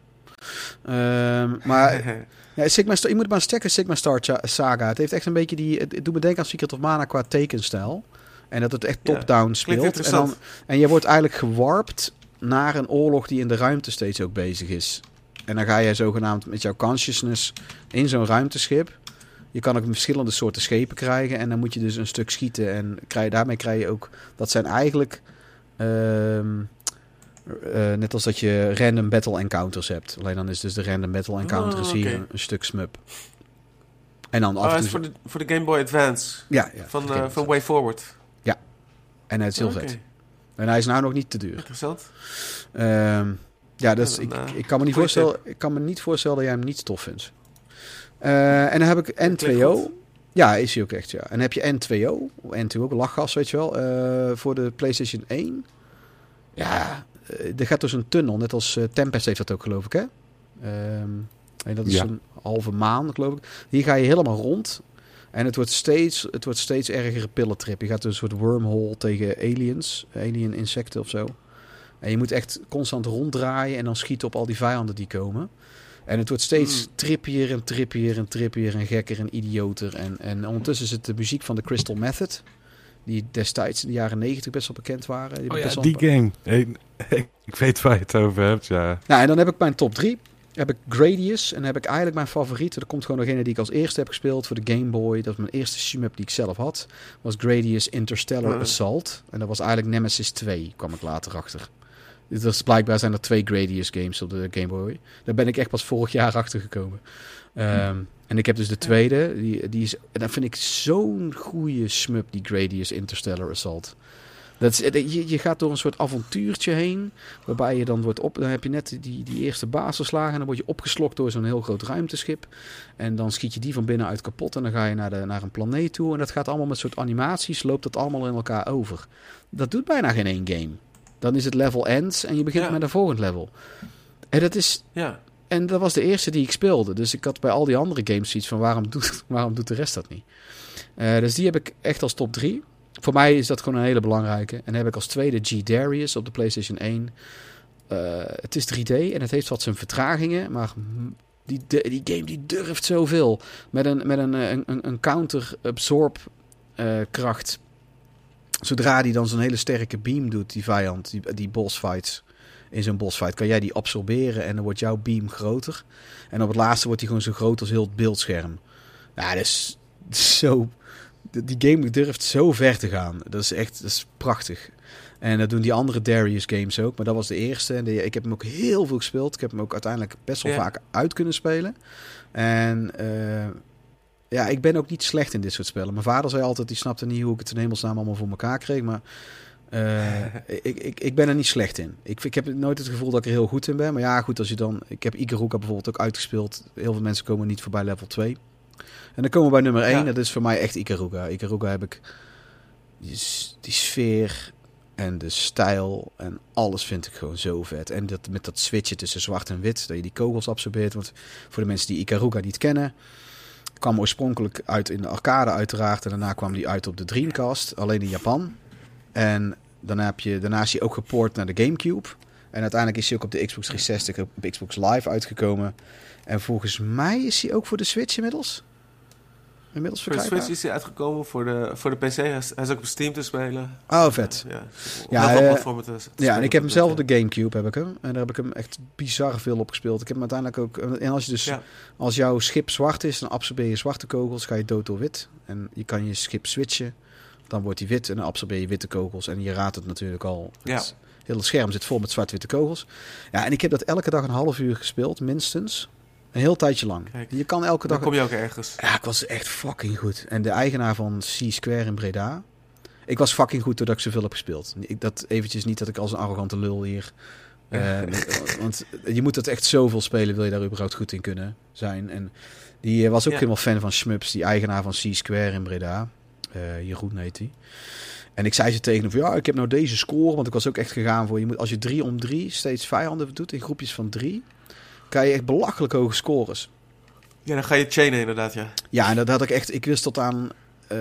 Ehm, maar ja, Sigma je moet maar checken, Sigma Star Saga. Het heeft echt een beetje die... Het, het doet me denken aan Secret of Mana qua tekenstijl. En dat het echt Ja, top-down speelt. En, dan, en je wordt eigenlijk gewarpt naar een oorlog die in de ruimte steeds ook bezig is. En dan ga jij zogenaamd met jouw consciousness in zo'n ruimteschip. Je kan ook verschillende soorten schepen krijgen. En dan moet je dus een stuk schieten. En krijg, daarmee krijg je ook... Dat zijn eigenlijk... ehm, eh, net als dat je random battle encounters hebt. Alleen dan is dus de random battle encounter Oh, is hier een, een stuk smub. En dan Oh, af en toe... voor de, voor de Game Boy Advance ja, ja, van, eh, van Way Forward. En hij is heel vet. En hij is nou nog niet te duur. Interessant. Ehm, ja, dus Ja, ik, eh, ik, kan me niet voorstellen, ik kan me niet voorstellen dat jij hem niet tof vindt. Eh, en dan heb ik N2O. goed. Ja, is hij ook echt, ja. En dan heb je N2O. N2O, ook lachgas, weet je wel. eh, voor de PlayStation 1. Ja, eh, er gaat dus een tunnel. Net als Tempest heeft dat ook, geloof ik, hè? Ehm, en dat is Ja. een halve maan, geloof ik. Hier ga je helemaal rond. En het wordt steeds, het wordt steeds ergere pillentrip. Je gaat dus een soort wormhole tegen aliens. Alien insecten of zo. En je moet echt constant ronddraaien en dan schieten op al die vijanden die komen. En het wordt steeds Mm. trippier en trippier en trippier en gekker en idioter. En, en ondertussen is het de muziek van de Crystal Method. Die destijds in de jaren negentig best wel bekend waren. Die Oh ja, die game. Hey, ik weet waar je het over hebt, ja. nou, en dan heb ik mijn top 3. Heb ik Gradius. En dan heb ik eigenlijk mijn favoriet. Dat komt gewoon degene die ik als eerste heb gespeeld voor de Game Boy. Dat is mijn eerste shmup die ik zelf had. Was Gradius Interstellar Oh. Assault. En dat was eigenlijk Nemesis 2. Kwam ik later achter. Dus blijkbaar zijn er twee Gradius games op de Game Boy. Daar ben ik echt pas vorig jaar achter gekomen. Ehm, en ik heb dus de tweede. Die, die is, en dat vind ik zo'n goede shmup, die Gradius Interstellar Assault. Dat je, je gaat door een soort avontuurtje heen. Waarbij je dan wordt op. Dan heb je net die, die eerste baas. En dan word je opgeslokt door zo'n heel groot ruimteschip. En dan schiet je die van binnenuit kapot. En dan ga je naar, de, naar een planeet toe. En dat gaat allemaal met soort animaties. Loopt dat allemaal in elkaar over. Dat doet bijna geen één game. Dan is het level ends. En je begint Ja. met een volgend level. En dat is. Ja. En dat was de eerste die ik speelde. Dus ik had bij al die andere games zoiets van waarom doet, waarom doet de rest dat niet? Eh, dus die heb ik echt als top 3. Voor mij is dat gewoon een hele belangrijke. En dan heb ik als tweede G Darius op de PlayStation 1. Eh, het is 3D en het heeft wat zijn vertragingen. Maar die, de- die game die durft zoveel. Met een, met een, eh, een, een, counter-absorb kracht. Zodra die dan zo'n hele sterke beam doet, die vijand, die, die boss fights in zo'n bossfight, kan jij die absorberen en dan wordt jouw beam groter. En op het laatste wordt die gewoon zo groot als heel het beeldscherm. Ja, dat is zo... Die game durft zo ver te gaan. Dat is echt dat is prachtig. En dat doen die andere Darius games ook. Maar dat was de eerste. En de- ik heb hem ook heel veel gespeeld. Ik heb hem ook uiteindelijk best wel Ja. vaak uit kunnen spelen. En eh, ja, ik ben ook niet slecht in dit soort spellen. Mijn vader zei altijd, die snapte niet hoe ik het in hemelsnaam allemaal voor elkaar kreeg. Maar eh, ik, ik, ik ben er niet slecht in. Ik, ik heb nooit het gevoel dat ik er heel goed in ben. Maar ja, goed, als je dan... Ik heb Ikaruga bijvoorbeeld ook uitgespeeld. Heel veel mensen komen niet voorbij level 2. En dan komen we bij nummer 1. Ja. Dat is voor mij echt Ikaruga. Ikaruga heb ik... Die sfeer en de stijl en alles vind ik gewoon zo vet. En dat, met dat switchen tussen zwart en wit, dat je die kogels absorbeert. Want voor de mensen die Ikaruga niet kennen, kwam oorspronkelijk uit in de arcade uiteraard. En daarna kwam die uit op de Dreamcast, alleen in Japan. En daarna, heb je, daarna is hij ook gepoord naar de Gamecube. En uiteindelijk is hij ook op de Xbox 360 op Xbox Live uitgekomen. En volgens mij is hij ook voor de Switch inmiddels. Inmiddels Voor. Switch is hij uitgekomen. Voor de, voor de PC. Hij is, hij is ook op Steam te spelen. Oh, vet. Ja, Ja, veel eh, platformen te- te Ja, en ik heb hem zelf ja. op de Gamecube, heb ik hem. En daar heb ik hem echt bizar veel op gespeeld. Ik heb hem uiteindelijk ook... En als je dus... Ja. Als jouw schip zwart is, dan absorbeer je zwarte kogels, ga je dood door wit. En je kan je schip switchen dan wordt hij wit en dan absorbeer je witte kogels. En je raadt het natuurlijk al. Ja. Het hele scherm zit vol met zwart-witte kogels. Ja, en ik heb dat elke dag een half uur gespeeld, minstens. Een heel tijdje lang. Kijk. Je kan elke dag... Dan kom je ook ergens. Ja, ik was echt fucking goed. En de eigenaar van C-Square in Breda... Ik was fucking goed doordat ik zoveel heb gespeeld. Ik, dat eventjes niet dat ik als een arrogante lul hier... eh, want je moet dat echt zoveel spelen, wil je daar überhaupt goed in kunnen zijn. En die eh, was ook Ja. helemaal fan van Shmups, die eigenaar van C-Square in Breda. Eh Jeroen heet hij. En ik zei ze tegen hem van, ja, ik heb nou deze score, want ik was ook echt gegaan voor, je moet, als je drie om drie steeds vijanden doet in groepjes van drie, kan je echt belachelijk hoge scores. Ja, dan ga je chainen inderdaad, ja. Ja, en dat had ik echt. Ik wist tot aan eh,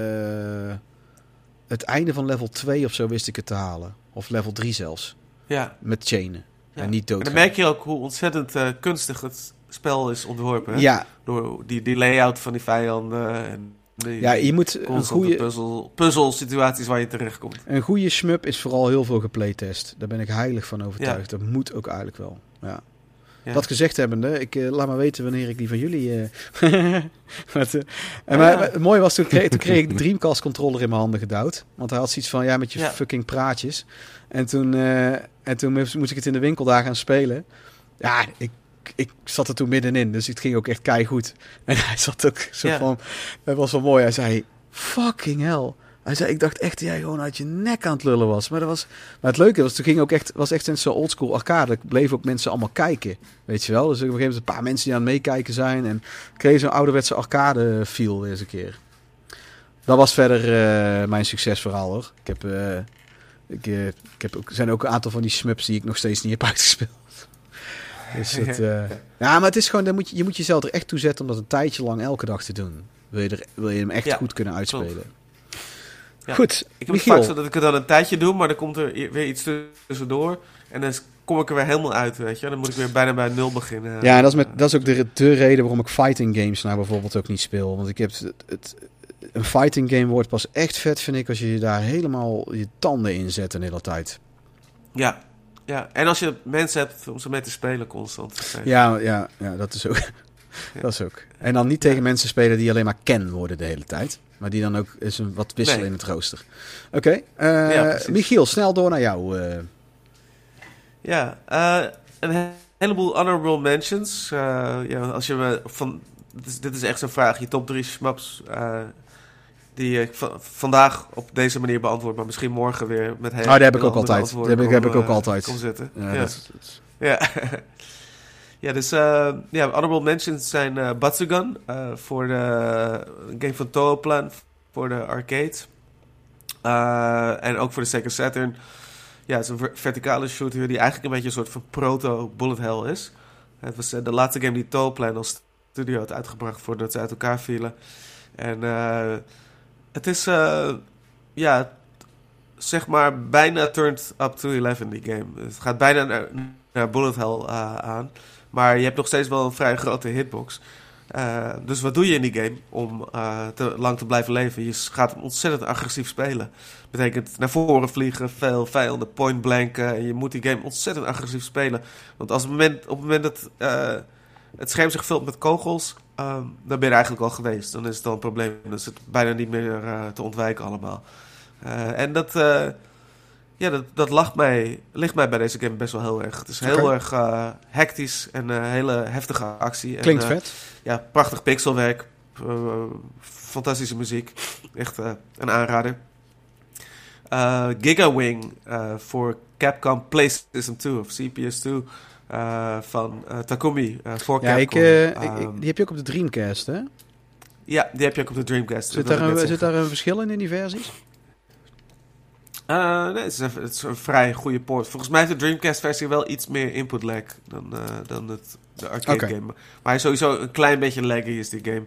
het einde van level 2 of zo wist ik het te halen. Of level 3 zelfs. Ja. Met chainen. ja. En niet En dood. dan merk je ook hoe ontzettend eh, kunstig het spel is ontworpen. hè? Ja, Door die, die layout van die vijanden en die ja, je moet een goede, puzzel, puzzelsituaties waar je terechtkomt. een goede shmup is vooral heel veel geplaytest. Daar ben ik heilig van overtuigd. Dat moet ook eigenlijk wel. Ja. Ja. Dat gezegd hebbende, ik eh, laat maar weten wanneer ik die van jullie. en Ja. maar, maar het mooie was toen kreeg, toen kreeg ik de Dreamcast controller in mijn handen gedouwd. Want hij had zoiets van ja met je Ja. fucking praatjes. En toen, en toen moest ik het in de winkel daar gaan spelen. Ja, ik, ik zat er toen middenin, dus het ging ook echt keigoed. En hij zat ook zo Ja. van, dat was wel mooi. Hij zei, fucking hell. Hij zei, ik dacht echt dat jij gewoon uit je nek aan het lullen was. Maar, dat was, maar het leuke was, toen ging ook echt, was echt een zo oldschool arcade. Er bleven ook mensen allemaal kijken, weet je wel. Dus op een gegeven moment een paar mensen die aan het meekijken zijn. En kreeg zo'n ouderwetse arcade feel weer eens een keer. Dat was verder eh, mijn succesverhaal hoor. Ik heb, eh, ik, eh, ik heb ook, zijn ook een aantal van die smups die ik nog steeds niet heb uitgespeeld. Dus het, ja, maar het is gewoon, dan moet je, je moet jezelf er echt toe zetten om dat een tijdje lang elke dag te doen. Wil je, er, wil je hem echt Ja, goed kunnen uitspelen. Ja. Goed, Ik heb het vaak zo dat ik het dan een tijdje doe, maar dan komt er weer iets tussendoor. En dan kom ik er weer helemaal uit, weet je. Dan moet ik weer bijna bij nul beginnen. Ja, en dat is, met, dat is ook de, de reden waarom ik fighting games nou bijvoorbeeld ook niet speel. Want ik heb het, het, een fighting game wordt pas echt vet, vind ik, als je daar helemaal je tanden in zet een hele tijd. Ja. ja, en als je mensen hebt om ze mee te spelen constant. Ja, ja, ja dat is ook. dat is ook. En dan niet tegen mensen spelen die alleen maar ken worden de hele tijd. Maar die dan ook is een wat wisselen Nee. in het rooster. Oké, eh, Ja. Michiel, snel door naar jou. eh. Ja, eh, een he- heleboel honorable mentions. Ja, als je me van, dit, is, dit is echt zo'n vraag, je top 3 shmups. eh, die ik va- vandaag op deze manier beantwoord, maar misschien morgen weer met heel Oh, dat heb ik ook altijd. Dat heb ik- heb ik ook altijd. kom zitten. ja, ja. dat is- dat is- Ja. Ja, dus eh, ja, honorable mentions zijn eh Batsugan eh, voor de game van Tooplan voor de arcade. En ook voor de Sega Saturn. Ja, het is een ver- verticale shooter die eigenlijk een beetje een soort van proto-bullet hell is. Het was de laatste game die Tooplan als studio had uitgebracht voordat ze uit elkaar vielen. En het is, ja, zeg maar bijna turned up to 11 die game. Het gaat bijna naar, naar bullet hell aan. Maar je hebt nog steeds wel een vrij grote hitbox. Eh, dus wat doe je in die game om eh, te lang te blijven leven? Je gaat ontzettend agressief spelen. Betekent naar voren vliegen, veel vijanden point blanken. En je moet die game ontzettend agressief spelen. Want als het moment, op het moment dat eh, het scherm zich vult met kogels, ehm, dan ben je er eigenlijk al geweest. Dan is het al een probleem. Dan is het bijna niet meer te ontwijken allemaal. En dat, ja, dat, dat lag mij, ligt mij bij deze game best wel heel erg. Het is heel erg eh, hectisch en een hele heftige actie. Klinkt en, eh, vet. ja, prachtig pixelwerk. eh, fantastische muziek. Echt eh, een aanrader. Eh Gigawing eh, voor Capcom PlayStation 2 of CPS2 eh, van eh, Takumi eh, voor Ja, Capcom. eh, ik, Ehm, ik- die heb je ook op de Dreamcast, hè? ja, die heb je ook op de Dreamcast. Zit daar, een, zit daar een verschil in, in die versies? Eh, nee, het is, een, het is een vrij goede port. Volgens mij heeft de Dreamcast-versie wel iets meer input lag dan, eh, dan het, de arcade Oké. game. Maar hij is sowieso een klein beetje laggy, is die game.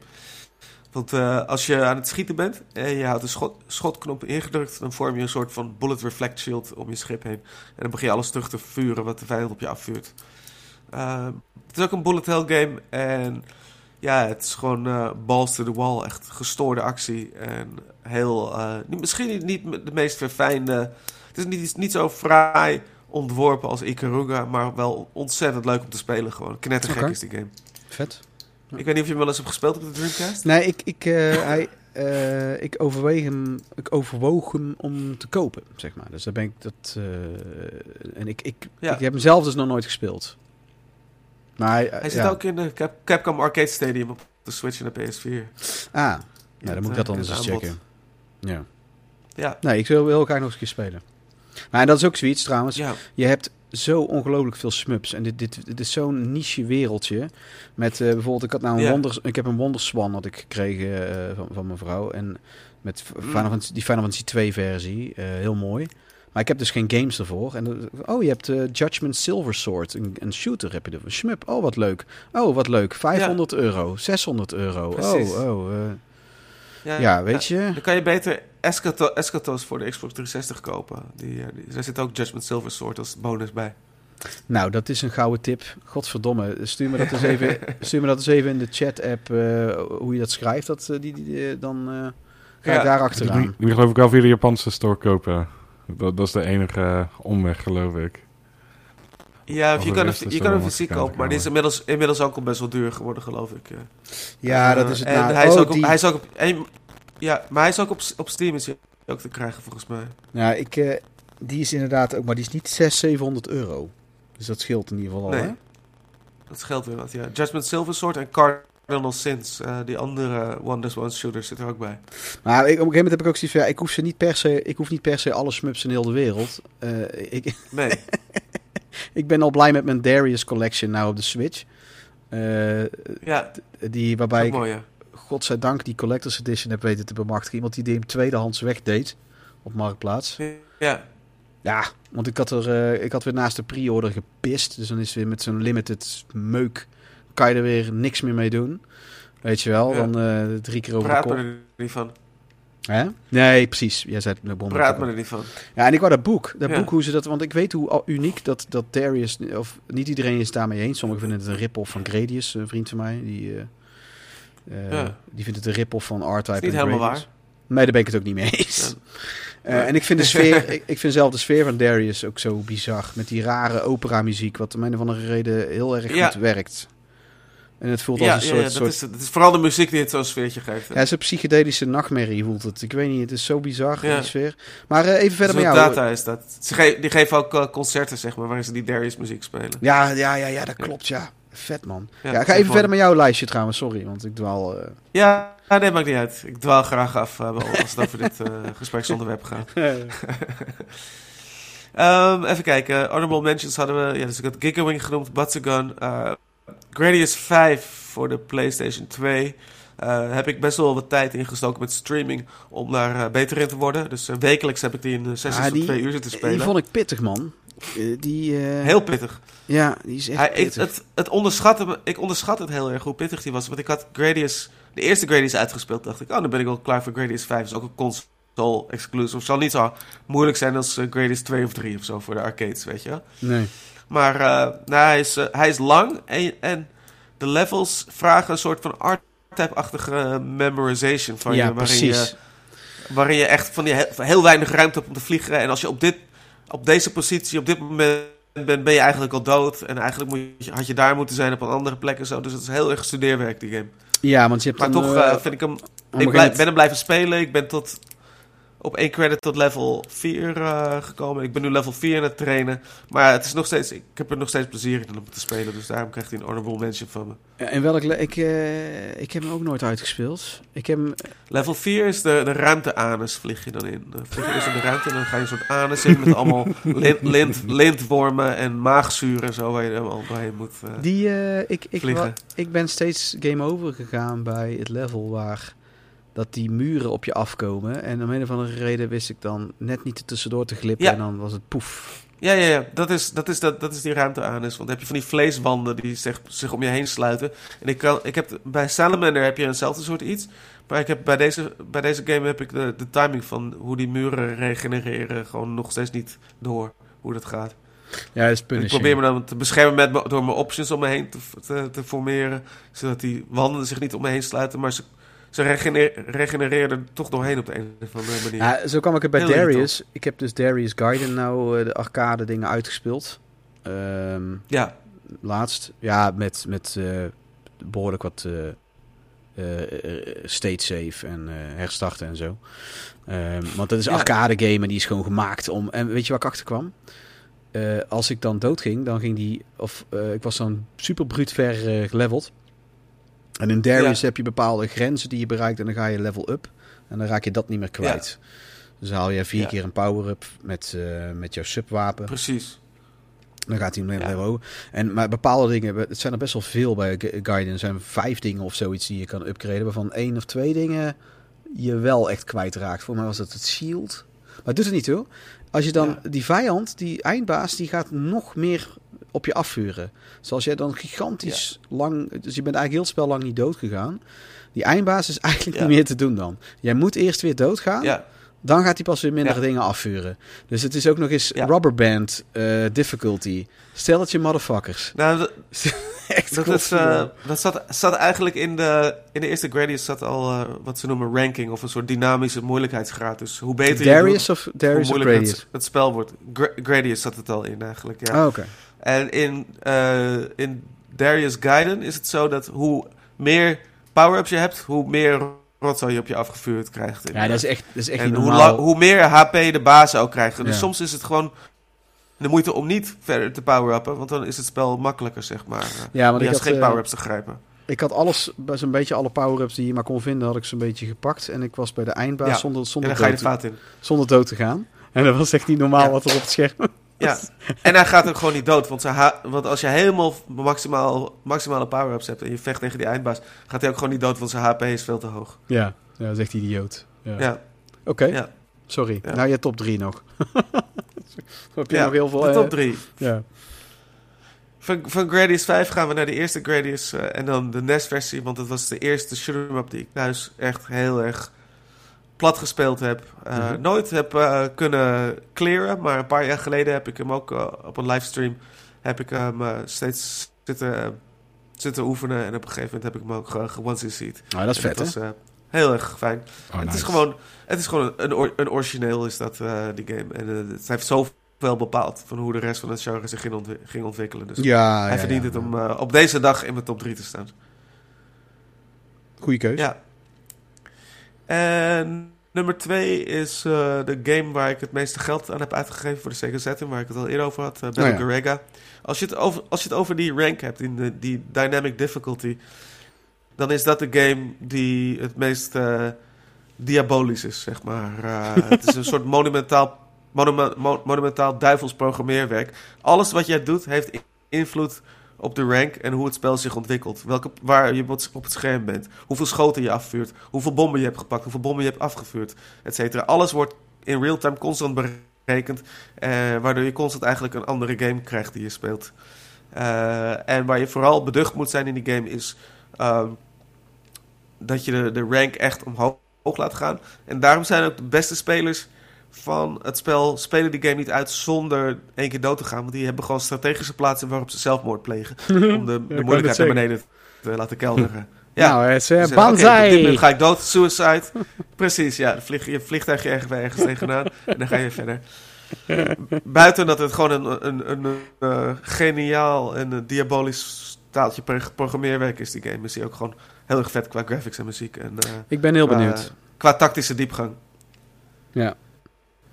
Want eh, als je aan het schieten bent en je houdt de schot, schotknop ingedrukt, dan vorm je een soort van bullet reflect shield om je schip heen. En dan begin je alles terug te vuren wat de vijand op je afvuurt. Het is ook een bullet hell game en ja, het is gewoon eh, balls to the wall. Echt gestoorde actie. En heel, eh, misschien niet, de meest verfijnde. Het is niet, niet zo fraai ontworpen als Ikaruga, maar wel ontzettend leuk om te spelen. Gewoon knettergek is die game. Vet. Ik weet niet of je hem wel eens hebt gespeeld op de Dreamcast. Nee, ik, ik, eh, hij, ik, overweeg hem, ik overwoog hem om te kopen, zeg maar. Dus daar ben ik dat. en ik, ik, Ja. ik heb hem zelf dus nog nooit gespeeld. Maar hij, Hij zit ja. ook in de Cap- Capcom Arcade Stadium op de Switch en de PS4. Ah, Ja, dan moet ik het, dat eh, anders eens checken. Ja. Ja, Nee, ik wil, wil graag nog eens een keer spelen. Maar dat is ook zoiets trouwens. ja. Je hebt zo ongelooflijk veel smups. En dit, dit, dit is zo'n niche wereldje. Met eh, bijvoorbeeld, ik had nou een wonders, ik heb een Wonderswan had ik gekregen eh, van, van mijn vrouw. En met Mm. Final Fantasy, die Final Fantasy 2 versie. eh, heel mooi. Maar ik heb dus geen games ervoor. En, eh, oh, je hebt eh, Judgment Silver Sword. Een, een shooter heb je er. Een shmup. Oh, wat leuk. Oh, wat leuk. 500 euro. 600 euro. Precies. Oh, oh. eh, ja, weet je. Dan kan je beter Escato- Escatos voor de Xbox 360 kopen. Die, die, daar zit ook Judgment Silver Sword als bonus bij. Nou, dat is een gouden tip. Godverdomme. Stuur me dat eens even, stuur me dat eens even in de chat-app. eh, hoe je dat schrijft. Dat, die, die, dan eh, ga Ja. ik daar Die, achteraan. die geloof ik wel via de Japanse store kopen. Dat, dat is de enige eh, omweg, geloof ik. Ja, of je kan, je kan hem een fysiek kopen, maar die is inmiddels, inmiddels ook al best wel duur geworden, geloof ik. ja. Ja, dat Eh, is het. en nou. hij, is oh, ook hij is ook op... en- ja, maar hij is ook op, op Steam is ook te krijgen, volgens mij. Nou, ik, eh, die is inderdaad ook, maar die is niet 600, 700 euro. Dus dat scheelt in ieder geval al, Nee. hè? Dat scheelt weer wat, ja. Judgment Silver Sword en Cardinal Sins, eh, die andere Wonders One shooters, zit er ook bij. Maar ik, op een gegeven moment heb ik ook zoiets van, ja, ik hoef ze niet per se, ik hoef niet per se alle smups in heel de wereld. Eh, ik, Nee, ik ben al blij met mijn Darius Collection nou op de Switch. Eh, ja, die, waarbij ik, mooi, ja. godzijdank, die Collector's Edition heb weten te bemachtigen. Iemand die die hem tweedehands wegdeed op Marktplaats. Ja, Ja, want ik had, er, eh, ik had weer naast de pre-order gepist. Dus dan is weer met zo'n limited meuk, kan je er weer niks meer mee doen. Weet je wel, Ja. dan eh, drie keer over praat de me er niet van. Hè? Nee, precies. Jij zei het bon, Praat me er niet van. Ja, en ik wou dat boek. Dat Ja. boek, hoe ze dat... Want ik weet hoe al- uniek dat, dat Darius... Of niet iedereen is daarmee eens. Sommigen vinden het een rip-off van Gradius, een vriend van mij. Die, eh, eh, Ja. die vindt het een rip-off van R-Type niet helemaal Gradius. Nee, daar ben ik het ook niet mee eens. Ja. En ik vind de sfeer, ik, ik vind zelf de sfeer van Darius ook zo bizar. Met die rare opera-muziek, wat om een of andere reden heel erg Ja. goed werkt. En het voelt Ja, als een soort... ja, dat, soort is, dat is vooral de muziek die het zo'n sfeertje geeft. hè. ja, zo'n psychedelische nachtmerrie voelt het. Ik weet niet, het is zo bizar, Ja. die sfeer. Maar eh, even verder met jou. data is dat. Ze ge- die geven ook eh, concerten, zeg maar, waarin ze die Darius muziek spelen. Ja, ja, ja, ja, dat klopt, ja. Vet, man. Ja, ik ga is even verder met jouw lijstje trouwens, sorry, want ik dwaal... eh. Ja, ja, nee, maakt niet uit. Ik dwaal graag af als het over dit gespreksonderwerp gaat. Ehm, even kijken. Honorable mentions hadden we. Ja, dus ik had Gigawing genoemd, Batsugan. Gradius 5 voor de PlayStation 2. Eh heb ik best wel wat tijd ingestoken met streaming om daar eh, beter in te worden. Dus eh, wekelijks heb ik die in sessies van die- twee uur zitten spelen. Die vond ik pittig, man. Die... Heel pittig. Ja, die is echt Hij, ik, pittig. het, het onderschatte ik onderschat het heel erg hoe pittig die was. Want ik had Gradius, de eerste Gradius uitgespeeld. dacht ik, oh, dan ben ik wel klaar voor Gradius 5. is ook een console exclusive. Zal niet zo moeilijk zijn als Gradius 2 of 3 of zo voor de arcades, weet je. Nee. Maar eh, nou, hij, is, eh, hij is lang en, en de levels vragen een soort van art-type-achtige memorization van ja, je. Waarin precies. je waarin je echt van die heel, heel weinig ruimte hebt om te vliegen. En als je op, dit, op deze positie, op dit moment bent, ben je eigenlijk al dood. En eigenlijk moet je, had je daar moeten zijn op een andere plek en zo. Dus het is heel erg studeerwerk, die game. Ja, want je hebt Maar dan, toch eh, vind ik hem... Ik blij- ben hem blijven spelen. Ik ben tot op één credit tot level 4 eh, gekomen. Ik ben nu level 4 aan het trainen. Maar het is nog steeds, ik heb er nog steeds plezier in om te spelen. Dus daarom krijgt hij een honorable mention van me. Ja, En welk... Ik, eh, ik heb hem ook nooit uitgespeeld. Ik heb hem... Level 4 is de, de ruimte-anus, vlieg je dan in. Dan vlieg je dus in de ruimte en dan ga je een soort anus in met allemaal lint, lint, lintwormen en maagzuur en zo waar je helemaal doorheen moet. eh. Die, eh, ik, ik, Vliegen. wa- ik ben steeds game over gegaan bij het level waar dat die muren op je afkomen. En om een of andere reden wist ik dan net niet er tussendoor te glippen. Ja. En dan was het poef. Ja, ja, ja. Dat is, dat is, dat, dat is die ruimte-anus. Want dan heb je van die vleeswanden die zich, zich om je heen sluiten. En ik, kan, ik heb, bij Salamander heb je eenzelfde soort iets. Maar ik heb bij, deze, bij deze game heb ik de, de timing van hoe die muren regenereren gewoon nog steeds niet door hoe dat gaat. Ja, dat is Ik punishing. probeer me dan te beschermen met, me- door mijn options om me heen te, te, te formeren. Zodat die wanden zich niet om me heen sluiten. Maar ze, ze regener- regenereren er toch doorheen op de een of andere manier. Ja, zo kwam ik er bij Heel Darius. Ik heb dus Darius Gaiden nou eh, de arcade dingen uitgespeeld. Ehm, Ja, laatst. Ja, met, met eh, behoorlijk wat eh, state save en herstarten en zo. Ehm, want dat is Ja. arcade game en die is gewoon gemaakt om... En weet je waar ik achter kwam? Als ik dan doodging, dan ging die... Of ik was dan super bruut ver geleveld. En in Darius Ja. heb je bepaalde grenzen die je bereikt en dan ga je level up. En dan raak je dat niet meer kwijt. Dus dan haal je vier Ja. keer een power-up met, eh, met jouw subwapen. Precies. Dan gaat hij Ja. even hoger. En, maar bepaalde dingen, het zijn er best wel veel bij Gu- Gaiden. Er zijn vijf dingen of zoiets die je kan upgraden. Waarvan één of twee dingen je wel echt kwijtraakt. Voor mij was het het shield. Maar het doet het niet hoor. Als je dan die vijand, die eindbaas, die gaat nog meer op je afvuren. Zoals jij dan gigantisch lang... Dus je bent eigenlijk heel het spel lang niet dood gegaan. Die eindbaas is eigenlijk Ja. niet meer te doen dan. Jij moet eerst weer doodgaan. Ja, Dan gaat hij pas weer mindere Ja. dingen afvuren. Dus het is ook nog eens rubberband eh, difficulty. Stel het je motherfuckers. nou, dat, Echt dat, is, eh, dat zat, zat eigenlijk in de, in de eerste Gradius zat al eh, wat ze noemen ranking of een soort dynamische moeilijkheidsgraad. Dus hoe beter je Darius doet, of hoe Darius of Gradius? het, het spel wordt. Gra- Gradius zat het al in eigenlijk, ja. Oh, oké. En in, eh, in Darius Gaiden is het zo dat hoe meer power-ups je hebt, hoe meer rotzooi je op je afgevuurd krijgt. Ja, dat is echt, dat is echt en niet hoe, normaal. hoe meer HP de baas ook krijgen. Dus Ja. soms is het gewoon de moeite om niet verder te power-uppen, want dan is het spel makkelijker, zeg maar. eh, ja, ik juist had, geen eh, power-ups te grijpen. ik had alles, zo'n beetje alle power-ups die je maar kon vinden, had ik zo'n beetje gepakt. En ik was bij de eindbaas Ja. zonder, En zonder, dan ga je de dood, in. zonder dood te gaan. En dat was echt niet normaal Ja. wat er op het scherm Ja, en hij gaat ook gewoon niet dood. Want, want als je helemaal maximaal, maximale power-ups hebt en je vecht tegen die eindbaas, gaat hij ook gewoon niet dood, want zijn HP is veel te hoog. Ja, ja dat is echt idioot. Ja. Ja, Oké, ja. sorry. Ja. Nou, je top 3 nog. heb je ja nog heel veel... de eh, top 3. ja. Van, van Gradius 5 gaan we naar de eerste Gradius eh, en dan de NES-versie, want dat was de eerste shoot'em-up die ik thuis echt heel erg plat gespeeld heb. Eh, Mhm. Nooit heb eh, kunnen clearen, maar een paar jaar geleden heb ik hem ook eh, op een livestream heb ik hem steeds zitten, zitten oefenen en op een gegeven moment heb ik hem ook ge- ge-one-CC'd. Nou, dat is En vet, hè? was heel erg fijn. Oh, het, is gewoon, het is gewoon een, or- een origineel is dat, die game. En het heeft zoveel bepaald van hoe de rest van het genre zich ging, ging ontwikkelen. Dus Ja, hij verdient het om op deze dag in mijn top 3 te staan. Goeie keus. Ja. En nummer 2 is eh, de game waar ik het meeste geld aan heb uitgegeven voor de Sega Saturn, waar ik het al eerder over had, uh, Battle Oh ja. Garega. Als je, het over, als je het over die rank hebt, in de, die dynamic difficulty, dan is dat de game die het meest eh, diabolisch is, zeg maar. Het is een soort monumentaal, monuma- monumentaal duivels programmeerwerk. Alles wat jij doet heeft invloed op de rank en hoe het spel zich ontwikkelt. Welke, waar je op het- scherm bent. Hoeveel schoten je afvuurt. Hoeveel bommen je hebt gepakt. Hoeveel bommen je hebt afgevuurd. Et cetera. Alles wordt in real-time constant berekend. Eh, waardoor je constant eigenlijk een andere game krijgt die je speelt. Eh, en waar je vooral beducht moet zijn in die game is... ehm, dat je de, de rank echt omhoog laat gaan. En daarom zijn ook de beste spelers van het spel spelen die game niet uit zonder één keer dood te gaan. Want die hebben gewoon strategische plaatsen waarop ze zelfmoord plegen. Om de, de moeilijkheid naar beneden te laten kelderen. Ja. Nou, het is Ze zeggen, oké, op dit banzai. moment ga ik dood, suicide. Precies, ja. Dan vlieg je vliegtuig je ergens, ergens tegenaan en dan ga je verder. Buiten dat het gewoon een, een, een, eh, geniaal en een diabolisch taaltje pro- programmeerwerk is, die game, is die ook gewoon heel erg vet qua graphics en muziek. En, eh, Ik ben heel qua- benieuwd. Qua tactische diepgang. Ja.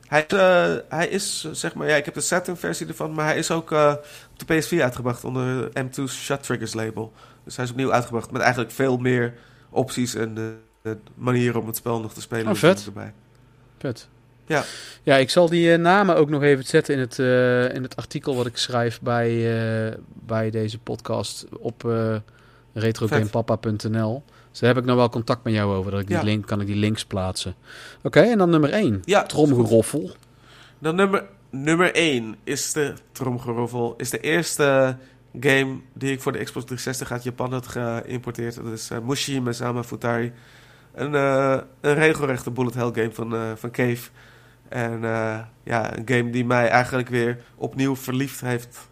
Hij, is, eh, hij is, zeg maar, ja, ik heb de Saturn-versie ervan, maar hij is ook eh, op de PS4 uitgebracht onder M2's Shot Triggers label. Dus hij is opnieuw uitgebracht met eigenlijk veel meer opties en manieren om het spel nog te spelen. Oh, vet. Erbij. Vet. Ja. Ja, ik zal die eh, namen ook nog even zetten in het, in het artikel wat ik schrijf bij, bij deze podcast op retrogamepapa.nl. Dus daar heb ik nou wel contact met jou over. Dat ik die Ja. link, kan ik die links plaatsen. Oké, en dan nummer 1. Ja, Tromgeroffel. Dan nummer, nummer 1 is de tromgeroffel. Is de eerste game die ik voor de Xbox 360 uit Japan had geïmporteerd. Dat is eh, Mushi Mesama Futari. Een, eh, een regelrechte bullet hell game van, eh, van Cave. En ja, een game die mij eigenlijk weer opnieuw verliefd heeft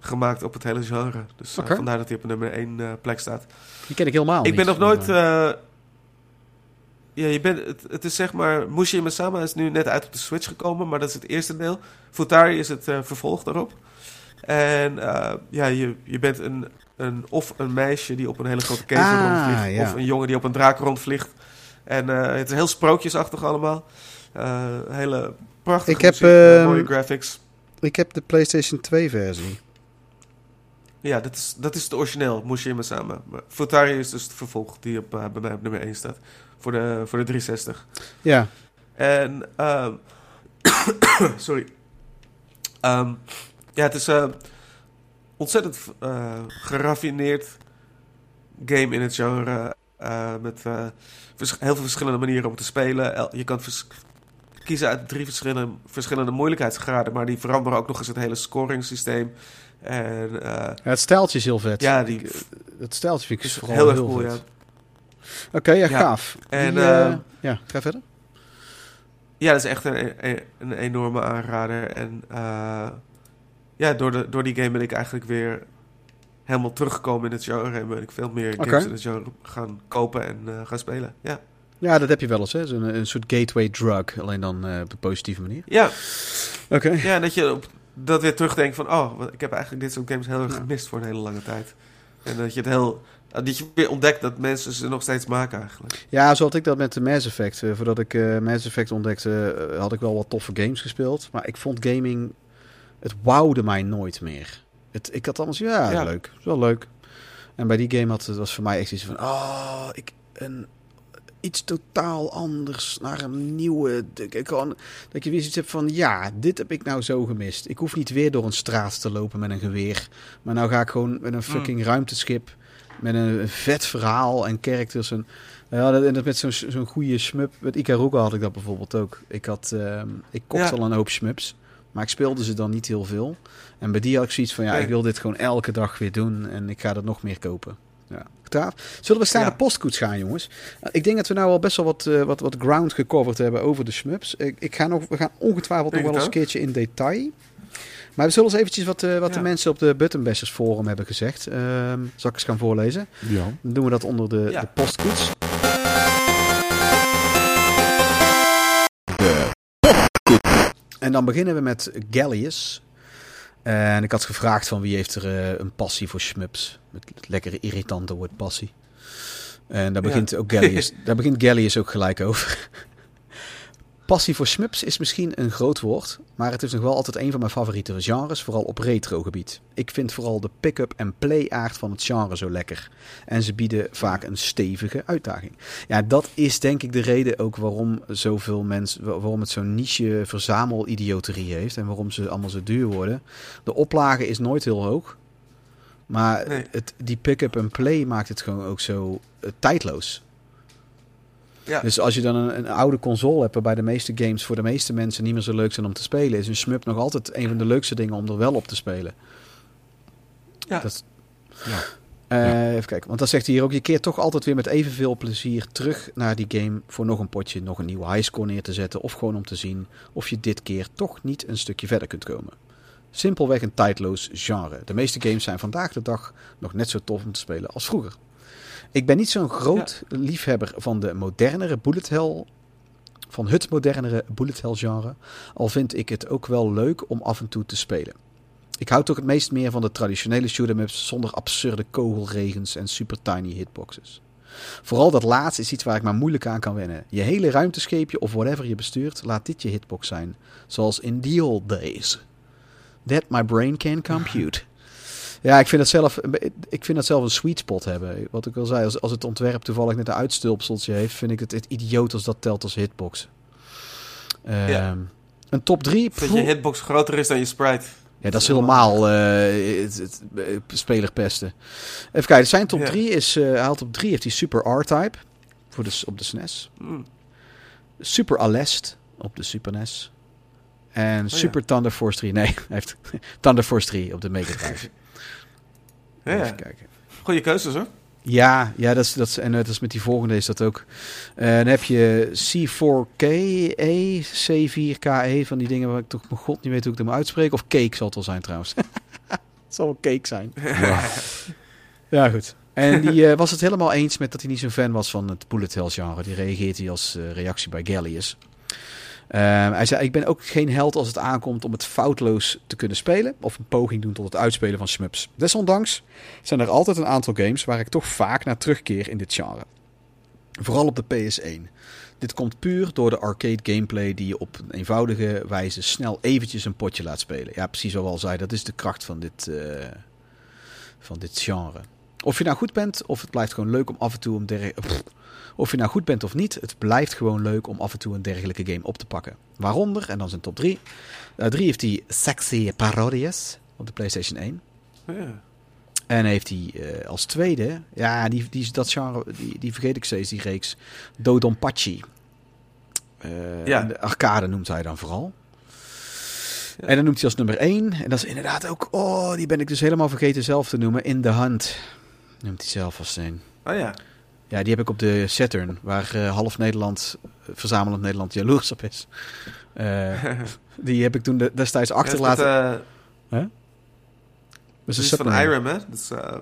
gemaakt op het hele genre. Dus eh, vandaar dat hij op nummer 1 plek staat. Die ken ik helemaal Ik ben nog nooit. eh, ja, je bent, het, het is zeg maar. Mushi Masama is nu net uit op de Switch gekomen, maar dat is het eerste deel. Futari is het eh, vervolg daarop. En eh, ja, je, je bent een, een, of een meisje die op een hele grote kever Ah, rondvliegt. ja. Of een jongen die op een draak rondvliegt. En eh, het is heel sprookjesachtig allemaal. Eh, hele prachtige Ik heb, muziek, eh, ehm, mooie graphics. Ik heb de PlayStation 2 versie. Ja, dat is, dat is het origineel, Mushima samen. Maar Futari is dus het vervolg die op, eh, bij mij op nummer 1 staat. Voor de, voor de 360. Ja, En, ehm, sorry. Ehm, ja, het is eh, ontzettend eh, geraffineerd game in het genre. met heel veel verschillende manieren om te spelen. El- Je kan kiezen uit drie verschillende, verschillende moeilijkheidsgraden. Maar die veranderen ook nog eens het hele scoringssysteem. En eh, Ja, het stijltje is heel vet. ja, die Ik- Het stijltje vind ik is vooral heel erg cool, ja. Oké, Ja. gaaf. En, Die, eh, eh, ja, ga verder. Ja, dat is echt een, een, een enorme aanrader. En eh, ja, door, de, door die game ben ik eigenlijk weer helemaal teruggekomen in het genre. En ben ik veel meer games in het genre gaan kopen en eh, gaan spelen. Ja, Ja, dat heb je wel eens, hè? Zo'n een soort gateway drug, alleen dan eh, op een positieve manier. ja, Oké. ja dat je op, dat weer terugdenkt van... Oh, ik heb eigenlijk dit soort games heel erg gemist voor een hele lange tijd. En dat je het heel... Dat je weer ontdekt dat mensen ze nog steeds maken eigenlijk. Ja, zo had ik dat met de Mass Effect. Eh, voordat ik eh, Mass Effect ontdekte, eh, had ik wel wat toffe games gespeeld. Maar ik vond gaming, het wouwde mij nooit meer. Het, ik had allemaal zo, ja, Ja. leuk. Is wel leuk. En bij die game had het was voor mij echt iets van, oh, ik, een, iets totaal anders, naar een nieuwe. Gewoon, dat je weer zoiets hebt van, ja, dit heb ik nou zo gemist. Ik hoef niet weer door een straat te lopen met een geweer. Maar nou ga ik gewoon met een fucking ruimteschip, met een, vet verhaal en characters en... Ja, dat, en dat met zo'n zo'n goede shmup. Met Ikaruga had ik dat bijvoorbeeld ook. Ik, had, ehm, ik kocht Ja. al een hoop shmups. Maar ik speelde ze dan niet heel veel. En bij die had ik zoiets van... Ja, Nee. ik wil dit gewoon elke dag weer doen. En ik ga er nog meer kopen. Ja. Zullen we staan Ja. de postkoets gaan, jongens? Eh, Ik denk dat we nou al best wel wat, eh, wat, wat ground gecoverd hebben over de shmups. Ik, ik ga nog, we gaan ongetwijfeld nog wel eens een keertje in detail. Maar we zullen eens eventjes wat, eh, wat de mensen op de Buttonbashers forum hebben gezegd. Ehm zal ik eens gaan voorlezen? Ja. Dan doen we dat onder de, Ja. de postkoets. En dan beginnen we met Gallius. En ik had gevraagd van wie heeft er eh, een passie voor shmups. Met het lekkere irritante woord passie. En daar Ja. begint ook Gallius, daar begint Gallius ook gelijk over. Passie voor shmups is misschien een groot woord, maar het is nog wel altijd een van mijn favoriete genres, vooral op retro gebied. Ik vind vooral de pick-up en play aard van het genre zo lekker. En ze bieden vaak een stevige uitdaging. Ja, dat is denk ik de reden ook waarom zoveel mensen, wa- waarom het zo'n niche verzamelidioterie heeft en waarom ze allemaal zo duur worden. De oplage is nooit heel hoog, maar Nee. het, die pick-up en play maakt het gewoon ook zo eh, tijdloos. Ja. Dus als je dan een, een oude console hebt waarbij de meeste games voor de meeste mensen niet meer zo leuk zijn om te spelen, is een shmup nog altijd een van de leukste dingen om er wel op te spelen. Ja. Dat is- Ja. Eh, Even kijken, want dan zegt hij hier ook, je keert toch altijd weer met evenveel plezier terug naar die game voor nog een potje, nog een nieuwe highscore neer te zetten of gewoon om te zien of je dit keer toch niet een stukje verder kunt komen. Simpelweg een tijdloos genre. De meeste games zijn vandaag de dag nog net zo tof om te spelen als vroeger. Ik ben niet zo'n groot liefhebber van de modernere bullet hell, van het modernere bullet hell genre, al vind ik het ook wel leuk om af en toe te spelen. Ik hou toch het meest meer van de traditionele shoot 'em ups zonder absurde kogelregens en super tiny hitboxes. Vooral dat laatste is iets waar ik maar moeilijk aan kan wennen. Je hele ruimtescheepje of whatever je bestuurt, laat dit je hitbox zijn. Zoals in the old days. That my brain can compute. Ja, ik vind dat zelf, ik vind dat zelf een sweet spot hebben. Wat ik al zei, als, als het ontwerp toevallig net een uitstulpseltje heeft, vind ik het, het idioot als dat telt als hitbox. Ehm, Ja. Een top 3. Dat je hitbox groter is dan je sprite. Ja, dat is helemaal eh, het, het, eh, spelerpesten. Even kijken, zijn top Ja. 3 is... eh, haalt op 3 heeft hij Super R-Type voor de, op de SNES. Mm. Super Alest op de Super NES. En ja. Super Thunder Force 3. Nee, hij heeft Thunder Force 3 op de Mega Drive. Ja, ja. Even kijken. Goeie keuzes hoor. Ja, ja dat is, dat is, en net als met die volgende is dat ook. Eh, dan heb je C4KE, C4KE, van die dingen waar ik toch mijn god niet weet hoe ik het moet uitspreken. Of Cake zal het wel zijn trouwens. het zal wel Cake zijn. Ja. Ja, goed. En die eh, was het helemaal eens met dat hij niet zo'n fan was van het bullet hell genre. Die reageert hij als eh, reactie bij Gallius. Ehm, hij zei, ik ben ook geen held als het aankomt om het foutloos te kunnen spelen. Of een poging doen tot het uitspelen van shmups. Desondanks zijn er altijd een aantal games waar ik toch vaak naar terugkeer in dit genre. Vooral op de PS1. Dit komt puur door de arcade gameplay die je op een eenvoudige wijze snel eventjes een potje laat spelen. Ja, precies zoals al zei, dat is de kracht van dit, eh, van dit genre. Of je nou goed bent, of het blijft gewoon leuk om af en toe dergelijke... Of je nou goed bent of niet, het blijft gewoon leuk om af en toe een dergelijke game op te pakken. Waaronder, en dan zijn top 3. 3 heeft hij Sexy Parodies op de PlayStation 1. Ja. En heeft hij eh, als tweede, ja, die, die, dat genre, die, die vergeet ik steeds, die reeks, Dodonpachi. Eh Ja. De arcade noemt hij dan vooral. Ja. En dan noemt hij als nummer 1, en dat is inderdaad ook, oh, die ben ik dus helemaal vergeten zelf te noemen, In the Hunt. Noemt hij zelf als een. Oh ja. Ja, die heb ik op de Saturn, waar eh, half Nederland, eh, verzamelend Nederland, jaloers op is. Eh, die heb ik toen de- destijds achterlaten. Ja, Dus dat een is van Saturn. Irem, hè? Dus, eh,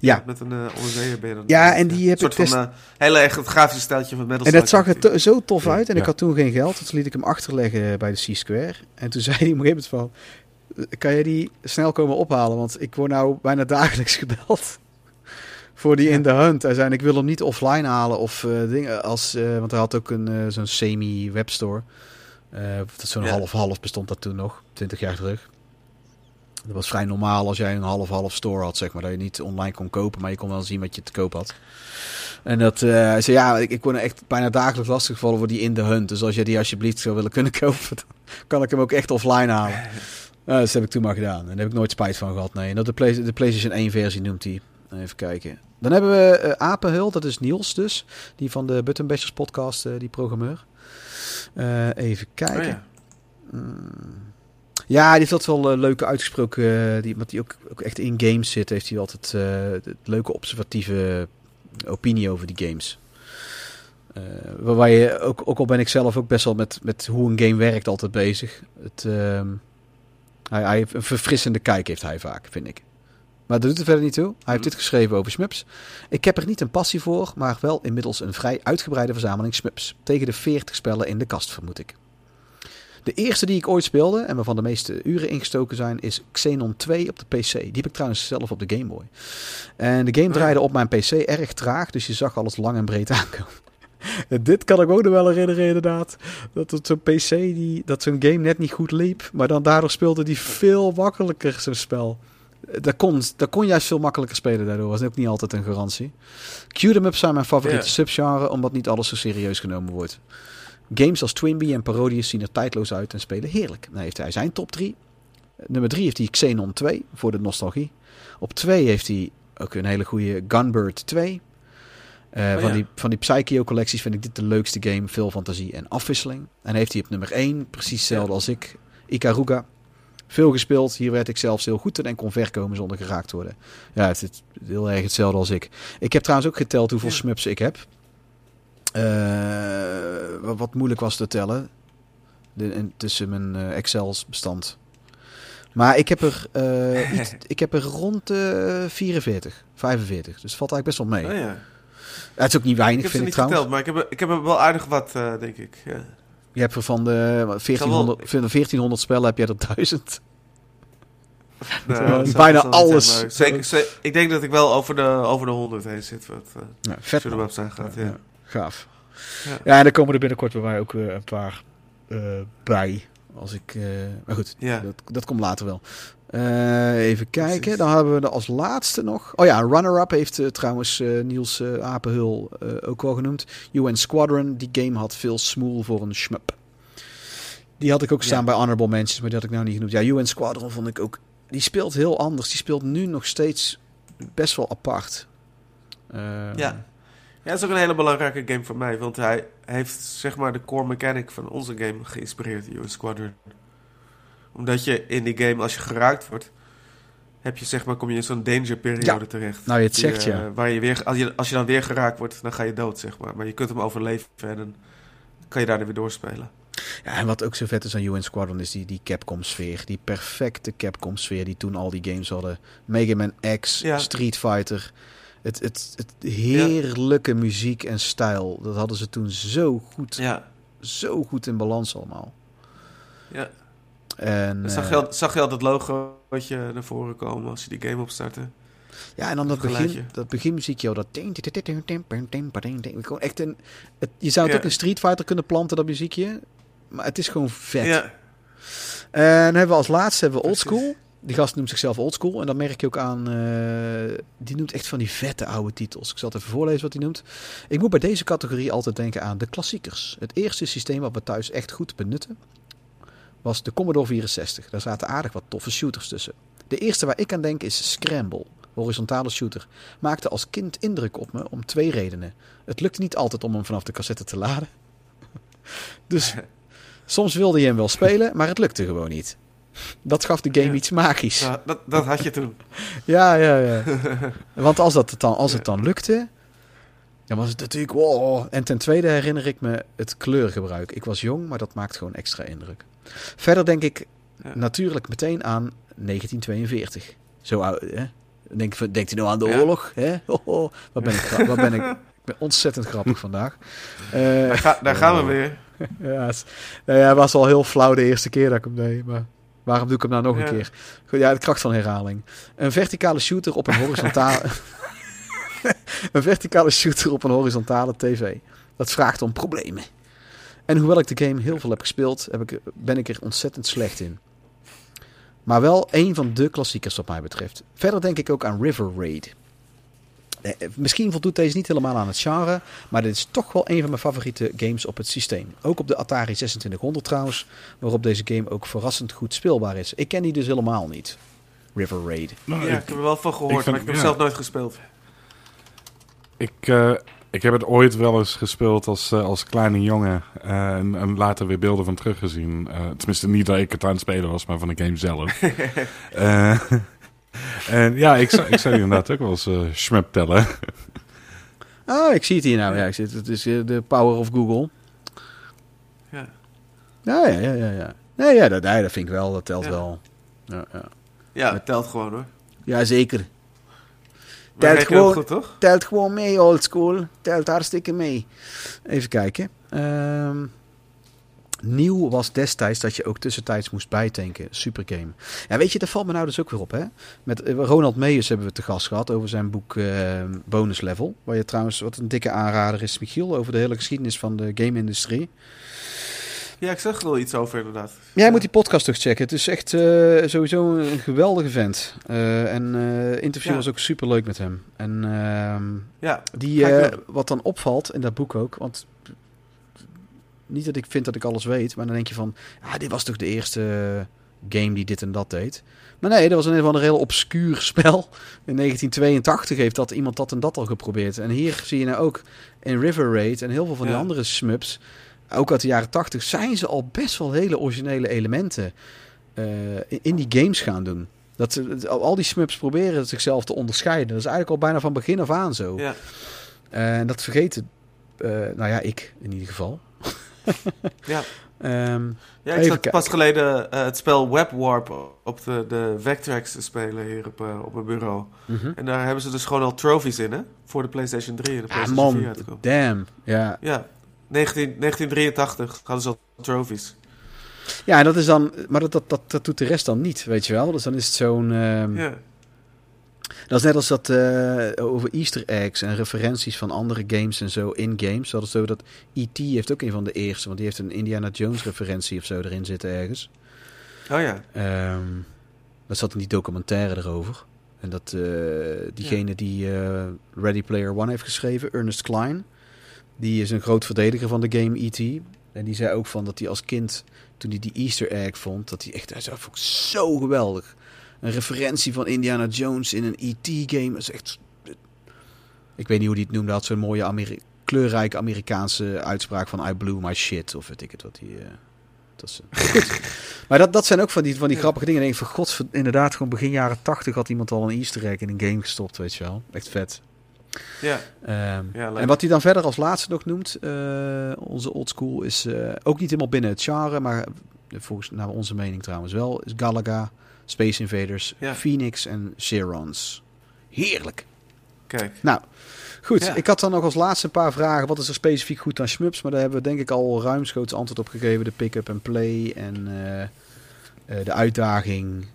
Ja. Met een uh, onderzeeër ben je dan. Ja, en die heb Een soort ik van hele erg het grafische stijltje van Metal En dat zag er zo tof uit. En ik had toen geen geld. Dus liet ik hem achterleggen bij de C-Square. En toen zei hij op een gegeven moment van... Kan je die snel komen ophalen? Want ik word nou bijna dagelijks gebeld. Voor die in de hunt. Hij zei, ik wil hem niet offline halen. Of eh, dingen als... eh, want hij had ook een eh, zo'n semi-webstore. Dat zo'n half-half bestond dat toen nog. 20 jaar terug. Dat was vrij normaal als jij een half-half store had, zeg maar. Dat je niet online kon kopen, maar je kon wel zien wat je te koop had. En dat, hij zei, ja, ik, ik word nou echt bijna dagelijks lastiggevallen voor die in de hunt. Dus als jij die alsjeblieft zou willen kunnen kopen, dan kan ik hem ook echt offline halen. Dus dat heb ik toen maar gedaan. En daar heb ik nooit spijt van gehad. Nee, en dat de, Play- de PlayStation 1 versie noemt hij. Even kijken. Dan hebben we eh, Apenhul, dat is Niels dus. Die van de Button Bashers podcast, eh, die programmeur. Eh, even kijken. Oh, ja. Mm. Ja, die heeft dat wel leuke uitgesproken. die, want die ook, ook echt in games zit, heeft hij altijd leuke observatieve opinie over die games. Waarbij je, ook, ook al ben ik zelf ook best wel met, met hoe een game werkt altijd bezig. Het, ehm, hij, hij een verfrissende kijk heeft hij vaak, vind ik. Maar dat doet er verder niet toe. Hij heeft dit geschreven over Smups. Ik heb er niet een passie voor, maar wel inmiddels een vrij uitgebreide verzameling Smups. Tegen de 40 spellen in de kast, vermoed ik. De eerste die ik ooit speelde, en waarvan de meeste uren ingestoken zijn, is Xenon 2 op de PC. Die heb ik trouwens zelf op de Game Boy. En de game draaide op mijn PC erg traag, dus je zag alles lang en breed aankomen. En Dit kan ik ook nog wel herinneren, inderdaad. Dat het zo'n PC, die, dat zo'n game net niet goed liep. Maar dan daardoor speelde die veel makkelijker, zo'n spel. Dat kon, dat kon juist veel makkelijker spelen daardoor. Was ook niet altijd een garantie. Q ups zijn mijn favoriete Ja. subgenre, omdat niet alles zo serieus genomen wordt. Games als Twinbee en Parodius zien er tijdloos uit en spelen heerlijk. Dan heeft hij zijn top 3. Nummer 3 heeft hij Xenon 2 voor de nostalgie. Op 2 heeft hij ook een hele goede Gunbird 2. Eh, Oh, van, ja. die, van die Psycho-collecties vind ik dit de leukste game. Veel fantasie en afwisseling. En heeft hij op nummer 1, precies hetzelfde Ja. als ik, Ikaruga. Veel gespeeld. Hier werd ik zelfs heel goed in en kon ver komen zonder geraakt te worden. Ja, het is heel erg hetzelfde als ik. Ik heb trouwens ook geteld hoeveel Ja. smups ik heb. Eh, wat- moeilijk was te tellen. De, en tussen mijn eh, Excel's bestand. Maar ik heb er, eh, iets, ik heb er rond de 44, 45. Dus valt eigenlijk best wel mee. Oh, ja. Het is ook niet Ik weinig, ze vind ik trouwens. geteld, maar ik heb, er- ik heb er wel aardig wat, eh, denk ik. Ja. Je hebt er van de wat, 1400, van de 1400 spellen heb jij er 1000. Nou, Ja, dat zou- bijna dat alles. zijn, zeker, ze- ik denk dat ik wel over de, over de 100 heen zit. Wat uh, Ja, vet man. shoot-em-ups aangaat. Ja. Ja, gaaf. Ja. Ja. en er komen er binnenkort bij mij ook weer een paar eh, bij. Als ik, eh, maar goed, Ja. dat, dat komt later wel. Eh, even kijken, Precies. dan hebben we als laatste nog. Oh ja, runner-up heeft eh, trouwens eh, Niels Apenhul ook wel genoemd. UN Squadron, die game had veel smoel voor een shmup. Die had ik ook staan Ja. bij Honorable Mentions, maar die had ik nou niet genoemd. Ja, UN Squadron vond ik ook... Die speelt heel anders. Die speelt nu nog steeds best wel apart. Ja. Ja, dat is ook een hele belangrijke game voor mij. Want hij heeft zeg maar de core mechanic van onze game geïnspireerd, UN Squadron. Omdat je in die game, als je geraakt wordt, heb je zeg maar, kom je in zo'n danger periode Ja. terecht. Nou, je het Die, zegt, eh, ja. Waar je weer, als, je, als je dan weer geraakt wordt, dan ga je dood, zeg maar. Maar je kunt hem overleven en dan kan je daar weer doorspelen. Ja, en wat ook zo vet is aan UN Squadron is die, die Capcom-sfeer. Die perfecte Capcom-sfeer die toen al die games hadden. Mega Man X, Ja. Street Fighter. Het, het, het heerlijke muziek en stijl. Dat hadden ze toen zo goed Ja, zo goed in balans allemaal. Ja. En, zag, je eh, al, zag je al dat logootje naar voren komen als je die game opstartte? Ja, en dan dat, dat beginmuziekje, dat... Echt een, het, je zou het ook een Street Fighter kunnen planten, dat muziekje. Maar het is gewoon vet. Ja. En hebben we als laatste hebben we Old School. Die gast noemt zichzelf Old School. En dan merk je ook aan... Eh, die noemt echt van die vette oude titels. Ik zal het even voorlezen wat hij noemt. Ik moet bij deze categorie altijd denken aan de klassiekers. Het eerste systeem wat we thuis echt goed benutten was de Commodore 64. Daar zaten aardig wat toffe shooters tussen. De eerste waar ik aan denk is Scramble. Horizontale shooter. Maakte als kind indruk op me om twee redenen. Het lukte niet altijd om hem vanaf de cassette te laden. Dus soms wilde je hem wel spelen, maar het lukte gewoon niet. Dat gaf de game Ja. iets magisch. Nou, dat, dat had je toen. Ja, ja, ja. Want als, dat het dan, als het dan lukte, dan was het natuurlijk wow. En ten tweede herinner ik me het kleurgebruik. Ik was jong, maar dat maakt gewoon extra indruk. Verder denk ik Ja. natuurlijk meteen aan 1942. Zo oud, hè? Denk, denkt u nou aan de Ja. oorlog? Hè? Wat ben ik, wat ben ik, ik ben ontzettend grappig vandaag. Eh, Daar, ga- daar gaan we weer. ja, het, nou ja, was al heel flauw de eerste keer dat ik hem deed. Maar waarom doe ik hem nou nog Ja. een keer? Goed, ja, de kracht van herhaling. Een verticale shooter op een horizontale... een verticale shooter op een horizontale tv. Dat vraagt om problemen. En hoewel ik de game heel veel heb gespeeld, heb ik, ben ik er ontzettend slecht in. Maar wel een van de klassiekers wat mij betreft. Verder denk ik ook aan River Raid. Eh, eh, Misschien voldoet deze niet helemaal aan het genre, maar dit is toch wel een van mijn favoriete games op het systeem. Ook op de Atari 2600 trouwens, waarop deze game ook verrassend goed speelbaar is. Ik ken die dus helemaal niet. River Raid. Nou, Ja, ik ik, heb er wel van gehoord, ik vind- maar ik heb ja. zelf nooit gespeeld. ik, eh, ik heb het ooit wel eens gespeeld als, eh, als kleine jongen. eh, en, en later weer beelden van teruggezien. Eh, tenminste, niet dat ik het aan het spelen was, maar van de game zelf. Eh, en ja, ik zou, ik zou inderdaad ook wel eens schmup tellen. Ah, ik zie het hier nou. Ja, ik zie het. het is de power of Google. Ja. Ja, ja, ja, ja. ja. Nee, ja, dat, nee, dat vind ik wel. Dat telt Ja. wel. Ja, ja. Ja, het telt gewoon hoor. ja zeker. Telt gewoon- goed, toch? Telt gewoon mee, oldschool. Telt hartstikke mee. Even kijken. Ehm, nieuw was destijds dat je ook tussentijds moest bijtanken. Super game. Ja, weet je, dat valt me nou dus ook weer op. Hè? Met eh, Ronald Meijers hebben we te gast gehad over zijn boek eh, Bonus Level. Waar je trouwens, wat een dikke aanrader is, Michiel, over de hele geschiedenis van de game-industrie. Ja, ik zag er wel iets over inderdaad. Jij moet die podcast toch checken. Het is echt eh, sowieso een geweldige vent. Eh, en eh interview Ja. was ook super leuk met hem. En ehm, Ja, die, wat dan opvalt in dat boek ook, want niet dat ik vind dat ik alles weet, maar dan denk je van, ah, dit was toch de eerste game die dit en dat deed. Maar nee, dat was een van een heel obscuur spel. In 1982 heeft dat iemand dat en dat al geprobeerd. En hier zie je nou ook in River Raid en heel veel van die andere smups, ook uit de jaren 80, zijn ze al best wel hele originele elementen eh, in- die games gaan doen. Dat, ze- al die smups proberen zichzelf te onderscheiden. Dat is eigenlijk al bijna van begin af aan zo. ja. En dat vergeten, eh, nou ja, ik in ieder geval. Ja. Ehm, Ja, ik zat pas geleden eh, het spel Web Warp op de, de Vectrex te spelen hier op, eh, op mijn bureau. mhm. En daar hebben ze dus gewoon al trophies in, hè? Voor de PlayStation 3 en de Ah, PlayStation 4 man, uitkomen. damn. Ja. Ja, 19, 1983 hadden ze al trophies. ja, en dat is dan, maar dat, dat, dat, dat doet de rest dan niet, weet je wel. Dus dan is het zo'n, ehm, Ja, dat is net als dat eh, over Easter eggs en referenties van andere games en zo in games. Dat is zo dat E.T. heeft ook een van de eerste, want die heeft een Indiana Jones referentie of zo erin zitten ergens. oh ja. Ehm, dat zat in die documentaire erover. En dat eh, diegene die eh, Ready Player One heeft geschreven, Ernest Klein, die is een groot verdediger van de game E.T. En die zei ook van dat hij als kind, toen hij die Easter egg vond, dat hij echt, hij zei, vond ik zo geweldig. Een referentie van Indiana Jones in een E.T. game. Dat is echt, ik weet niet hoe hij het noemde, had zo'n mooie Ameri- kleurrijke Amerikaanse uitspraak van I blew my shit, of weet ik het wat hij... eh, dat is. Maar dat, dat zijn ook van die, van die grappige dingen. Dan denk ik van, god, inderdaad, gewoon begin jaren tachtig had iemand al een easter egg in een game gestopt, weet je wel. Echt vet. Ja, Ehm, Ja, en wat hij dan verder als laatste nog noemt, eh, onze old school, is eh, ook niet helemaal binnen het genre, maar volgens naar onze mening trouwens wel, is Galaga, Space Invaders, Ja. Phoenix en Zerons. Heerlijk. Kijk. Nou, goed. Ja. Ik had dan nog als laatste een paar vragen. Wat is er specifiek goed aan Shmups? Maar daar hebben we denk ik al ruimschoots antwoord op gegeven. De pick-up en play en eh, eh, de uitdaging.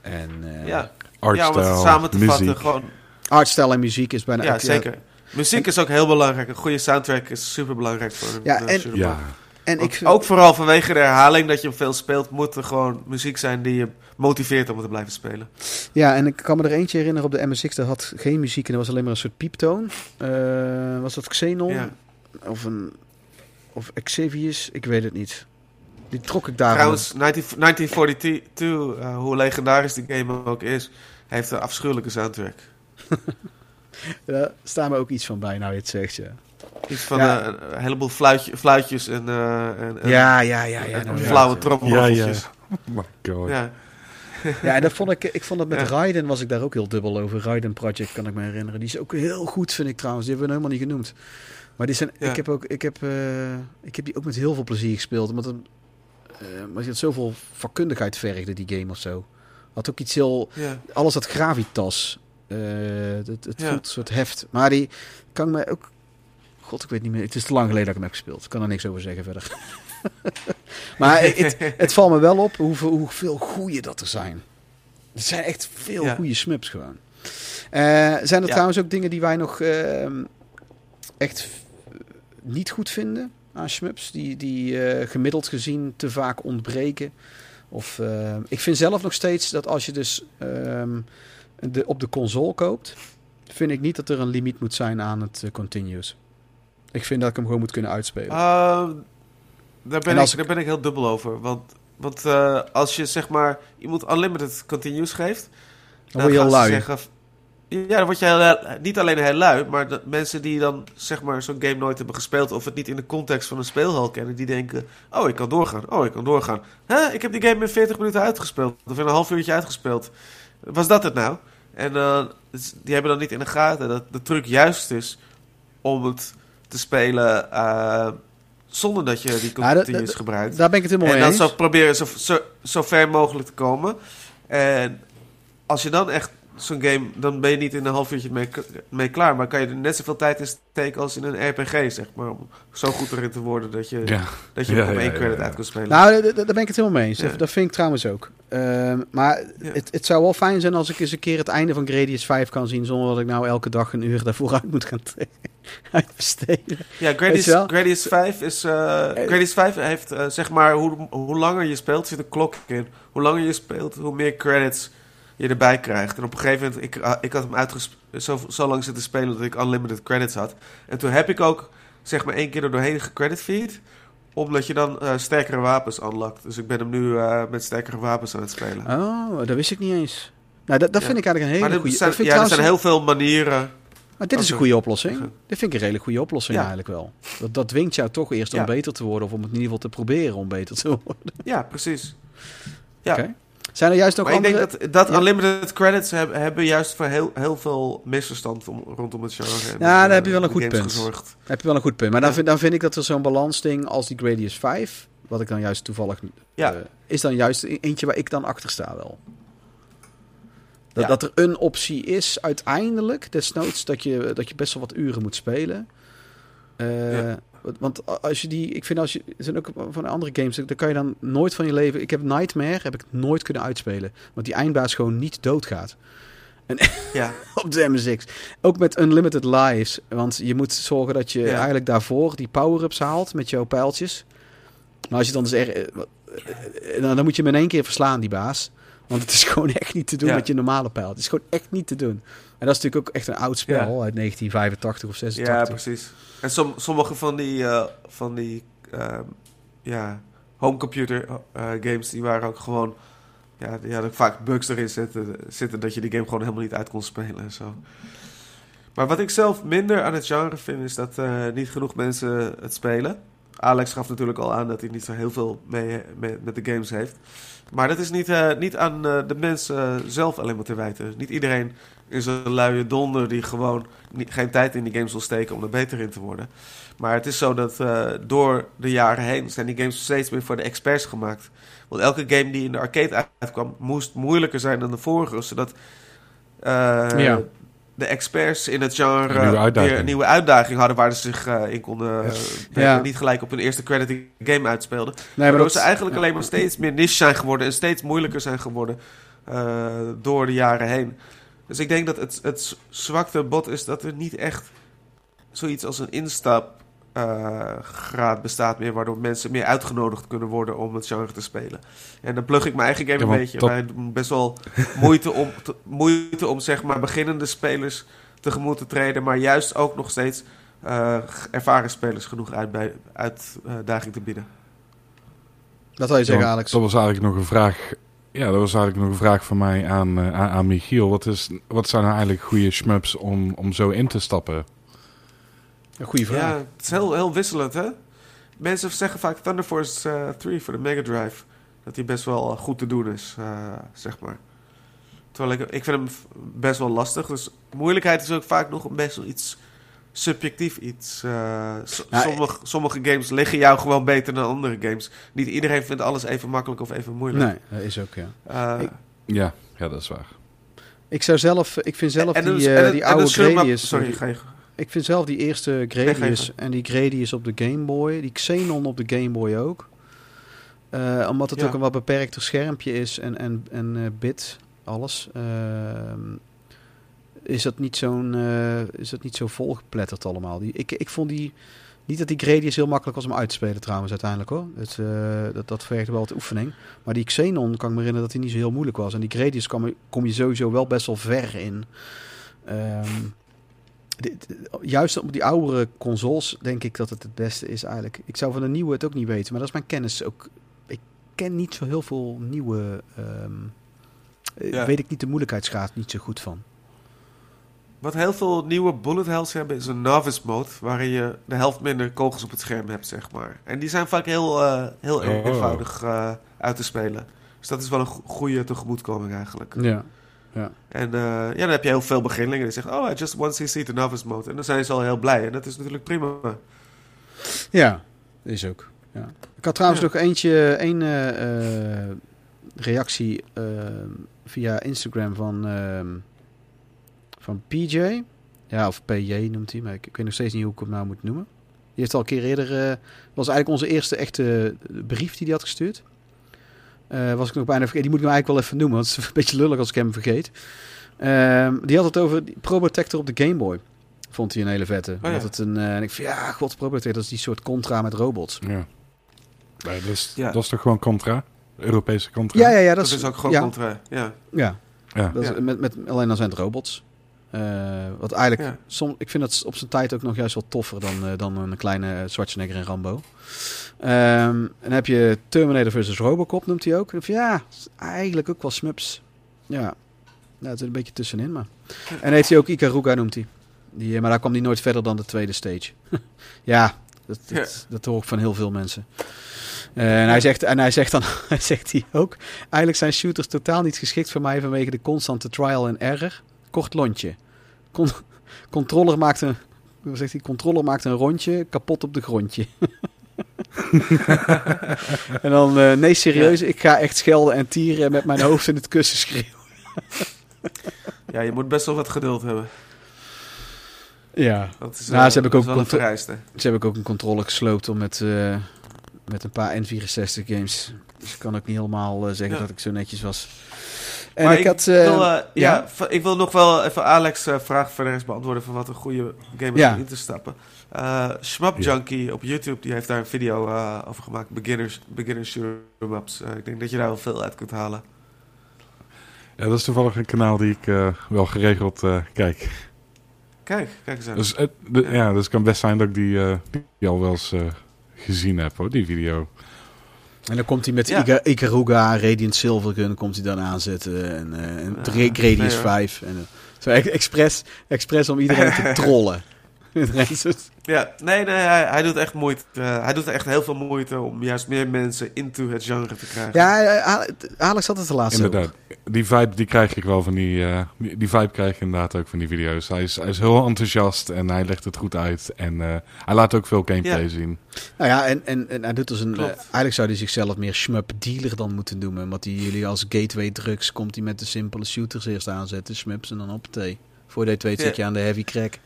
En eh ja. ja, om Artstyle, het samen te vatten, muziek. gewoon... artstyle en muziek is bijna... Ja, ik- zeker. Muziek is ook heel belangrijk. Een goede soundtrack is super belangrijk voor een Ja, en- Ja. En Ook, ik, ook vooral vanwege de herhaling dat je hem veel speelt, moet er gewoon muziek zijn die je motiveert om te blijven spelen. Ja, en ik kan me er eentje herinneren op de MSX. Dat had geen muziek en dat was alleen maar een soort pieptoon. Eh, was dat Xenon? Ja. Of een... Of Xavius? Ik weet het niet. Die trok ik daar. Trouwens, 19, 1942, eh, hoe legendarisch die game ook is, heeft een afschuwelijke soundtrack. Daar staan me ook iets van bij, nou je het zegt, ja. Iets van Ja. eh, een, heleboel fluitje, fluitjes en, eh en, en- Ja, ja, ja. ja, en nou, ja. flauwe ja, trommelroffeltjes. ja. Oh my god. Ja. Ja, en dat vond ik, ik vond dat met Ja. Raiden was ik daar ook heel dubbel over. Raiden Project kan ik me herinneren. Die is ook heel goed, vind ik trouwens. Die hebben we helemaal niet genoemd. Maar die zijn, Ja. ik, heb ook, ik, heb, eh, ik heb die ook met heel veel plezier gespeeld. Omdat het, eh, maar het zoveel vakkundigheid vergde, die game of zo. Had ook iets heel... Ja. Alles had gravitas. Eh, het het Ja. voelt een soort heft. Maar die kan me ook... God, ik weet niet meer. Het is te lang geleden dat ik hem heb gespeeld. Ik kan er niks over zeggen verder. maar het, het valt me wel op hoeveel, hoeveel goeie dat er zijn. Er zijn echt veel Ja. goede smups gewoon. Eh, zijn er Ja. trouwens ook dingen die wij nog ehm, echt niet goed vinden aan smups? Die, die eh, gemiddeld gezien te vaak ontbreken? Of, ik vind zelf nog steeds dat als je dus ehm, de, op de console koopt... vind ik niet dat er een limiet moet zijn aan het eh, continuous. Ik vind dat ik hem gewoon moet kunnen uitspelen. Uh, daar, ben ik, ik- daar ben ik heel dubbel over. Want, want eh, als je zeg maar iemand unlimited continues geeft, dan word je heel lui. zeggen, ja, dan word je heel, niet alleen heel lui, maar mensen die dan zeg maar zo'n game nooit hebben gespeeld of het niet in de context van een speelhal kennen, die denken, oh ik kan doorgaan, oh ik kan doorgaan. Hè, ik heb die game in 40 minuten uitgespeeld, of in een half uurtje uitgespeeld. Was dat het nou? En dus die hebben dan niet in de gaten dat de truc juist is om het te spelen eh, zonder dat je die Ja, continues dat- gebruikt. Daar ben ik het helemaal En mee dan eens. zo proberen zo, zo, zo ver mogelijk te komen. En als je dan echt zo'n game, dan ben je niet in een half uurtje mee, mee klaar. Maar kan je er net zoveel tijd in steken als in een RPG, zeg maar. Om zo goed erin te worden dat je, Ja. dat je Ja, op ja, één ja, credit ja. uit kan spelen. Nou, daar ben ik het helemaal mee eens. Ja. Dat- vind ik trouwens ook. Ehm, maar Ja. het, het zou wel fijn zijn als ik eens een keer het einde van Gradius 5 kan zien... zonder dat ik nou elke dag een uur daarvoor uit moet gaan uitbesteden. ja, Weet Gradius? Gradius 5 is... eh Gradius 5 heeft, eh, zeg maar, hoe, hoe langer je speelt, zit een klok in. Hoe langer je speelt, hoe meer credits je erbij krijgt. En op een gegeven moment, ik, ah, ik had hem uitgespeeld, zo, zo lang zitten spelen dat ik unlimited credits had. En toen heb ik ook, zeg maar, één keer er doorheen gecreditfeed. Omdat je dan eh, sterkere wapens unlockt. Dus ik ben hem nu eh, met sterkere wapens aan het spelen. Oh, dat wist ik niet eens. Nou, dat, dat Ja. vind ik eigenlijk een hele goede... zijn, ja, er zijn heel veel manieren. Maar dit is een goede oplossing. Dit vind ik een redelijk goede oplossing Ja. eigenlijk wel. Dat, dat dwingt jou toch eerst om beter te worden... of om het in ieder geval te proberen om beter te worden. Ja, precies. Ja. Oké. Zijn er juist nog maar ik andere... denk dat, dat unlimited credits hebben, hebben juist voor heel, heel veel misverstand om, rondom het genre. en, Ja, daar eh, heb je wel een goed punt. Gezorgd. Heb je wel een goed punt. Maar dan, vind, dan vind ik dat er zo'n balansding als die Gradius 5... wat ik dan juist toevallig... Ja. eh, is dan juist e- eentje waar ik dan achter sta wel. Dat, Ja. dat er een optie is uiteindelijk, desnoods, dat je, dat je best wel wat uren moet spelen. Eh, Ja. Want- als je die, ik vind als je, er zijn ook van andere games, daar kan je dan nooit van je leven. Ik heb Nightmare, heb ik nooit kunnen uitspelen, want die eindbaas gewoon niet doodgaat Ja, op de MSX. Ook met Unlimited Lives, want je moet zorgen dat je Ja. eigenlijk daarvoor die power-ups haalt met jouw pijltjes. Maar als je dan dus er, eh, eh, dan, dan moet je hem in één keer verslaan, die baas. Want het is gewoon echt niet te doen Ja. met je normale pijl. Het is gewoon echt niet te doen. En dat is natuurlijk ook echt een oud spel Ja. uit 1985 of ja 86. precies. En som, sommige van die, eh, van die ehm, ja, homecomputer eh, games, die waren ook gewoon... Ja, die hadden vaak bugs erin zitten, zitten dat je die game gewoon helemaal niet uit kon spelen en zo. Maar wat ik zelf minder aan het genre vind, is dat eh, niet genoeg mensen het spelen. Alex gaf natuurlijk al aan dat hij niet zo heel veel mee, mee- met de games heeft. Maar dat is niet, eh, niet aan eh, de mensen zelf alleen maar te wijten. Niet iedereen is een luie donder die gewoon geen tijd in die games wil steken om er beter in te worden. Maar het is zo dat eh, door de jaren heen zijn die games steeds meer voor de experts gemaakt. Want elke game die in de arcade uitkwam, moest moeilijker zijn dan de vorige. Zodat eh, Ja. De experts in het genre Een nieuwe weer een nieuwe uitdaging hadden waar ze zich eh, in konden uh, Ja. niet gelijk op hun eerste credit game uitspeelden. Nee, Waardoor dat- ze eigenlijk alleen maar steeds meer niche zijn geworden en steeds moeilijker zijn geworden eh, door de jaren heen. Dus ik denk dat het, het zwakte bot is dat er niet echt zoiets als een instap eh, graad bestaat meer, waardoor mensen meer uitgenodigd kunnen worden om het genre te spelen. En dan plug ik mijn eigen game Ja, een beetje. dat- Wij doen best wel moeite om, te- moeite om zeg maar beginnende spelers tegemoet te treden, maar juist ook nog steeds eh, ervaren spelers genoeg uit bij, uitdaging te bieden. Dat wil je zeggen, Ja, Alex. Dat was eigenlijk nog een vraag. Ja, dat was eigenlijk nog een vraag van mij aan, eh, aan, aan Michiel. Wat, is, wat zijn nou eigenlijk goede shmups om, om zo in te stappen? Een goede vraag. Ja, het is heel, heel wisselend, hè? Mensen zeggen vaak Thunder Force eh, 3 voor de Mega Drive. Dat die best wel eh, goed te doen is, eh, zeg maar. Terwijl ik, ik vind hem best wel lastig. Dus moeilijkheid is ook vaak nog best wel iets subjectief. Iets, eh, sommige, sommige games liggen jou gewoon beter dan andere games. Niet iedereen vindt alles even makkelijk of even moeilijk. Nee, dat is ook, ja. Eh, Ik- Ja, ja dat is waar. Ik zou zelf, ik vind zelf en die, dus- eh, en die en de oude Gradius... Sorry, ga je... Ik vind zelf die eerste Gradius en die Gradius op de Game Boy, die Xenon op de Game Boy ook. Eh, omdat het Ja. ook een wat beperkter schermpje is en, en, en eh, bit, alles. Ehm, is dat niet zo'n eh, is dat niet zo volgepletterd allemaal. Die, ik, ik vond die niet dat die Gradius heel makkelijk was om uit te spelen trouwens uiteindelijk hoor. Het, dat, dat vergt wel wat oefening. Maar die Xenon kan ik me herinneren dat die niet zo heel moeilijk was. En die Gradius kom, je- kom je sowieso wel best wel ver in. Ehm, dit- juist op die oudere consoles denk ik dat het het beste is eigenlijk. Ik zou van de nieuwe het ook niet weten, maar dat is mijn kennis ook. Ik ken niet zo heel veel nieuwe. Ja. Weet ik niet de moeilijkheidsgraad niet zo goed van. Wat heel veel nieuwe bullet hells hebben is een novice mode, waarin je de helft minder kogels op het scherm hebt, zeg maar. En die zijn vaak heel, eh, heel Oh. eenvoudig eh, uit te spelen. Dus dat is wel een go- goede tegemoetkoming eigenlijk. Ja. En eh, ja, dan heb je heel veel beginlingen die zeggen, oh, I just want to see the novice mode. En dan zijn ze al heel blij. En dat is natuurlijk prima. Ja, is ook. Ja. Ik had trouwens Ja. nog eentje, één eh, eh, reactie via Instagram van, ehm, van PJ. Ja, of PJ noemt hij, maar ik, ik weet nog steeds niet hoe ik hem nou moet noemen. Die heeft al een keer eerder, was eigenlijk onze eerste echte brief die hij had gestuurd. Eh, was ik nog bijna vergeten. Die moet ik nou eigenlijk wel even noemen, want het is een beetje lullig als ik hem vergeet. Ehm, die had het over Probotector op de Game Boy. Vond hij een hele vette. ja. Dat het een, eh, en ik van ja, god, Probotector, dat is die soort contra met robots. Ja. Nee, dat, is, Ja. dat is toch gewoon contra? Europese contra? Ja, ja, ja. Dat, Dat, is ook gewoon ja, contra. Ja. Ja, Ja. dat is, Ja. met, met, alleen dan zijn het robots. Eh, wat eigenlijk, Ja. som, ik vind dat op zijn tijd ook nog juist wel toffer dan, eh, dan een kleine Schwarzenegger en Rambo. Ehm, en dan heb je Terminator versus Robocop, noemt hij ook. En ja, eigenlijk ook wel smups. Ja, nou, het is een beetje tussenin, maar... En heeft hij ook Ikaruga, noemt hij. Die, eh, maar daar kwam hij nooit verder dan de tweede stage. ja, dat, dat, dat hoor ik van heel veel mensen. En, hij zegt, en hij zegt dan hij zegt hij ook... Eigenlijk zijn shooters totaal niet geschikt voor mij vanwege de constante trial en error. Kort lontje. Con controller maakt een... Hoe zegt hij? Controller maakt een rondje, kapot op de grondje. en dan, eh, nee serieus, ik ga echt schelden en tieren en met mijn hoofd in het kussen schreeuwen. ja, je moet best wel wat geduld hebben. Ja. Dat is, Nou, eh, ze hebben dat ook is wel een vereiste. Ze hebben ook een controller gesloopt om met, eh, met een paar N64 games. Dus ik kan ook niet helemaal eh, zeggen Ja. dat ik zo netjes was. En Maar ik, had... eh, wil, eh, ja, ja? ik wil nog wel even Alex' eh, vraag verder eens beantwoorden van wat een goede game is Ja. om in te stappen. Eh Ja. Junkie op YouTube die heeft daar een video eh, over gemaakt. Beginners, beginners shoot'em ups. Eh, ik denk dat je daar wel veel uit kunt halen. Ja, dat is toevallig een kanaal die ik eh, wel geregeld eh, kijk. Kijk, kijk eens aan. Dus, de- ja, dus het kan best zijn dat ik die, eh, die al wel eens eh, gezien heb, hoor, die video. En dan komt hij met Ja. Ikaruga, Radiant Silvergun, komt hij dan aanzetten. En, eh en Ja, Gradius nee, hoor. 5. En, eh, zo ex- expres, expres om iedereen te trollen. Ja, nee, nee, hij, hij doet echt moeite. eh, hij doet echt heel veel moeite om juist meer mensen into het genre te krijgen. ja, eh, Ale- Alex had het de laatste Inderdaad. Die vibe die krijg ik wel van die, eh, die, die vibe krijg ik inderdaad ook van die video's. Hij is, hij is heel enthousiast en hij legt het goed uit. En eh, hij laat ook veel gameplay Ja. zien. Nou ja, en, en, en hij doet dus een. Eh, eigenlijk zou hij zichzelf meer shmup dealer dan moeten noemen. Want die jullie als gateway drugs komt hij met de simpele shooters eerst aanzetten, shmups en dan op thee. Voordat je het weet Ja. zit je aan de heavy crack.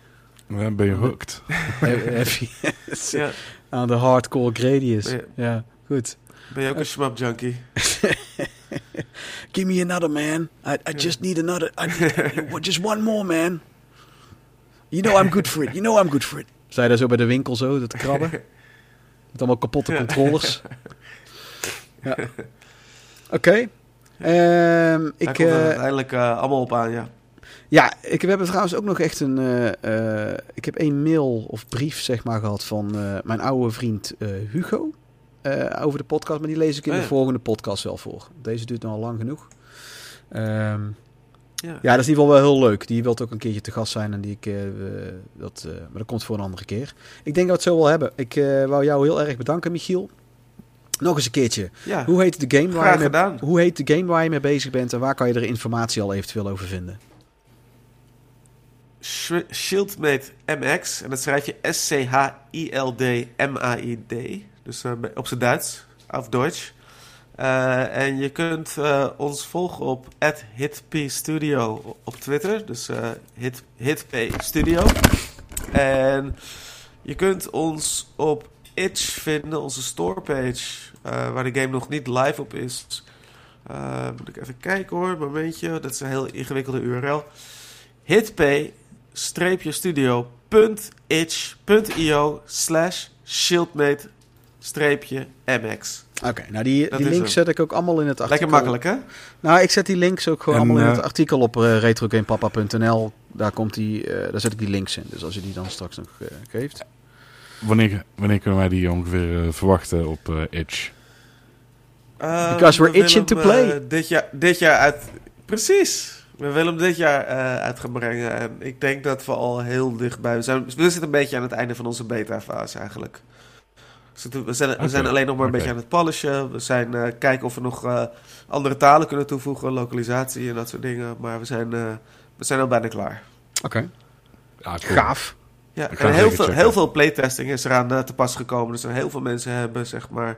Dan ben je hooked. heavy. Ja. Aan de hardcore gradius. Ja. Ja, goed. Ben je ook een schmap junkie? Give me another, man. I, I just need another. I need, just one more, man. You know I'm good for it. You know I'm good for it. Zei daar zo bij de winkel zo, dat krabben. Met allemaal kapotte controllers. Ja. Oké. Ehm, Ik ik, komt er eh, uiteindelijk eh, allemaal op aan, ja. ja, ik, we hebben trouwens ook nog echt een... eh, eh, ik heb één mail of brief, zeg maar, gehad van eh, mijn oude vriend eh, Hugo. Eh, over de podcast, maar die lees ik in Oh, de ja. volgende podcast wel voor. Deze duurt nu al lang genoeg. Ehm, ja. ja, dat is in ieder geval wel heel leuk. Die wilt ook een keertje te gast zijn. En die ik, eh, dat, eh, maar dat komt voor een andere keer. Ik denk dat we het zo wel hebben. Ik wou jou heel erg bedanken, Michiel. Nog eens een keertje. Ja, Hoe heet de game waar je mee, hoe heet de game waar je mee bezig bent en waar kan je er informatie al eventueel over vinden? Sh- Shieldmate MX. En dat schrijf je S-C-H-I-L-D-M-A-I-D. Dus eh, op zijn Duits, of Duits. Eh, en je kunt eh, ons volgen op @hitpstudio op Twitter. Dus eh hit, hitpstudio. En je kunt ons op itch vinden, onze storepage, waar de game nog niet live op is. Moet ik even kijken hoor, momentje. Dat is een heel ingewikkelde URL. hitp-studio.itch.io slash shieldmate-mx. Oké, nou die, Dat die hem. zet ik ook allemaal in het artikel. Lekker makkelijk, hè? Nou, ik zet die links ook gewoon En, allemaal in eh, het artikel op eh retrogamepapa.nl. Daar, komt die, eh, daar zet ik die links in. Dus als je die dan straks nog eh, geeft. Wanneer, wanneer kunnen wij die ongeveer eh, verwachten op eh Edge? Eh, Because we're we itching to hem, play. eh, dit, jaar, dit jaar uit... Precies. We willen hem dit jaar eh, uit gaan brengen. En ik denk dat we al heel dichtbij... We, zijn, we zitten een beetje aan het einde van onze beta-fase eigenlijk. We zijn, we zijn alleen nog maar een beetje aan het polishen. We zijn eh, kijken of we nog eh, andere talen kunnen toevoegen. Localisatie en dat soort dingen. Maar we zijn, eh, we zijn al bijna klaar. Oké, Ja, cool. gaaf. Ja, en heel veel, checken. heel veel playtesting is eraan te pas gekomen. Dus heel veel mensen hebben zeg maar,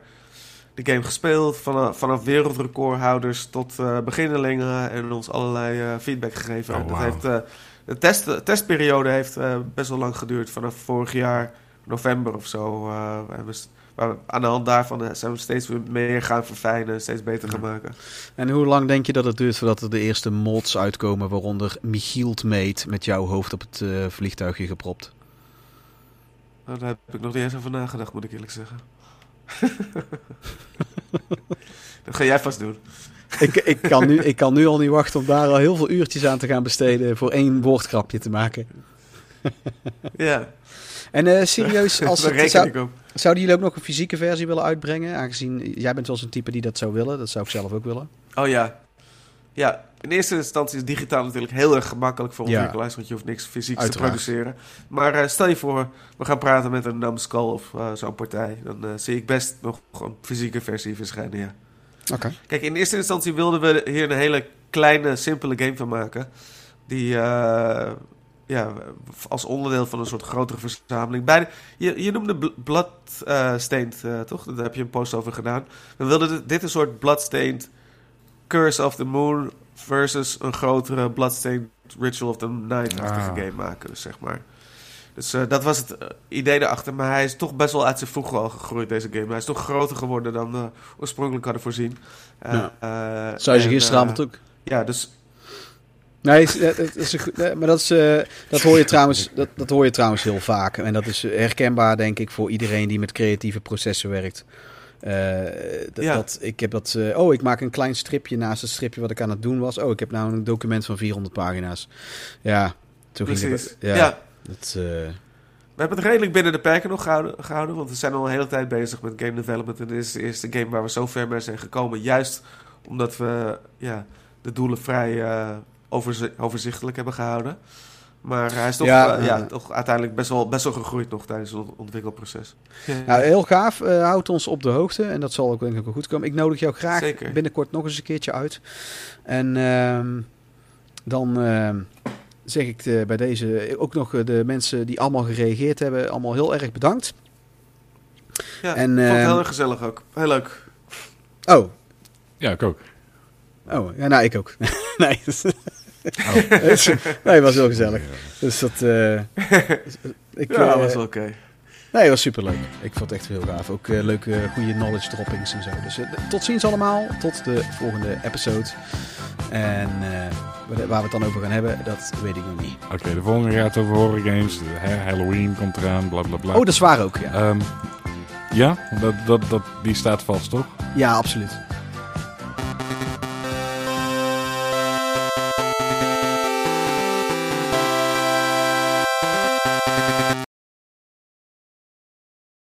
de game gespeeld. Vanaf, vanaf wereldrecordhouders tot eh beginnelingen. En ons allerlei eh, feedback gegeven. Oh, En dat heeft, eh, de test, testperiode heeft eh, best wel lang geduurd. Vanaf vorig jaar november of zo. eh, we, aan de hand daarvan eh, zijn we steeds weer meer gaan verfijnen. Steeds beter gaan maken. En hoe lang denk je dat het duurt voordat er de eerste mods uitkomen, waaronder Michield Meet met jouw hoofd op het eh, vliegtuigje gepropt? Nou, daar heb ik nog niet eens over nagedacht, moet ik eerlijk zeggen. dat ga jij vast doen. ik, ik, kan nu, ik kan nu al niet wachten om daar al heel veel uurtjes aan te gaan besteden voor één woordgrapje te maken. Ja, En eh, serieus, als het, zou, zouden jullie ook nog een fysieke versie willen uitbrengen? Aangezien jij bent wel zo'n type die dat zou willen. Dat zou ik zelf ook willen. Oh ja. Ja, in eerste instantie is digitaal natuurlijk heel erg gemakkelijk voor Ja. ontwikkelaars, want je hoeft niks Uiteraard. te produceren. Maar eh, stel je voor, we gaan praten met een Namskull of eh, zo'n partij, dan eh, zie ik best nog een fysieke versie verschijnen, ja. Oké. Kijk, in eerste instantie wilden we hier een hele kleine, simpele game van maken. Die eh, ja, als onderdeel van een soort grotere verzameling. Bij de- je, je noemde Bl- Bloodstained, eh, toch? Daar heb je een post over gedaan. We wilden dit, een soort Bloodstained Curse of the Moon versus een grotere Bloodstained Ritual of the Night-achtige Ah. game maken, dus zeg maar. Dus eh, dat was het eh, idee erachter. Maar hij is toch best wel uit zijn voegen al gegroeid, deze game. Hij is toch groter geworden dan we oorspronkelijk hadden voorzien. Eh, Ja. eh, Zou je gisteravond ook? Ja, dus Nee, eh, het is maar dat, is, eh, dat, hoor je trouwens, dat, dat hoor je trouwens heel vaak. En dat is herkenbaar, denk ik, voor iedereen die met creatieve processen werkt. Eh, dat, Ja. dat, ik heb dat, oh, ik maak een klein stripje naast het stripje wat ik aan het doen was. Oh, ik heb nou een document van 400 pagina's. Ja, toen ging precies. het. Ja. Ja, dat, we hebben het redelijk binnen de perken nog gehouden, gehouden. Want we zijn al een hele tijd bezig met game development. En dit is de eerste game waar we zo ver mee zijn gekomen. Juist omdat we ja, de doelen vrij overzichtelijk hebben gehouden. Maar hij is toch, Ja, eh, ja, eh. toch uiteindelijk best wel, best wel gegroeid nog tijdens het ont- ontwikkelproces. Nou, heel gaaf. Eh houd ons op de hoogte. En dat zal ook denk ik wel goed komen. Ik nodig jou graag Zeker. binnenkort nog eens een keertje uit. En ehm, dan ehm, zeg ik bij deze ook nog de mensen die allemaal gereageerd hebben, allemaal heel erg bedankt. ja, en, vond het ehm, heel erg gezellig ook. Heel leuk. Oh, Ja, ik ook. oh ja, nou ik ook. nee. Dus, nee, het was heel gezellig. Dus dat... eh, ik, Ja, dat eh, was wel oké. Nee, het was superleuk. Ik vond het echt heel gaaf. Ook eh, leuke, goede knowledge droppings en zo. Dus tot ziens allemaal. Tot de volgende episode. En eh, waar- waar we het dan over gaan hebben, dat weet ik nog niet. Oké, de volgende gaat over horror games. Hè, Halloween komt eraan, bla bla bla. Oh, dat is waar ook, ja. Ehm, ja, dat, dat, dat, die staat vast, toch? Ja, absoluut.